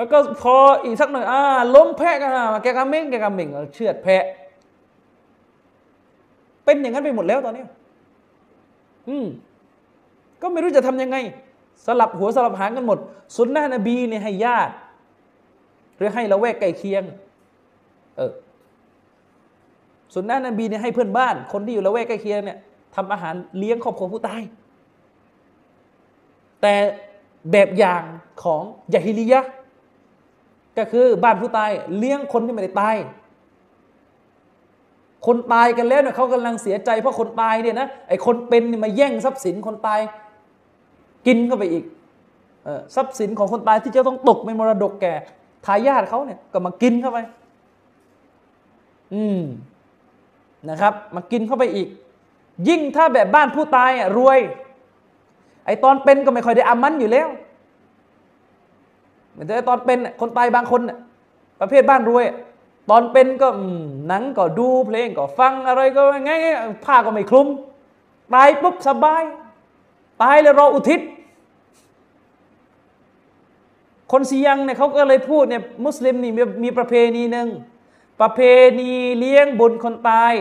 S1: แล้วก็พออีกสักหน่อยอ่าล้มแพะกันมาแกกาเม้งแกกาเม้งเชือดแพะ เป็นอย่างนั้นไปหมดแล้วตอนนี้ อืมก็ไม่รู้จะทำยังไง สลับหัวสลับหางกันหมด สุนนะนบีเนี่ยให้ญาติ หรือให้ละแวกใกล้เคียง เออสุนนะนบีเนี่ยให้เพื่อนบ้าน คนที่อยู่ละแวกใกล้เคียงเนี่ยทำอาหารเลี้ยงครอบครัวผู้ตาย แต่แบบอย่างของยาฮิลียะ ก็คือบ้านผู้ตายเลี้ยงคนที่ไม่ได้ตาย คนตายกันแล้วเนี่ยเขากำลังเสียใจเพราะคนตายเนี่ยนะไอ้คนเป็นมาแย่งทรัพย์สินคนตาย กินเข้าไปอีกทรัพย์สินของคนตายที่จะต้องตกเป็นมรดกแก่ทายาทเขาเนี่ยก็มากินเข้าไป อืมนะครับ มากินเข้าไปอีก ยิ่งถ้าแบบบ้านผู้ตายอะรวย ไอตอนเป็นก็ไม่ค่อยได้อามันอยู่แล้ว มือนแต่ตอนเป็นคนตายบางคนประเภทบ้านรวย ตอนเป็นก็หนังก็ดูเพลงก็ฟังอะไรก็ง่ายๆผ้าก็ไม่คลุมตายปุ๊บสบาย ตายแล้วรออุทิศ คนซียังเนี่ยเขาก็เลยพูดเนี่ยมุสลิมนี่มีประเพณีหนึ่งประเพณีเลี้ยงบุญคนตาย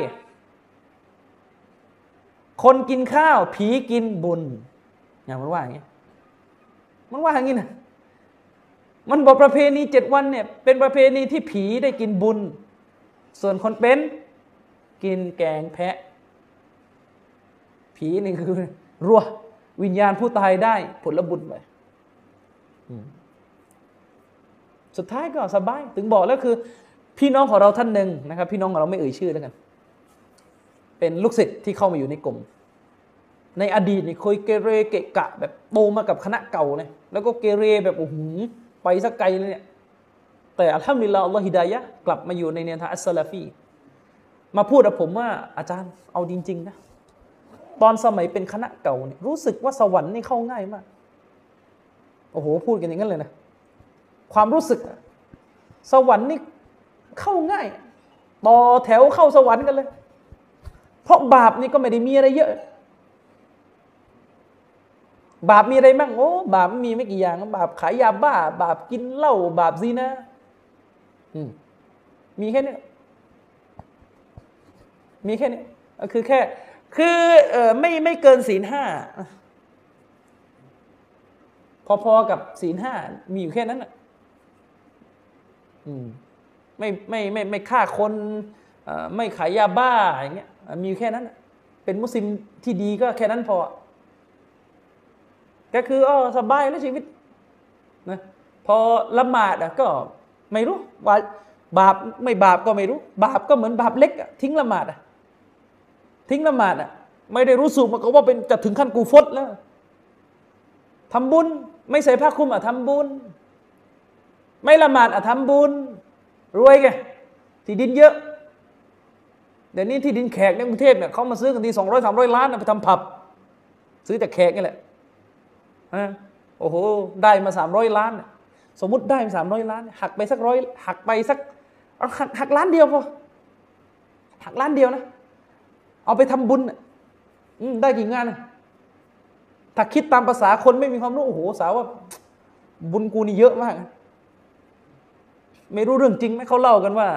S1: คนกินข้าว ผีกินบุญอย่างมันว่าอย่างนี้มันว่าอย่างนี้นะ มันบอกประเพณีเจ็ดวันเนี่ยเป็นประเพณีที่ผีได้กินบุญ ส่วนคนเป็นกินแกงแพะ ผีนี่คือروح วิญญาณผู้ตายได้ผลบุญไปสุดท้ายก็สบาย ถึงบอกแล้วคือ พี่น้องของเราท่านหนึ่งนะครับ พี่น้องของเราไม่เอ่ยชื่อแล้วกัน เป็นลูกศิษย์ที่เข้ามาอยู่ในกลุ่ม ในอดีตนี่เคยเกเรเกะกะ แบบโตมากับคณะเก่าเลยแล้วก็เกเรแบบโอ้โห ไปสักไกลเลยเนี่ยแต่ الحمد لله อัลลอฮฺ هداية กลับมาอยู่ในเนียทาอัสซาลาฟีมาพูดกับผมว่าอาจารย์เอาจริง ๆ นะ ตอนสมัยเป็นคณะเก่าเนี่ยรู้สึกว่าสวรรค์นี่เข้าง่ายมาก โอ้โห พูดกันอย่างนั้นเลยนะ ความรู้สึก สวรรค์นี่เข้าง่าย ต่อแถวเข้าสวรรค์กันเลย เพราะบาปนี่ก็ไม่ได้มีอะไรเยอะ บาปมีอะไรบ้างโอ้บาปมีไม่กี่อย่าง บาปขายยาบ้า บาปกินเหล้าบาปซีนะมีแค่นี้มีแค่นี้คือแค่ คือเออไม่ไม่เกินศีลห้าพอๆกับศีลห้ามีอยู่แค่นั้นอะไม่ไม่ไม่ไม่ฆ่าคนไม่ขายยาบ้าอย่างเงี้ยมีอยู่แค่นั้นเป็นมุสลิมที่ดีก็แค่นั้นพอ ก็คืออ๋อสบายแล้วชีวิตนะพอละหมาดอะก็ไม่รู้ว่าบาปไม่บาปก็ไม่รู้ บาปก็เหมือนบาปเล็กอะทิ้งละหมาดอะทิ้งละหมาดอะไม่ได้รู้สึกมันก็ว่าเป็นจะถึงขั้นกูฟดแล้วทำบุญ ไม่ใส่ผ้าคลุมอะทำบุญ ไม่ละหมาดอะทำบุญ รวยไงที่ดินเยอะเดี๋ยวนี้ที่ดินแขกในกรุงเทพเนี่ยเขามาซื้อกันทีสองร้อยสามร้อยล้านนะไปทำผับ ซื้อแต่แขกนี่แหละ อ่าโอ้โห ได้มาสามร้อยล้านน่ะสมมติได้มาสามร้อยล้าน หักไปสักร้อยหักไปสักหักหักล้านเดียวพอหักล้านเดียวนะ เอาไปทำบุญอืได้กี่งาน ถ้าคิดตามภาษาคนไม่มีความรู้โอ้โหสาวว่า บุญกูนี่เยอะมาก ไม่รู้เรื่องจริงไหมเขาเล่ากันว่า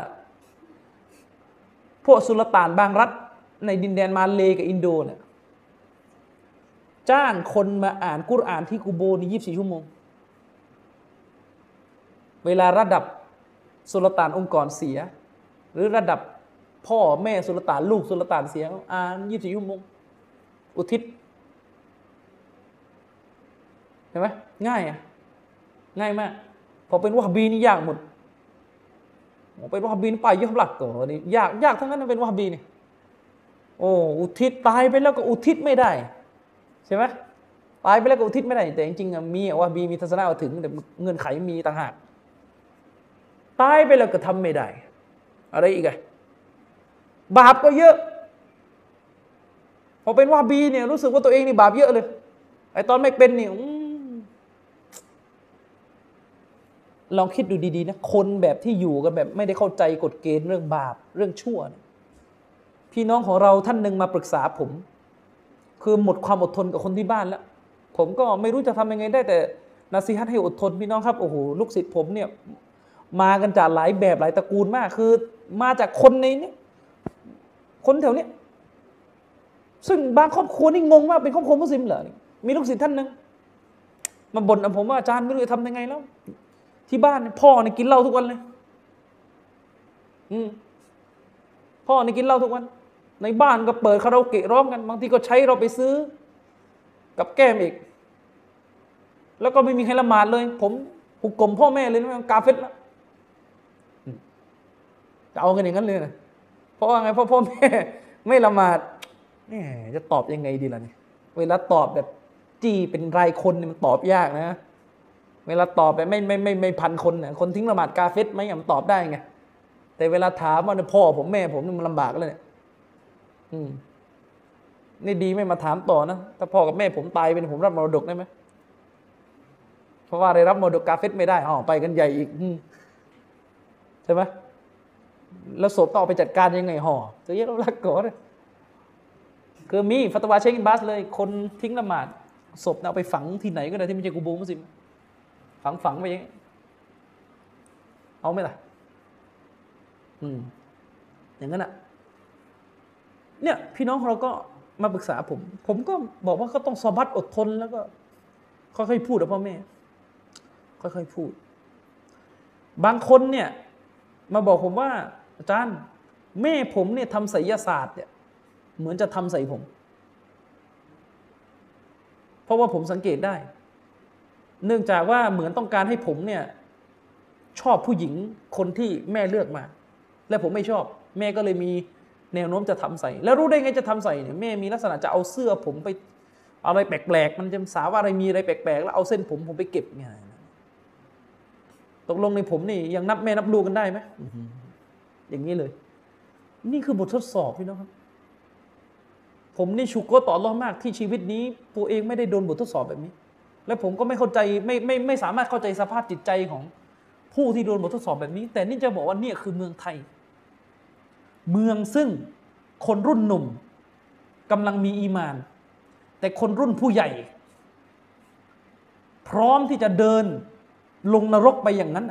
S1: พวกสุลต่านบางรัฐ ในดินแดนมาเลกับอินโดเนี่ย จ้างคนมาอ่านกุรอานที่กูโบนี่ยี่สิบสี่ชั่วโมง เวลาระดับสุลต่านองค์กรเสีย หรือระดับพ่อแม่สุลต่านลูกสุลต่านเสีย อ่านยี่สิบสี่ชั่วโมง อุทิศเห็นไหมง่ายอะ ง่ายมาก พอเป็นวะฮบีนี่ยากหมดเป็นวะฮบีนี่ไปเยอะหลักก่อนนี่ยากยากทั้งนั้นเป็นวะฮบีนี่โอ้อุทิศตายไปแล้วก็อุทิศไม่ได้ ใช่ไหมตายไปแล้วก็อุทิศไม่ได้ แต่จริงๆมีวะฮาบีมีทัศนะว่าถึงแต่เงื่อนไขมีต่างหากตายไปแล้วก็ทำไม่ได้ อะไรอีกอะบาปก็เยอะพอเป็นวะฮาบีเนี่ยรู้สึกว่าตัวเองนี่บาปเยอะเลยไอตอนไม่เป็นนี่อืมลองคิดดูดีๆนะคนแบบที่อยู่กันแบบไม่ได้เข้าใจกฎเกณฑ์เรื่องบาปเรื่องชั่ว พี่น้องของเราท่านหนึ่งมาปรึกษาผม คือหมดความอดทนกับคนที่บ้านแล้ว ผมก็ไม่รู้จะทำยังไงได้แต่นาซีฮัตให้อดทนพี่น้องครับโอ้โหลูกศิษย์ผมเนี่ยมากันจากหลายแบบหลายตระกูลมาก คือมาจากคนในนี้คนแถวเนี้ยซึ่งบางครอบครัวนี่งงมากเป็นครอบครัวมุสลิมเหรอมีลูกศิษย์ท่านหนึ่งมาบ่นกับผมว่าอาจารย์ไม่รู้จะทำยังไงแล้ว ที่บ้านพ่อเนี่ยกินเหล้าทุกวันเลย อืมพ่อเนี่ยกินเหล้าทุกวัน ในบ้านก็เปิดคาราโอเกะร้องกัน บางทีก็ใช้เราไปซื้อ กับแก้มอีก แล้วก็ไม่มีใครละหมาดเลย ผมหุกกลมพ่อแม่เลยนะกาเฟตแล้วจะเอากันอย่างนั้นเลยนะเพราะว่าไงเพราะพ่อแม่ ไม่ละหมาดแหมจะตอบยังไงดีล่ะเนี่ยเวลาตอบแบบจี้เป็นรายคนเนี่ยมันตอบยากนะ เวลาตอบแบบไม่ไม่ไม่ไม่พันคนเนี่ยคนทิ้งละหมาดกาเฟตไหมมันตอบได้ไงแต่เวลาถามว่าพ่อผมแม่ผมมันลำบากเลยเนี่ย อืมนี่ดีไม่มาถามต่อนะถ้าพ่อกับแม่ผมตายเป็นผมรับมรดกได้ไหมเพราะว่าได้รับมรดกกาเฟตไม่ได้อ๋อไปกันใหญ่อีกอใช่ไหมแล้วศพต้องเอาไปจัดการยังไงห่อจะเยอะรักก่อนคือมีฟัตวาเชคอินบัสเลย คนทิ้งละหมาดศพเนี่ยเอาไปฝังที่ไหนก็ได้ที่ไม่ใช่กูโบมุสิมฝังฝังไปอย่างนี้เอาไหมล่ะ อืม อย่างนั้นอะ เนี่ยพี่น้องเราก็มาปรึกษาผม ผมก็บอกว่าก็ต้องสบัดอดทนแล้วก็ ค่อยๆพูดกับพ่อแม่ ค่อยๆพูด บางคนเนี่ย มาบอกผมว่า อาจารย์แม่ผมเนี่ยทำไสยศาสตร์เนี่ยเหมือนจะทำใส่ผม เพราะว่าผมสังเกตได้ เนื่องจากว่าเหมือนต้องการให้ผมเนี่ย ชอบผู้หญิงคนที่แม่เลือกมา และผมไม่ชอบ แม่ก็เลยมี แนวโน้มจะทำใส่ แล้วรู้ได้ไงจะทำใส่เนี่ยแม่มีลักษณะจะเอาเสื้อผมไปอะไรแปลกๆ มันจะสาว่าอะไรมีอะไรแปลกๆ แล้วเอาเส้นผมผมไปเก็บไงตกลงในผมนี่ยังนับแม่นับลูกกันได้ไหมอย่างนี้เลย นี่คือบททดสอบพี่น้องครับ ผมนี่ชุกก็ต่อรอมากที่ชีวิตนี้ ตัวเองไม่ได้โดนบททดสอบแบบนี้ และผมก็ไม่เข้าใจไม่ไม่ไม่สามารถเข้าใจสภาพจิตใจของผู้ที่โดนบททดสอบแบบนี้ แต่นี่จะบอกว่าเนี่ยคือเมืองไทย เมืองซึ่งคนรุ่นหนุ่มกำลังมีอีมาน แต่คนรุ่นผู้ใหญ่ พร้อมที่จะเดินลงนรกไปอย่างนั้น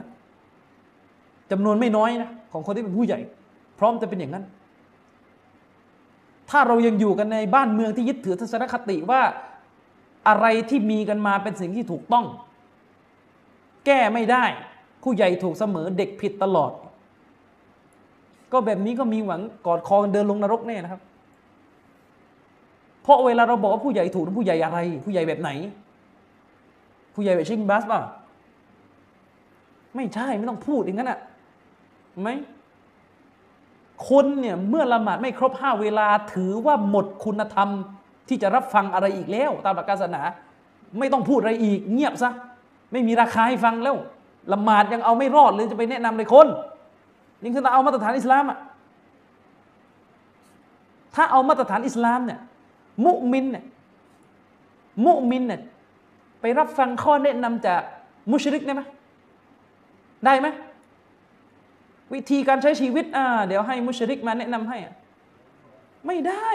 S1: จำนวนไม่น้อยนะของคนที่เป็นผู้ใหญ่ พร้อมจะเป็นอย่างนั้น ถ้าเรายังอยู่กันในบ้านเมืองที่ยึดถือทัศนคติว่าอะไรที่มีกันมาเป็นสิ่งที่ถูกต้อง แก้ไม่ได้ ผู้ใหญ่ถูกเสมอเด็กผิดตลอด ก็แบบนี้ก็มีหวังกอดคอเดินลงนรกแน่นะครับ เพราะเวลาเราบอกว่าผู้ใหญ่ถูกผู้ใหญ่อะไร ผู้ใหญ่แบบไหน ผู้ใหญ่แบบชิงบัสป่ะไม่ใช่ไม่ต้องพูดอย่างนั้นอะไหมคนเนี่ยเมื่อละหมาดไม่ครบห้าเวลาถือว่าหมดคุณธรรมที่จะรับฟังอะไรอีกแล้ว ตามหลักศาสนา ไม่ต้องพูดอะไรอีก เงียบซะไม่มีราคาให้ฟังแล้วละหมาดยังเอาไม่รอดเลยจะไปแนะนำเลยคน นี่คือเราเอามาตรฐานอิสลามอะถ้าเอามาตรฐานอิสลามเนี่ยมุมินเนี่ยมุมินเนี่ยไปรับฟังข้อแนะนำจากมุชริกได้ไหมได้ไหมวิธีการใช้ชีวิตอ่าเดี๋ยวให้มุชริกมาแนะนำให้ไม่ได้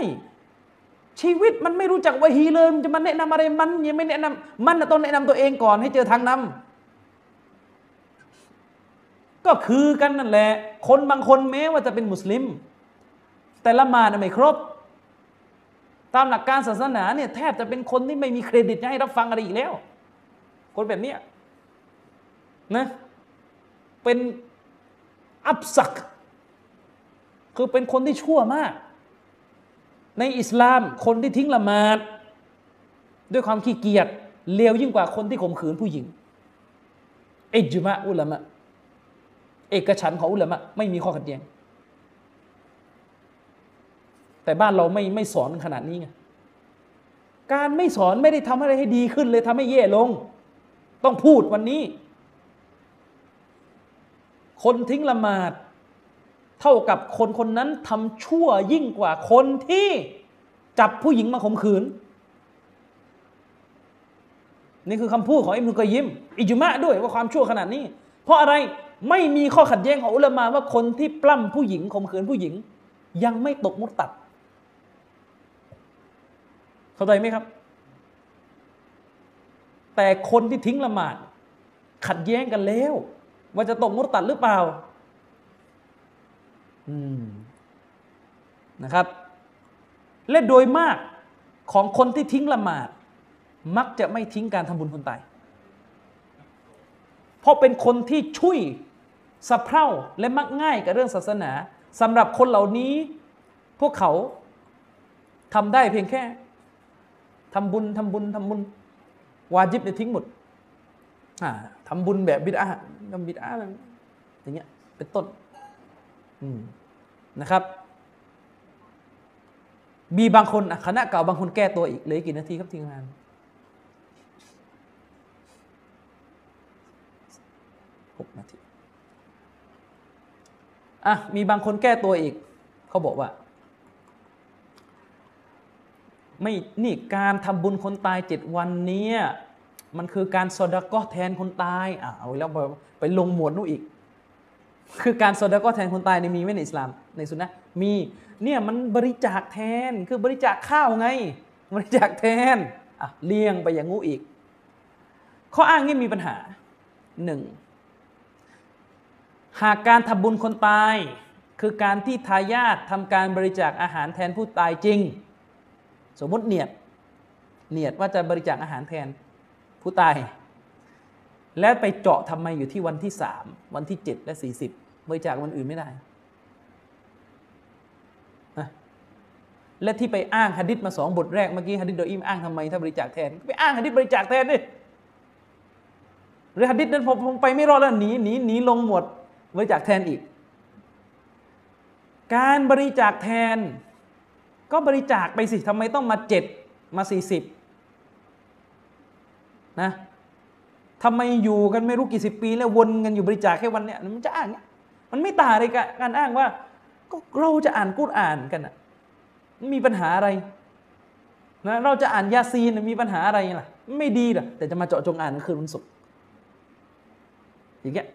S1: ชีวิตมันไม่รู้จักวะฮีเลยมันจะมาแนะนำอะไรมันยังไม่แนะนำมันต้องแนะนำตัวเองก่อนให้เจอทางนำ ก็คือกันนั่นแหละ คนบางคนแม้ว่าจะเป็นมุสลิม แต่ละมาดไม่ครบ ตามหลักการศาสนาเนี่ยแทบจะเป็นคนที่ไม่มีเครดิตให้รับฟังอะไรอีกแล้ว คนแบบนี้นะเป็นอับสัก คือเป็นคนที่ชั่วมาก ในอิสลามคนที่ทิ้งละหมาดด้วยความขี้เกียจเลวยิ่งกว่าคนที่ข่มขืนผู้หญิงเอจุมะอุลามะ เอกฉันของอุลามะไม่มีข้อขัดแย้ง แต่บ้านเราไม่ไม่สอนขนาดนี้ไงการไม่สอนไม่ได้ทำอะไรให้ดีขึ้นเลยทำให้แย่ลง ต้องพูดวันนี้ คนทิ้งละหมาด เท่ากับคนคนนั้นทำชั่วยิ่งกว่าคนที่จับผู้หญิงมาข่มขืน นี่คือคำพูดของอิมรุกยิม อิจุมะด้วยว่าความชั่วขนาดนี้ เพราะอะไร ไม่มีข้อขัดแย้งของอุลามาว่าคนที่ปล้ำผู้หญิงข่มขืนผู้หญิง ยังไม่ตกมุตตัด เข้าใจไหมครับ แต่คนที่ทิ้งละหมาด ขัดแย้งกันแล้ว ว่าจะตกมุตตัดหรือเปล่า อืมนะครับ และโดยมากของคนที่ทิ้งละหมาด มักจะไม่ทิ้งการทำบุญคนตาย เพราะเป็นคนที่ช่วย สะเพร่าและมักง่ายกับเรื่องศาสนาสำหรับคนเหล่านี้ พวกเขาทำได้เพียงแค่ทำบุญทำบุญทำบุญ วาจิบเนี่ยทิ้งหมดทำบุญแบบบิดาทำบิดาอย่างเงี้ยเป็นต้นนะครับ มีบางคนคณะเก่าบางคนแก้ตัวอีกเลยกี่นาทีครับทีมงานหกนาที อะมีบางคนแก้ตัวอีก เขาบอกว่า ไม่นี่การทำบุญคนตายเจ็ดวันนี้มันคือการสดก็แทนคนตายอ่าเอาแล้วไปลงหมวดนู้อีก คือการสดก็แทนคนตายในมีไหมในอิสลามในสุนนะมีเนี่ยมันบริจาคแทนคือบริจาคข้าวไง บริจาคแทนอะเลี้ยงไปอย่างงูอีกข้ออ้างนี้มีปัญหาหนึ่ง หากการทำบุญคนตาย คือการที่ทายาททำการบริจาคอาหารแทนผู้ตายจริง สมมติเนียดเนียดว่าจะบริจาคอาหารแทนผู้ตาย แล้วไปเจาะทำไมอยู่ที่วันที่สามวันที่เจ็ดและสี่สิบบริจาควันอื่นไม่ได้และที่ไปอ้างฮะดิษมาสองบทแรกเมื่อกี้ฮะดิษโดยอิมอ้างทำไมถ้าบริจาคแทนไปอ้างฮะดิษบริจาคแทนดิหรือฮะดิษนั้นผมไปไม่รอดแล้วหนีหนีหนีลงหมด บริจาคแทนอีก การบริจาคแทน ก็บริจาคไปสิทำไมต้องมาเจ็ดมาสี่สิบนะทำไมอยู่กันไม่รู้กี่สิบปีแล้ววนกันอยู่บริจาคแค่วันเนี้ยมันจะอ้างเนี้ยมันไม่ต่างเลยการอ้างว่าก็เราจะอ่านกุรอ่านกันอะมีปัญหาอะไรนะเราจะอ่านยาซีนมีปัญหาอะไรล่ะ ไม่ดีหรอแต่จะมาเจาะจงอ่านคืนวันศุกร์อย่างเงี้ย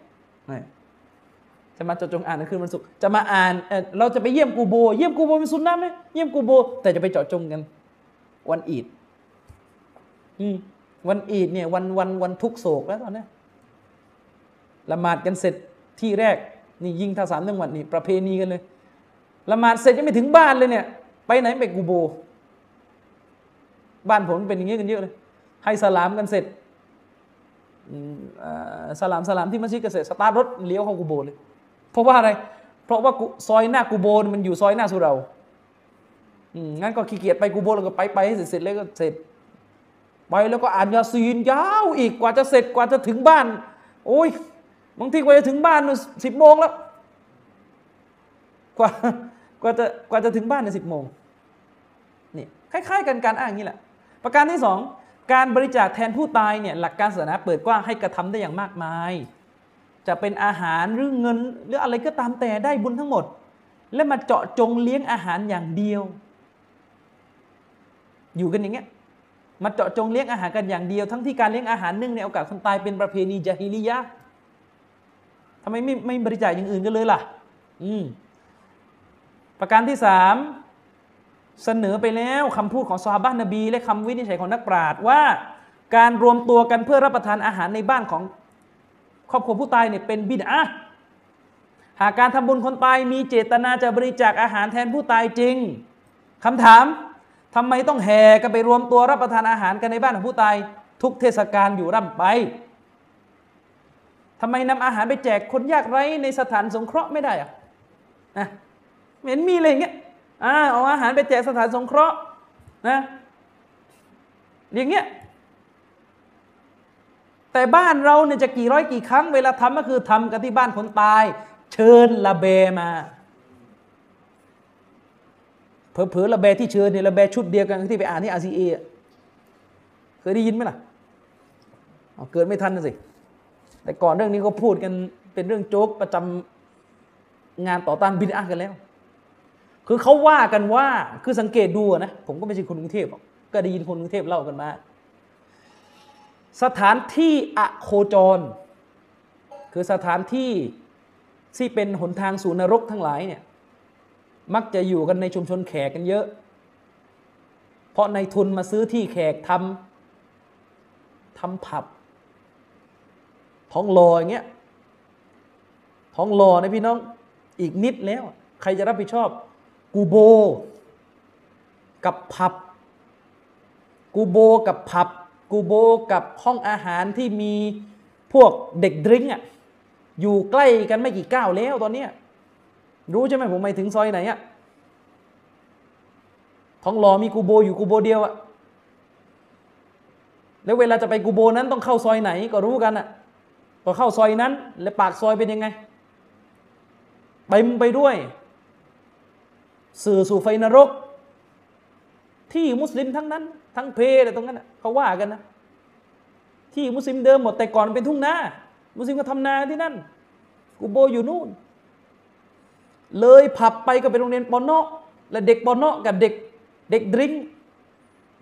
S1: จะมาจาะจงอ่านคืนวันศุกร์จะมาอ่านเเราจะไปเยี่ยมกูโบ เยี่ยมกูโบเป็นสุนนะไหมเยี่ยมกูโบ แต่จะไปเจาะจงกัน วันอีดวันอีดเนี่ย วันวันวันทุกโศกแล้วตอนนี้ละหมาดกันเสร็จที่แรกนี่ยิงท่าสามจังหวัดนี่ประเพณีกันเลยละหมาดเสร็จยังไม่ถึงบ้านเลยเนี่ย ไปไหนไปกูโบ บ้านผมเป็นอย่างนี้กันเยอะเลย ให้สลามกันเสร็จสลามสลามที่มัสยิดกันเสร็จสตาร์ทรถเลี้ยวเข้ากูโบเลย เพราะว่าอะไร เพราะว่าซอยหน้ากูโบนมันอยู่ซอยหน้าสุเรางั้นก็ขี้เกียจไปกูโบนแล้วก็ไปไปให้เสร็จเสร็จแล้วก็เสร็จ ไปแล้วก็อ่านยาซีนยาวอีกกว่าจะเสร็จกว่าจะถึงบ้าน โอ้ยบางทีกว่าจะถึงบ้านสิบโมงแล้วกว่ากว่าจะกว่าจะถึงบ้านในสิบโมงนี่คล้าย ๆ กันการอ้างนี้แหละ ประการที่สองการบริจาคแทนผู้ตายเนี่ยหลักการศาสนาเปิดกว้างให้กระทำได้อย่างมากมาย จะเป็นอาหารหรือเงินหรืออะไรก็ตามแต่ได้บุญทั้งหมด และมาเจาะจงเลี้ยงอาหารอย่างเดียว อยู่กันอย่างเงี้ยมาเจาะจงเลี้ยงอาหารกันอย่างเดียว ทั้งที่การเลี้ยงอาหารนื่งในโอกาสคนตายเป็นประเพณีจาฮิลียะทำไมไม่ไม่บริจาคอย่างอื่นกันเลยล่ะ อืมประการที่สามเสนอไปแล้วคำพูดของซอฮาบะนบี และคำวินิจฉัยของนักปราชญ์ว่า การรวมตัวกันเพื่อรับประทานอาหารในบ้านของ ครอบครัวผู้ตายเนี่ยเป็นบิดอะหากการทำบุญคนตายมีเจตนาจะบริจาคอาหารแทนผู้ตายจริงคำถามทำไมต้องแห่กันไปรวมตัวรับประทานอาหารกันในบ้านของผู้ตาย ทุกเทศกาลอยู่ร่ำไปทำไมนำอาหารไปแจกคนยากไร้ในสถานสงเคราะห์ไม่ได้อะนะเห็นมีอะไรเงี้ยอ่าเอาอาหารไปแจกสถานสงเคราะห์นะอย่างเงี้ย แต่บ้านเราเนี่ยจะกี่ร้อยกี่ครั้งเวลาทำก็คือทำกันที่บ้านคนตาย เชิญละเบมาเผลอๆระแบที่เชิญเนี่ยระแบชุดเดียวกันที่ไปอ่านที่อาซีเอเคยได้ยินไหมล่ะเกิดไม่ทันนะสิ แต่ก่อนเรื่องนี้ก็พูดกันเป็นเรื่องโจ๊กประจำงานต่อต้านบินอากันแล้ว คือเขาว่ากันว่าคือสังเกตดูนะ ผมก็ไม่ใช่คนกรุงเทพหรอกก็ได้ยินคนกรุงเทพเล่ากันมา สถานที่อโคจร คือสถานที่ที่เป็นหนทางสู่นรกทั้งหลายเนี่ยมักจะอยู่กันในชุมชนแขกกันเยอะ เพราะในทุนมาซื้อที่แขกทำทำผับท้องรออย่างเงี้ยท้องรอนะพี่น้องอีกนิดแล้ว ใครจะรับผิดชอบ กูโบ กับผับ กูโบกับผับ กูโบกับห้องอาหารที่มีพวกเด็กดริ้งอะอยู่ใกล้กันไม่กี่ก้าวแล้วตอนเนี้ยรู้ใช่ไหมผมหมายถึงซอยไหนอะท้องหล่อมีกูโบอยู่กูโบเดียวอะแล้วเวลาจะไปกูโบนั้นต้องเข้าซอยไหนก็รู้กันอะพอเข้าซอยนั้น แล้วปากซอยเป็นยังไงไปมึงไปด้วย สื่อสู่ไฟนรก ที่มุสลิมทั้งนั้น ทั้งเพอะไรตรงนั้นเขาว่ากันนะ ที่มุสลิมเดิมหมดแต่ก่อนเป็นทุ่งนามุสลิมก็ทำนาที่นั่นกูโบอยู่นู่น เลยผับไปก็เป็นโรงเรียนปอนเนอและเด็กปอนเนอกับเด็กเด็กดริง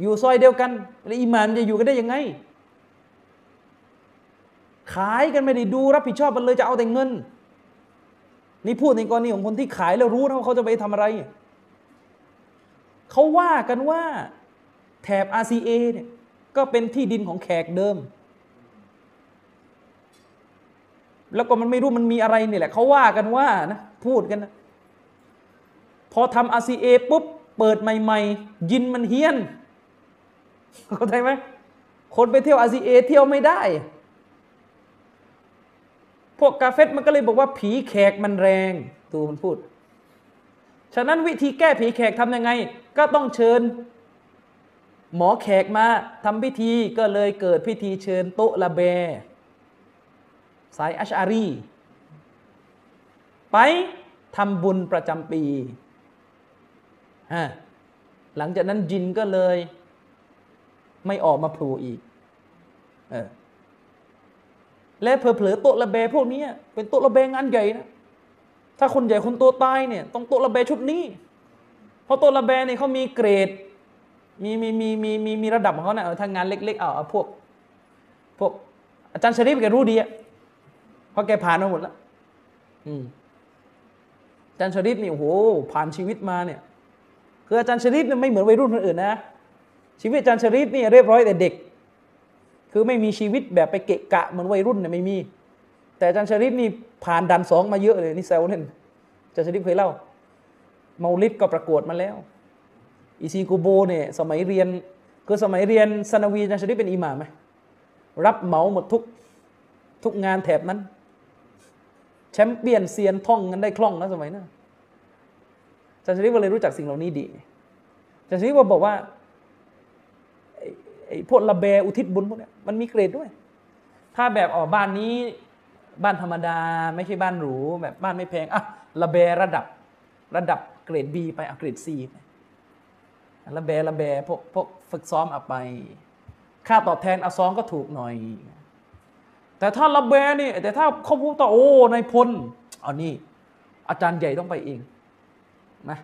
S1: อยู่ซอยเดียวกันแล้วอิมานจะอยู่กันได้ยังไง ขายกันไม่ได้ดูรับผิดชอบมันเลยจะเอาแต่เงิน นี่พูดในกรณีของคนที่ขายแล้วรู้นะว่าเขาจะไปทำอะไรเขาว่ากันว่า แถบ RCA เนี่ยก็เป็นที่ดินของแขกเดิม แล้วก็มันไม่รู้มันมีอะไรนี่แหละเขาว่ากันว่านะพูดกันนะพอทำอาซีเอปุ๊บ เปิดใหม่ๆ ยินมันเฮี้ยน เข้าใจไหมคนไปเที่ยวอาซีเอเที่ยวไม่ได้ พวกกาเฟตมันก็เลยบอกว่าผีแขกมันแรงตูมันพูด ฉะนั้นวิธีแก้ผีแขกทำยังไง ก็ต้องเชิญ หมอแขกมาทำพิธีก็เลยเกิดพิธีเชิญโตละแบสายอัชอารี ไปทำบุญประจำปี หลังจากนั้นจินก็เลย ไม่ออกมาโผล่อีกเออและเผลอๆโต๊ะระเบพวกนี้เป็นโต๊ะระเบงานใหญ่นะ ถ้าคนใหญ่คนโตตายเนี่ยต้องโต๊ะระเบชุดนี้ เพราะโต๊ะระเบเนี่ยเขามีเกรด มีมีมีมีมีมีระดับของเขานะเออทางงานเล็กๆเอาเอาพวกพวกอาจารย์ชริฟแกรู้ดีอะเพราะแกผ่านมาหมดแล้วอืมอาจารย์ชริฟนี่โอ้โหผ่านชีวิตมาเนี่ยคืออาจารย์ชริฟเนี่ยไม่เหมือนวัยรุ่นคนอื่นนะชีวิตอาจารย์ชริฟนี่เรียบร้อยแต่เด็ก คือไม่มีชีวิตแบบไปเกะกะเหมือนวัยรุ่นเนี่ยไม่มี แต่อาจารย์ชริฟนี่ผ่านดันสองมาเยอะเลยนี่แซวเล่นอาจารย์ชริฟเคยเล่าเมาลิดก็ประกวดมาแล้ว อีซีกูโบเนี่ยสมัยเรียนคือสมัยเรียนสนาวีอาจารย์ชริเป็นอิหม่ามไหมรับเหมาหมดทุกทุกงานแถบนั้น แชมเปี้ยนเซียนท่องกันได้คล่องนะสมัยนั้นจารย์ชริฟก็เลยรู้จักสิ่งเหล่านี้ดีจารย์ชริฟก็บอกว่าไอ้พวกระเบอุทิศบุญพวกเนี้ยมันมีเกรดด้วย ถ้าแบบอ๋อบ้านนี้บ้านธรรมดาไม่ใช่บ้านหรูแบบบ้านไม่แพงอะระเบระดับระดับเกรด B ไปอะเกรด C ไป ระเบระเบพวกพวกฝึกซ้อมเอาไป ค่าตอบแทนเอาซองก็ถูกหน่อย แต่ถ้าระเบนี่แต่ถ้าเขาพูดต่อโอ้ในายพลเอานี่ อาจารย์ใหญ่ต้องไปเองนะ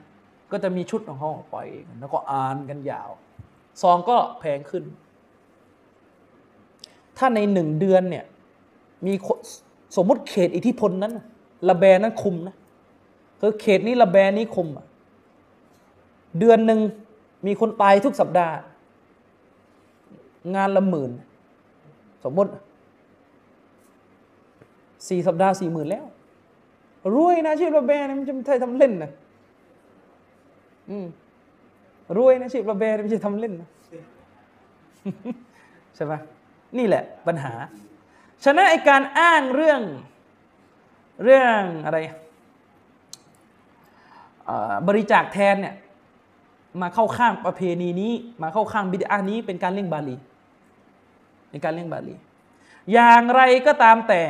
S1: ก็จะมีชุดของเขาออกไปเองแล้วก็อ่านกันยาว ซองก็แพงขึ้น ถ้าในหนึ่งเดือนเนี่ยมีสมมติเขตอิทธิพลนั้นน่ะแบนั้นคุมนะคือเขตนี้ระแบนี้คุม เดือนหนึ่ง มีคนตายทุกสัปดาห์ งานละหมื่น สมมติสี่สัปดาห์สี่หมื่นแล้ว รวยนะชีพระแบนะมันจะไม่ใช่ทำเล่นนะอืมรวยนะชีพระแบนะไม่ใช่ทำเล่นนะใช่ไหมนี่แหละปัญหา ฉะนั้นไอการอ้างเรื่องเรื่องอะไรบริจาคแทนเนี่ย มาเข้าข้างประเพณีนี้ มาเข้าข้างบิดานี้ เป็นการเลี่ยงบาลีเป็นการเลี่ยงบาลี อย่างไรก็ตามแต่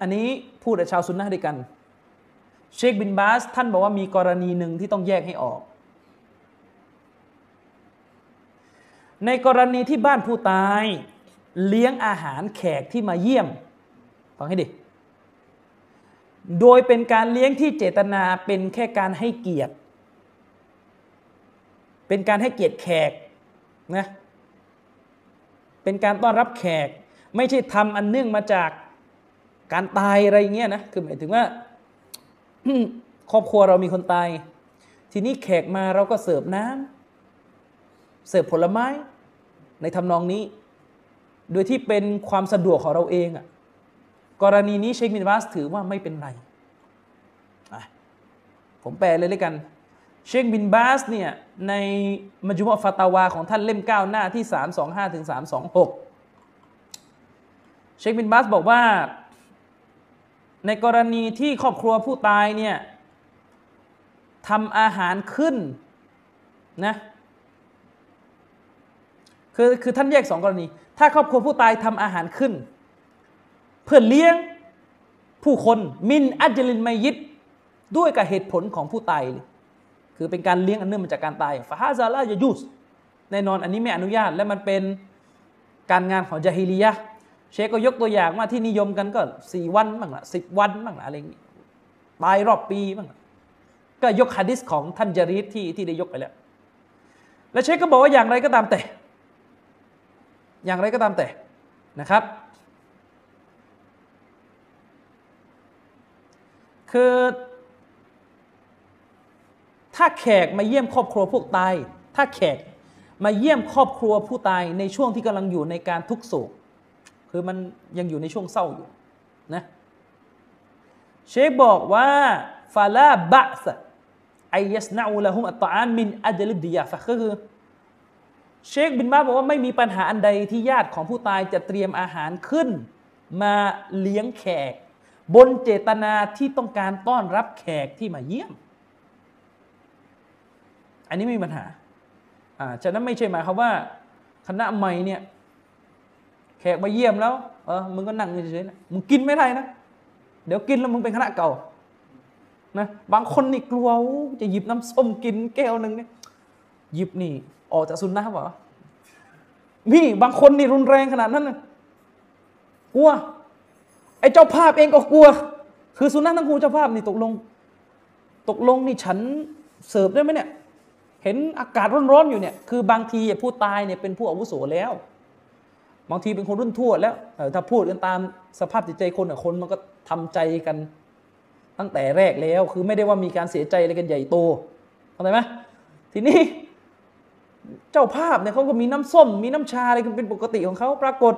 S1: อันนี้พูดกับชาวซุนนะด้วยกัน เชคบินบาส ท่านบอกว่ามีกรณีหนึ่งที่ต้องแยกให้ออก ในกรณีที่บ้านผู้ตายเลี้ยงอาหารแขกที่มาเยี่ยมฟังให้ดีโดยเป็นการเลี้ยงที่เจตนาเป็นแค่การให้เกียรติ เป็นการให้เกียรติแขกนะเป็นการต้อนรับแขก ไม่ใช่ทำอันเนื่องมาจากการตายอะไรเงี้ยนะคือหมายถึงว่าครอบครัวเรามีคนตาย ทีนี้แขกมาเราก็เสิร์ฟน้ำเสิร์ฟผลไม้ ในทำนองนี้ โดยที่เป็นความสะดวกของเราเองอะกรณีนี้เชคบินบาสถือว่าไม่เป็นไรผมแปลเลยเลยกัน เชคบินบาสเนี่ยในมัจมุอะฟาตาวาของท่านเล่ม 9 หน้าที่ 325ถึง326 เชคบินบาสบอกว่า ในกรณีที่ครอบครัวผู้ตายเนี่ยทำอาหารขึ้นนะคือคือท่านแยกสองกรณี ถ้าครอบครัวผู้ตายทำอาหารขึ้น เพื่อเลี้ยงผู้คนมินอัจลินไมยิดด้วยกับเหตุผลของผู้ตายเลย คือเป็นการเลี้ยงอันเนื่องมาจากการตายฟาฮาซาลาจะยุสแน่นอนอันนี้ไม่อนุญาตและมันเป็นการงานของจาฮิลียะเชคก็ยกตัวอย่างว่าที่นิยมกันก็สี่วันบ้างละสิบวันบ้างละอะไรอย่างนี้ตายรอบปีบ้างละก็ยกฮะดิษของท่านจารีดที่ที่ได้ยกไปแล้ว แล้วเชคก็บอกว่าอย่างไรก็ตามแต่ อย่างไรก็ตามแต่นะครับ คือ ถ้าแขกมาเยี่ยมครอบครัวพวกตาย ถ้าแขกมาเยี่ยมครอบครัวผู้ตายในช่วงที่กำลังอยู่ในการทุกโศก คือมันยังอยู่ในช่วงเศร้าอยู่นะเชคบอกว่าฟาลาบะสไอยัสนาอูละฮุมอัตตอานมินอัจลิดดิยาฟะก็คือ เชคบินบาบอกว่าไม่มีปัญหาอันใดที่ญาติของผู้ตายจะเตรียมอาหารขึ้น มาเลี้ยงแขก บนเจตนาที่ต้องการต้อนรับแขกที่มาเยี่ยม อันนี้ไม่มีปัญหาอ่าฉะนั้นไม่ใช่หมายความว่า คณะใหม่เนี่ยแขกมาเยี่ยมแล้วเออมึงก็นั่งเฉยๆนะมึงกินไม่ได้นะเดี๋ยวกินแล้วมึงเป็นคณะเก่านะบางคนนี่กลัวจะหยิบน้ำส้มกินแก้วหนึ่งเนี่ยหยิบนี่ ออกจากซุนนะเปล่ามีบางคนนี่รุนแรงขนาดนั้นนะกลัวไอ้เจ้าภาพเองก็กลัว คือสุนัขทั้งคู่เจ้าภาพนี่ตกลง ตกลงนี่ฉันเสิร์ฟได้ไหมเนี่ย เห็นอากาศร้อนๆอยู่เนี่ยคือบางทีผู้ตายเนี่ยเป็นผู้อาวุโสแล้ว บางทีเป็นคนรุ่นทั่วแล้วถ้าพูดกันตามสภาพจิตใจคนอะคนมันก็ทำใจกันตั้งแต่แรกแล้ว คือไม่ได้ว่ามีการเสียใจอะไรกันใหญ่โตเข้าใจไหมทีนี้เจ้าภาพเนี่ยเขาก็มีน้ำส้ม มีน้ำชาอะไรกันเป็นปกติของเขาปรากฏ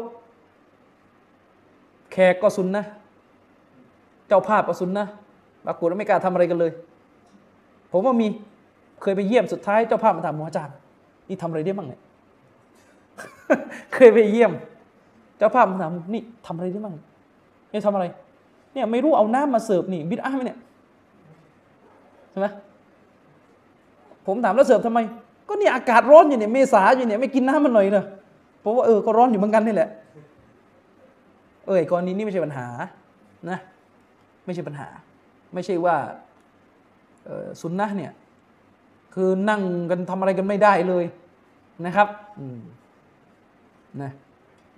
S1: แขกก็ซุนนะเจ้าภาพก็ซุนนะปรากฏว่าไม่กล้าทำอะไรกันเลย ผมว่ามี เคยไปเยี่ยมสุดท้ายเจ้าภาพมาถามหมออาจารย์นี่ทำอะไรได้บ้างเนี่ยเคยไปเยี่ยม เจ้าภาพมาถามนี่ทำอะไรได้บ้างเนี่ยทำอะไร เนี่ยไม่รู้เอาน้ำมาเสิร์ฟนี่บิดอ้าไหมเนี่ยใช่ไหมผมถามแล้วเสิร์ฟทำไม ก็เนี่ยอากาศร้อนอยู่เนี่ยเมษาอยู่เนี่ยไม่กินน้ำมันหน่อยเนอะผมว่าเออก็ร้อนอยู่เหมือนกันนี่แหละ เออกรณีนี้ไม่ใช่ปัญหานะ ไม่ใช่ปัญหา ไม่ใช่ว่าออสุนนะเนี่ย คือนั่งกันทำอะไรกันไม่ได้เลยนะครับนะ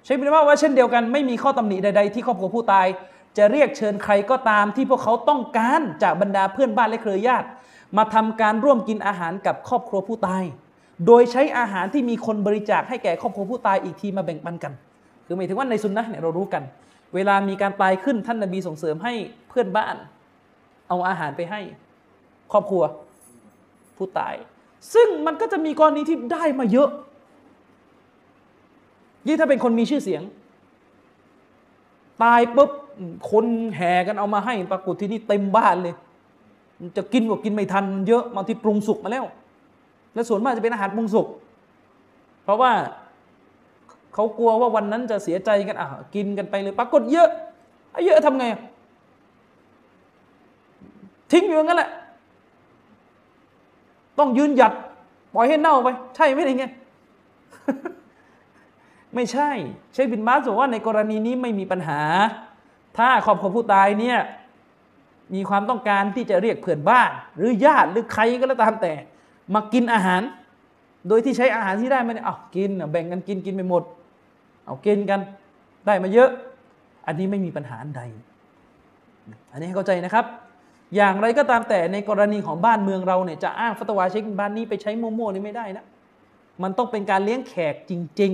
S1: ใช้เป็นว่าว่าเช่นเดียวกันไม่มีข้อตำหนิใดๆที่ครอบครัวผู้ตาย จะเรียกเชิญใครก็ตามที่พวกเขาต้องการจากบรรดาเพื่อนบ้านและเครือญาติ มาทำการร่วมกินอาหารกับครอบครัวผู้ตาย โดยใช้อาหารที่มีคนบริจาคให้แก่ครอบครัวผู้ตายอีกทีมาแบ่งปันกัน คือหมายถึงว่าในสุนนะเนี่ยเรารู้กัน เวลามีการตายขึ้นท่านนบีส่งเสริมให้เพื่อนบ้าน เอาอาหารไปให้ครอบครัว ผู้ตาย ซึ่งมันก็จะมีกรณีที่ได้มาเยอะ ยิ่งถ้าเป็นคนมีชื่อเสียง ตายปุ๊บคนแห่กันเอามาให้ปรากฏที่นี่เต็มบ้านเลย จะกินก็กินไม่ทันเยอะบางทีปรุงสุกมาแล้ว และส่วนมากจะเป็นอาหารปรุงสุก เพราะว่าเขากลัวว่าวันนั้นจะเสียใจกันอะกินกันไปเลยปรากฏเยอะไอ้เยอะทำไง ทิ้งอยู่งั้นแหละ ต้องยืนหยัดปล่อยให้เน่าไป ใช่ไหมไงไม่ใช่ เชคบินบาสบอกว่าในกรณีนี้ไม่มีปัญหา ถ้าครอบครัวผู้ตายเนี่ยมีความต้องการที่จะเรียกเพื่อนบ้าน หรือญาติหรือใครก็แล้วตามแต่ มากินอาหาร โดยที่ใช้อาหารที่ได้มาเนี่ยเอากินแบ่งกันกินกินไปหมด เอากินกันได้มาเยอะ อันนี้ไม่มีปัญหาใด อันนี้ให้เข้าใจนะครับ อย่างไรก็ตามแต่ในกรณีของบ้านเมืองเราเนี่ยจะอ้างฟัตวาเช็คบ้านนี้ไปใช้มั่ๆนี่ไม่ได้นะ มันต้องเป็นการเลี้ยงแขกจริง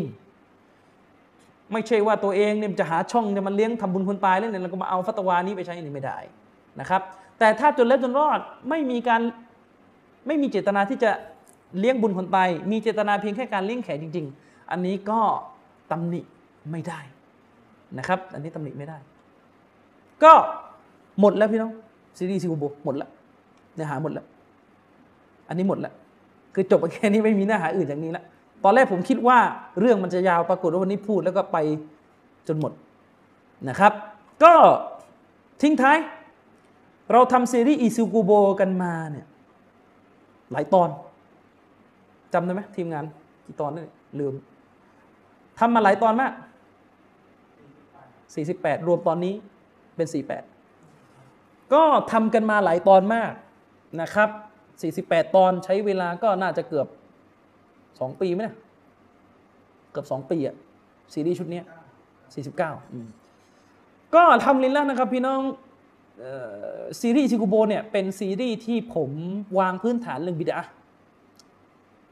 S1: ๆ ไม่ใช่ว่าตัวเองเนี่ยจะหาช่องจะมาเลี้ยงทำบุญคนตายแล้วเนี่ยเราก็มาเอาฟัตวานี้ไปใช้นี่ไม่ได้นะครับ แต่ถ้าจนแล้วจนรอดไม่มีการไม่มีเจตนาที่จะเลี้ยงบุญคนตายมีเจตนาเพียงแค่การเลี้ยงแขกจริง ๆ อันนี้ก็ตำหนิไม่ได้นะครับ อันนี้ตำหนิไม่ได้ ก็หมดแล้วพี่น้อง ซีรีส์ซิคูโบหมดแล้วเนื้อหาหมดแล้วอันนี้หมดแล้วคือจบไปแค่นี้ไม่มีเนื้อหาอื่นจากนี้แล้วตอนแรกผมคิดว่าเรื่องมันจะยาวปรากฏว่าวันนี้พูดแล้วก็ไปจนหมดนะครับ ก็ทิ้งท้าย เราทำซีรีส์อีซิกูโบกันมาเนี่ยหลายตอนจำได้ไหมทีมงานกี่ตอนนี่ลืมทำมาหลายตอนมาก 48 รวมตอนนี้เป็น 48 ก็ทำกันมาหลายตอนมากนะครับ 48 ตอนใช้เวลาก็น่าจะเกือบ 2 ปีไหมเนี่ยเกือบ 2 ปีอะซีรีส์ชุดนี้ 49อืมก็ทำลินแล้วนะครับพี่น้องออซีรีส์ชิคุโบเนี่ยเป็นซีรีส์ที่ผมวางพื้นฐานเรื่องบิดา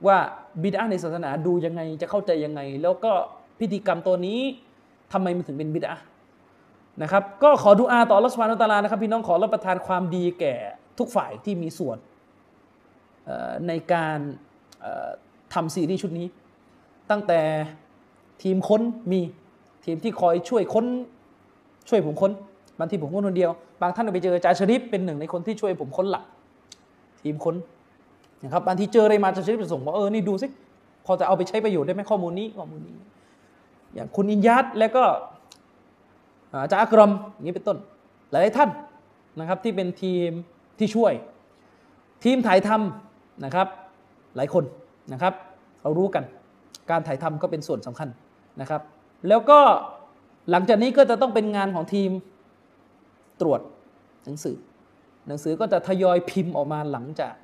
S1: ว่าบิดาในศาสนาดูยังไงจะเข้าใจยังไง แล้วก็พิธีกรรมตัวนี้ทำไมมันถึงเป็นบิดา นะครับก็ขอดูอาต่อรัสวานุตาลานะครับพี่น้องขอรับประทานความดีแก่ทุกฝ่ายที่มีส่วนในการทำซีรีส์ชุดนี้ ตั้งแต่ทีมค้นมีทีมที่คอยช่วยค้นช่วยผมค้นบางทีผมค้นคนเดียว บางท่านไปเจออาจาชริปเป็นหนึ่งในคนที่ช่วยผมค้นหลัก ทีมค้นนะครับบางทีเจออะไรมาอาจาชริปจะส่งว่าเออนี่ดูสิพอจะเอาไปใช้ประโยชน์ได้ไหมข้อมูลนี้ข้อมูลนี้ อย่างคุณอินยัตและก็ จารย์อักรอมอย่างนี้เป็นต้น หลายท่านนะครับที่เป็นทีมที่ช่วย ทีมถ่ายทำนะครับหลายคนนะครับเรารู้กัน การถ่ายทำก็เป็นส่วนสำคัญนะครับ แล้วก็หลังจากนี้ก็จะต้องเป็นงานของทีมตรวจหนังสือ หนังสือก็จะทยอยพิมพ์ออกมาหลังจาก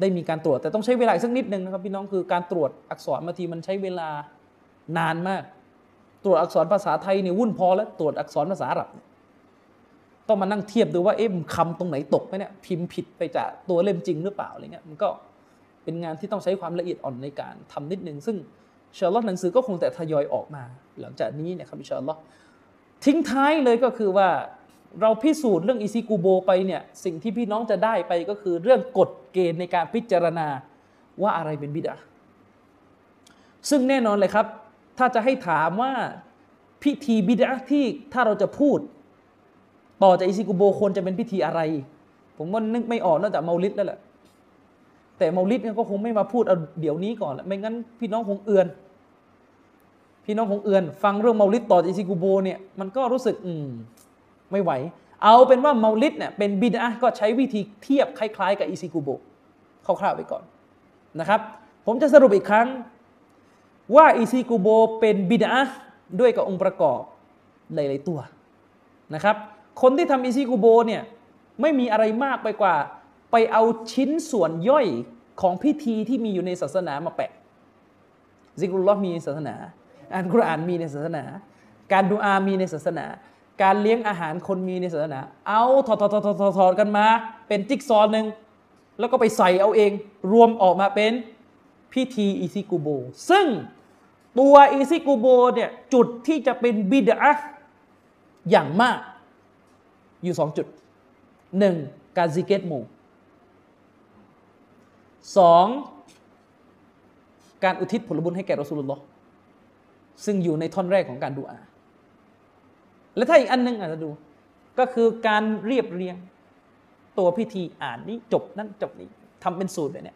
S1: ได้มีการตรวจแต่ต้องใช้เวลาสักนิดนึงนะครับพี่น้องคือการตรวจอักษรบางทีมันใช้เวลานานมาก ตรวจอักษรภาษาไทยเนี่ยวุ่นพอแล้วตรวจอักษรภาษาอาหรับต้องมานั่งเทียบดูว่าเอ๊ะคำตรงไหนตกไหมเนี่ยพิมพ์ผิดไปจากตัวเล่มจริงหรือเปล่าอะไรเงี้ยมันก็เป็นงานที่ต้องใช้ความละเอียดอ่อนในการทำนิดนึง ซึ่งเชอร์ลอตหนังสือก็คงแต่ทยอยออกมา หลังจากนี้นะครับอิชาอัลลอฮ์ทิ้งท้ายเลยก็คือว่าเราพิสูจน์เรื่องอิซิกูโบไปเนี่ยสิ่งที่พี่น้องจะได้ไปก็คือเรื่องกฎเกณฑ์ในการพิจารณาว่าอะไรเป็นบิดาซึ่งแน่นอนเลยครับ ถ้าจะให้ถามว่าพิธี بدعة ที่ถ้าเราจะพูด ต่อจากอิซิกูโบควรจะเป็นพิธีอะไร ผมว่านึกไม่ออกนอกจากเมาลิดแล้วแหละแต่เมาลิดก็คงไม่มาพูดเอาเดี๋ยวนี้ก่อนไม่งั้นพี่น้องคงเอียน พี่น้องคงเอียน ฟังเรื่องเมาลิดต่อจากอิซิกูโบเนี่ยมันก็รู้สึกอืมไม่ไหว เอาเป็นว่าเมาลิดเนี่ยเป็น بدعة ก็ใช้วิธีเทียบคล้ายๆ กับอิซิกูโบคร่าวๆไปก่อนนะครับ ผมจะสรุปอีกครั้ง ว่าอิซิกูโบเป็นบิดาด้วยกับองค์ประกอบหลายๆตัวนะครับ คนที่ทำอิซิกูโบเนี่ยไม่มีอะไรมากไปกว่า ไปเอาชิ้นส่วนย่อยของพิธีที่มีอยู่ในศาสนามาแปะซิกรุลลอฮ์มีในศาสนา อ่านกุรอานมีในศาสนา การดูอามีในศาสนา การเลี้ยงอาหารคนมีในศาสนา เอาถอดถอดถอดถอดถอดกันมา เป็นจิ๊กซอว์หนึ่งแล้วก็ไปใส่เอาเอง รวมออกมาเป็นพิธีอิซิกูโบ ซึ่ง ตัวอิซิกูโบเนี่ยจุดที่จะเป็น بدعة อย่างมาก อยู่สองจุดหนึ่งการซิกเกตหมู่สองการอุทิศผลบุญให้แก่ رسول الله ซึ่งอยู่ในท่อนแรกของการดูอา และถ้าอีกอันหนึงอาจจะดู ก็คือการเรียบเรียง ตัวพิธีอ่านนี้จบนั้นจบนี้ทำเป็นสูตรแบบนี้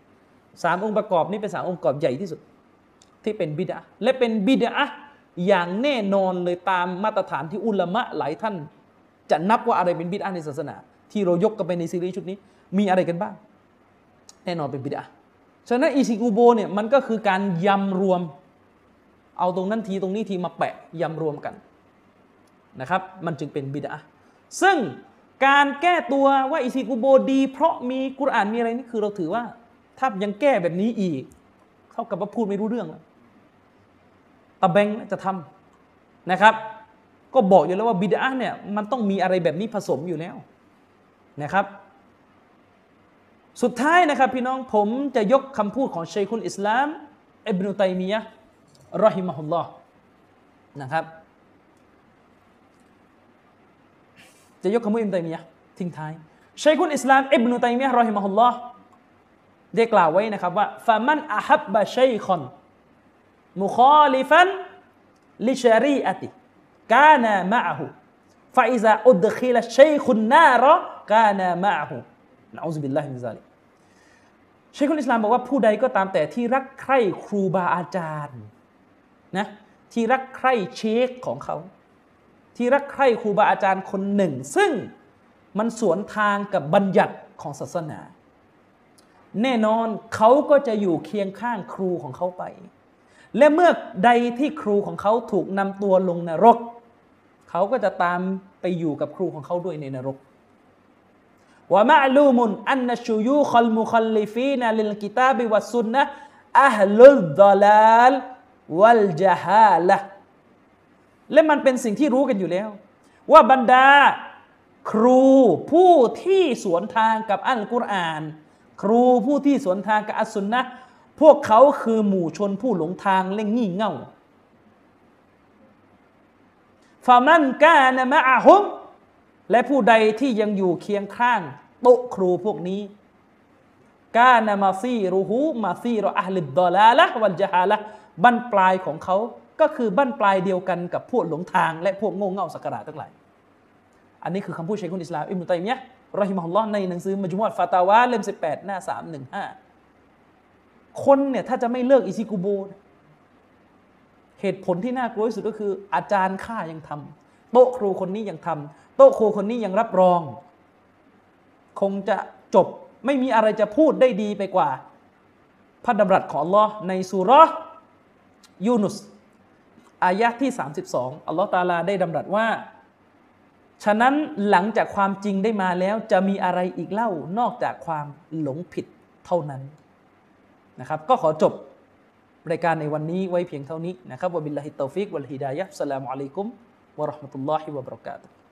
S1: สามองค์ประกอบนี้เป็นสามองค์ประกอบใหญ่ที่สุด ที่เป็นบิดาและเป็นบิดาอย่างแน่นอนเลยตามมาตรฐานที่อุลามะหลายท่าน จะนับว่าอะไรเป็นบิดาในศาสนา ที่เรายกกันไปในซีรีส์ชุดนี้ มีอะไรกันบ้าง แน่นอนเป็นบิดาฉะนั้นอิซิกูโบเนี่ยมันก็คือการยำรวม เอาตรงนั้นทีตรงนี้ทีมาแปะยำรวมกันนะครับ มันจึงเป็นบิดาซึ่งการแก้ตัวว่าอิซิกูโบดี เพราะมีกุรอานมีอะไรนี่คือเราถือว่า ถ้ายังแก้แบบนี้อีก เท่ากับว่าพูดไม่รู้เรื่องแล้ว ตะแบงจะทำนะครับ ก็บอกอยู่แล้วว่าบิดาเนี่ยมันต้องมีอะไรแบบนี้ผสมอยู่แล้วนะครับ สุดท้ายนะครับ พี่น้องผมจะยกคำพูดของชัยคุลอิสลามอิบนุตัยมียะرحمه الله นะครับ จะยกคำพูดอิบนุตัยมียะทิ้งท้ายชัยคุลอิสลามอิบนุตัยมียะرحمه الله ได้กล่าวไว้นะครับว่าفمن أحب شيخا مخالفا للشريعة كان معه فإذا أدخل الشيخ النار كان معه نعوذ بالله من ذلك เชคุลอิสลามบอกว่าผู้ใดก็ตามแต่ที่รักใคร่ครูบาอาจารย์นะที่รักใคร่เชคของเขา ที่รักใคร่ครูบาอาจารย์คนหนึ่ง ซึ่งมันสวนทางกับบัญญัติของศาสนา แน่นอนเขาก็จะอยู่เคียงข้างครูของเขาไป และเมื่อใดที่ครูของเขาถูกนำตัวลงนรก เขาก็จะตามไปอยู่กับครูของเขาด้วยในนรกومعلوم أن الشيوخ المخالفين للكتاب والسنة أهل الضلال والجهالة และมันเป็นสิ่งที่รู้กันอยู่แล้ว ว่าบรรดาครูผู้ที่สวนทางกับอัลกุรอาน ครูผู้ที่สวนทางกับอัสซุนนะ พวกเขาคือหมู่ชนผู้หลงทางและงี่เง่าฟามันกานมะอาฮุมและผู้ใดที่ยังอยู่เคียงข้าง โต๊ะครูพวกนี้กานามาซีรูฮูมาซีรออัลลิดดอลาละวัลจะฮาละบั้นปลายของเขาก็คือบั้นปลายเดียวกันกับพวกหลงทาง และพวกโง่เง่าสักการะทั้งหลาย อันนี้คือคำพูดเชคุนอิสลามอิบนุตัยมียะรอฮิมะฮุลลอฮ์ในหนังสือมัจมุอะฟาตาวาเล่ม 18 หน้า 315 คนเนี่ยถ้าจะไม่เลิกอิซิกุโบเหตุผลที่น่ากลัวที่สุดก็คือ อาจารย์ข้ายังทำโต๊ะครูคนนี้ยังทำโต๊ะครูคนนี้ยังรับรอง คงจะจบไม่มีอะไรจะพูดได้ดีไปกว่า พระดำรัสของ Allah ในสุรยูนุสอายะที่ 32 อัลลอฮ์ตาลาได้ดำรัสว่า ฉะนั้นหลังจากความจริงได้มาแล้วจะมีอะไรอีกเล่านอกจากความหลงผิดเท่านั้น นะครับก็ขอจบรายการในวันนี้ไว้เพียงเท่านี้นะครับوبالله التوفيق والهداية السلام عليكم ورحمة الله وبركاته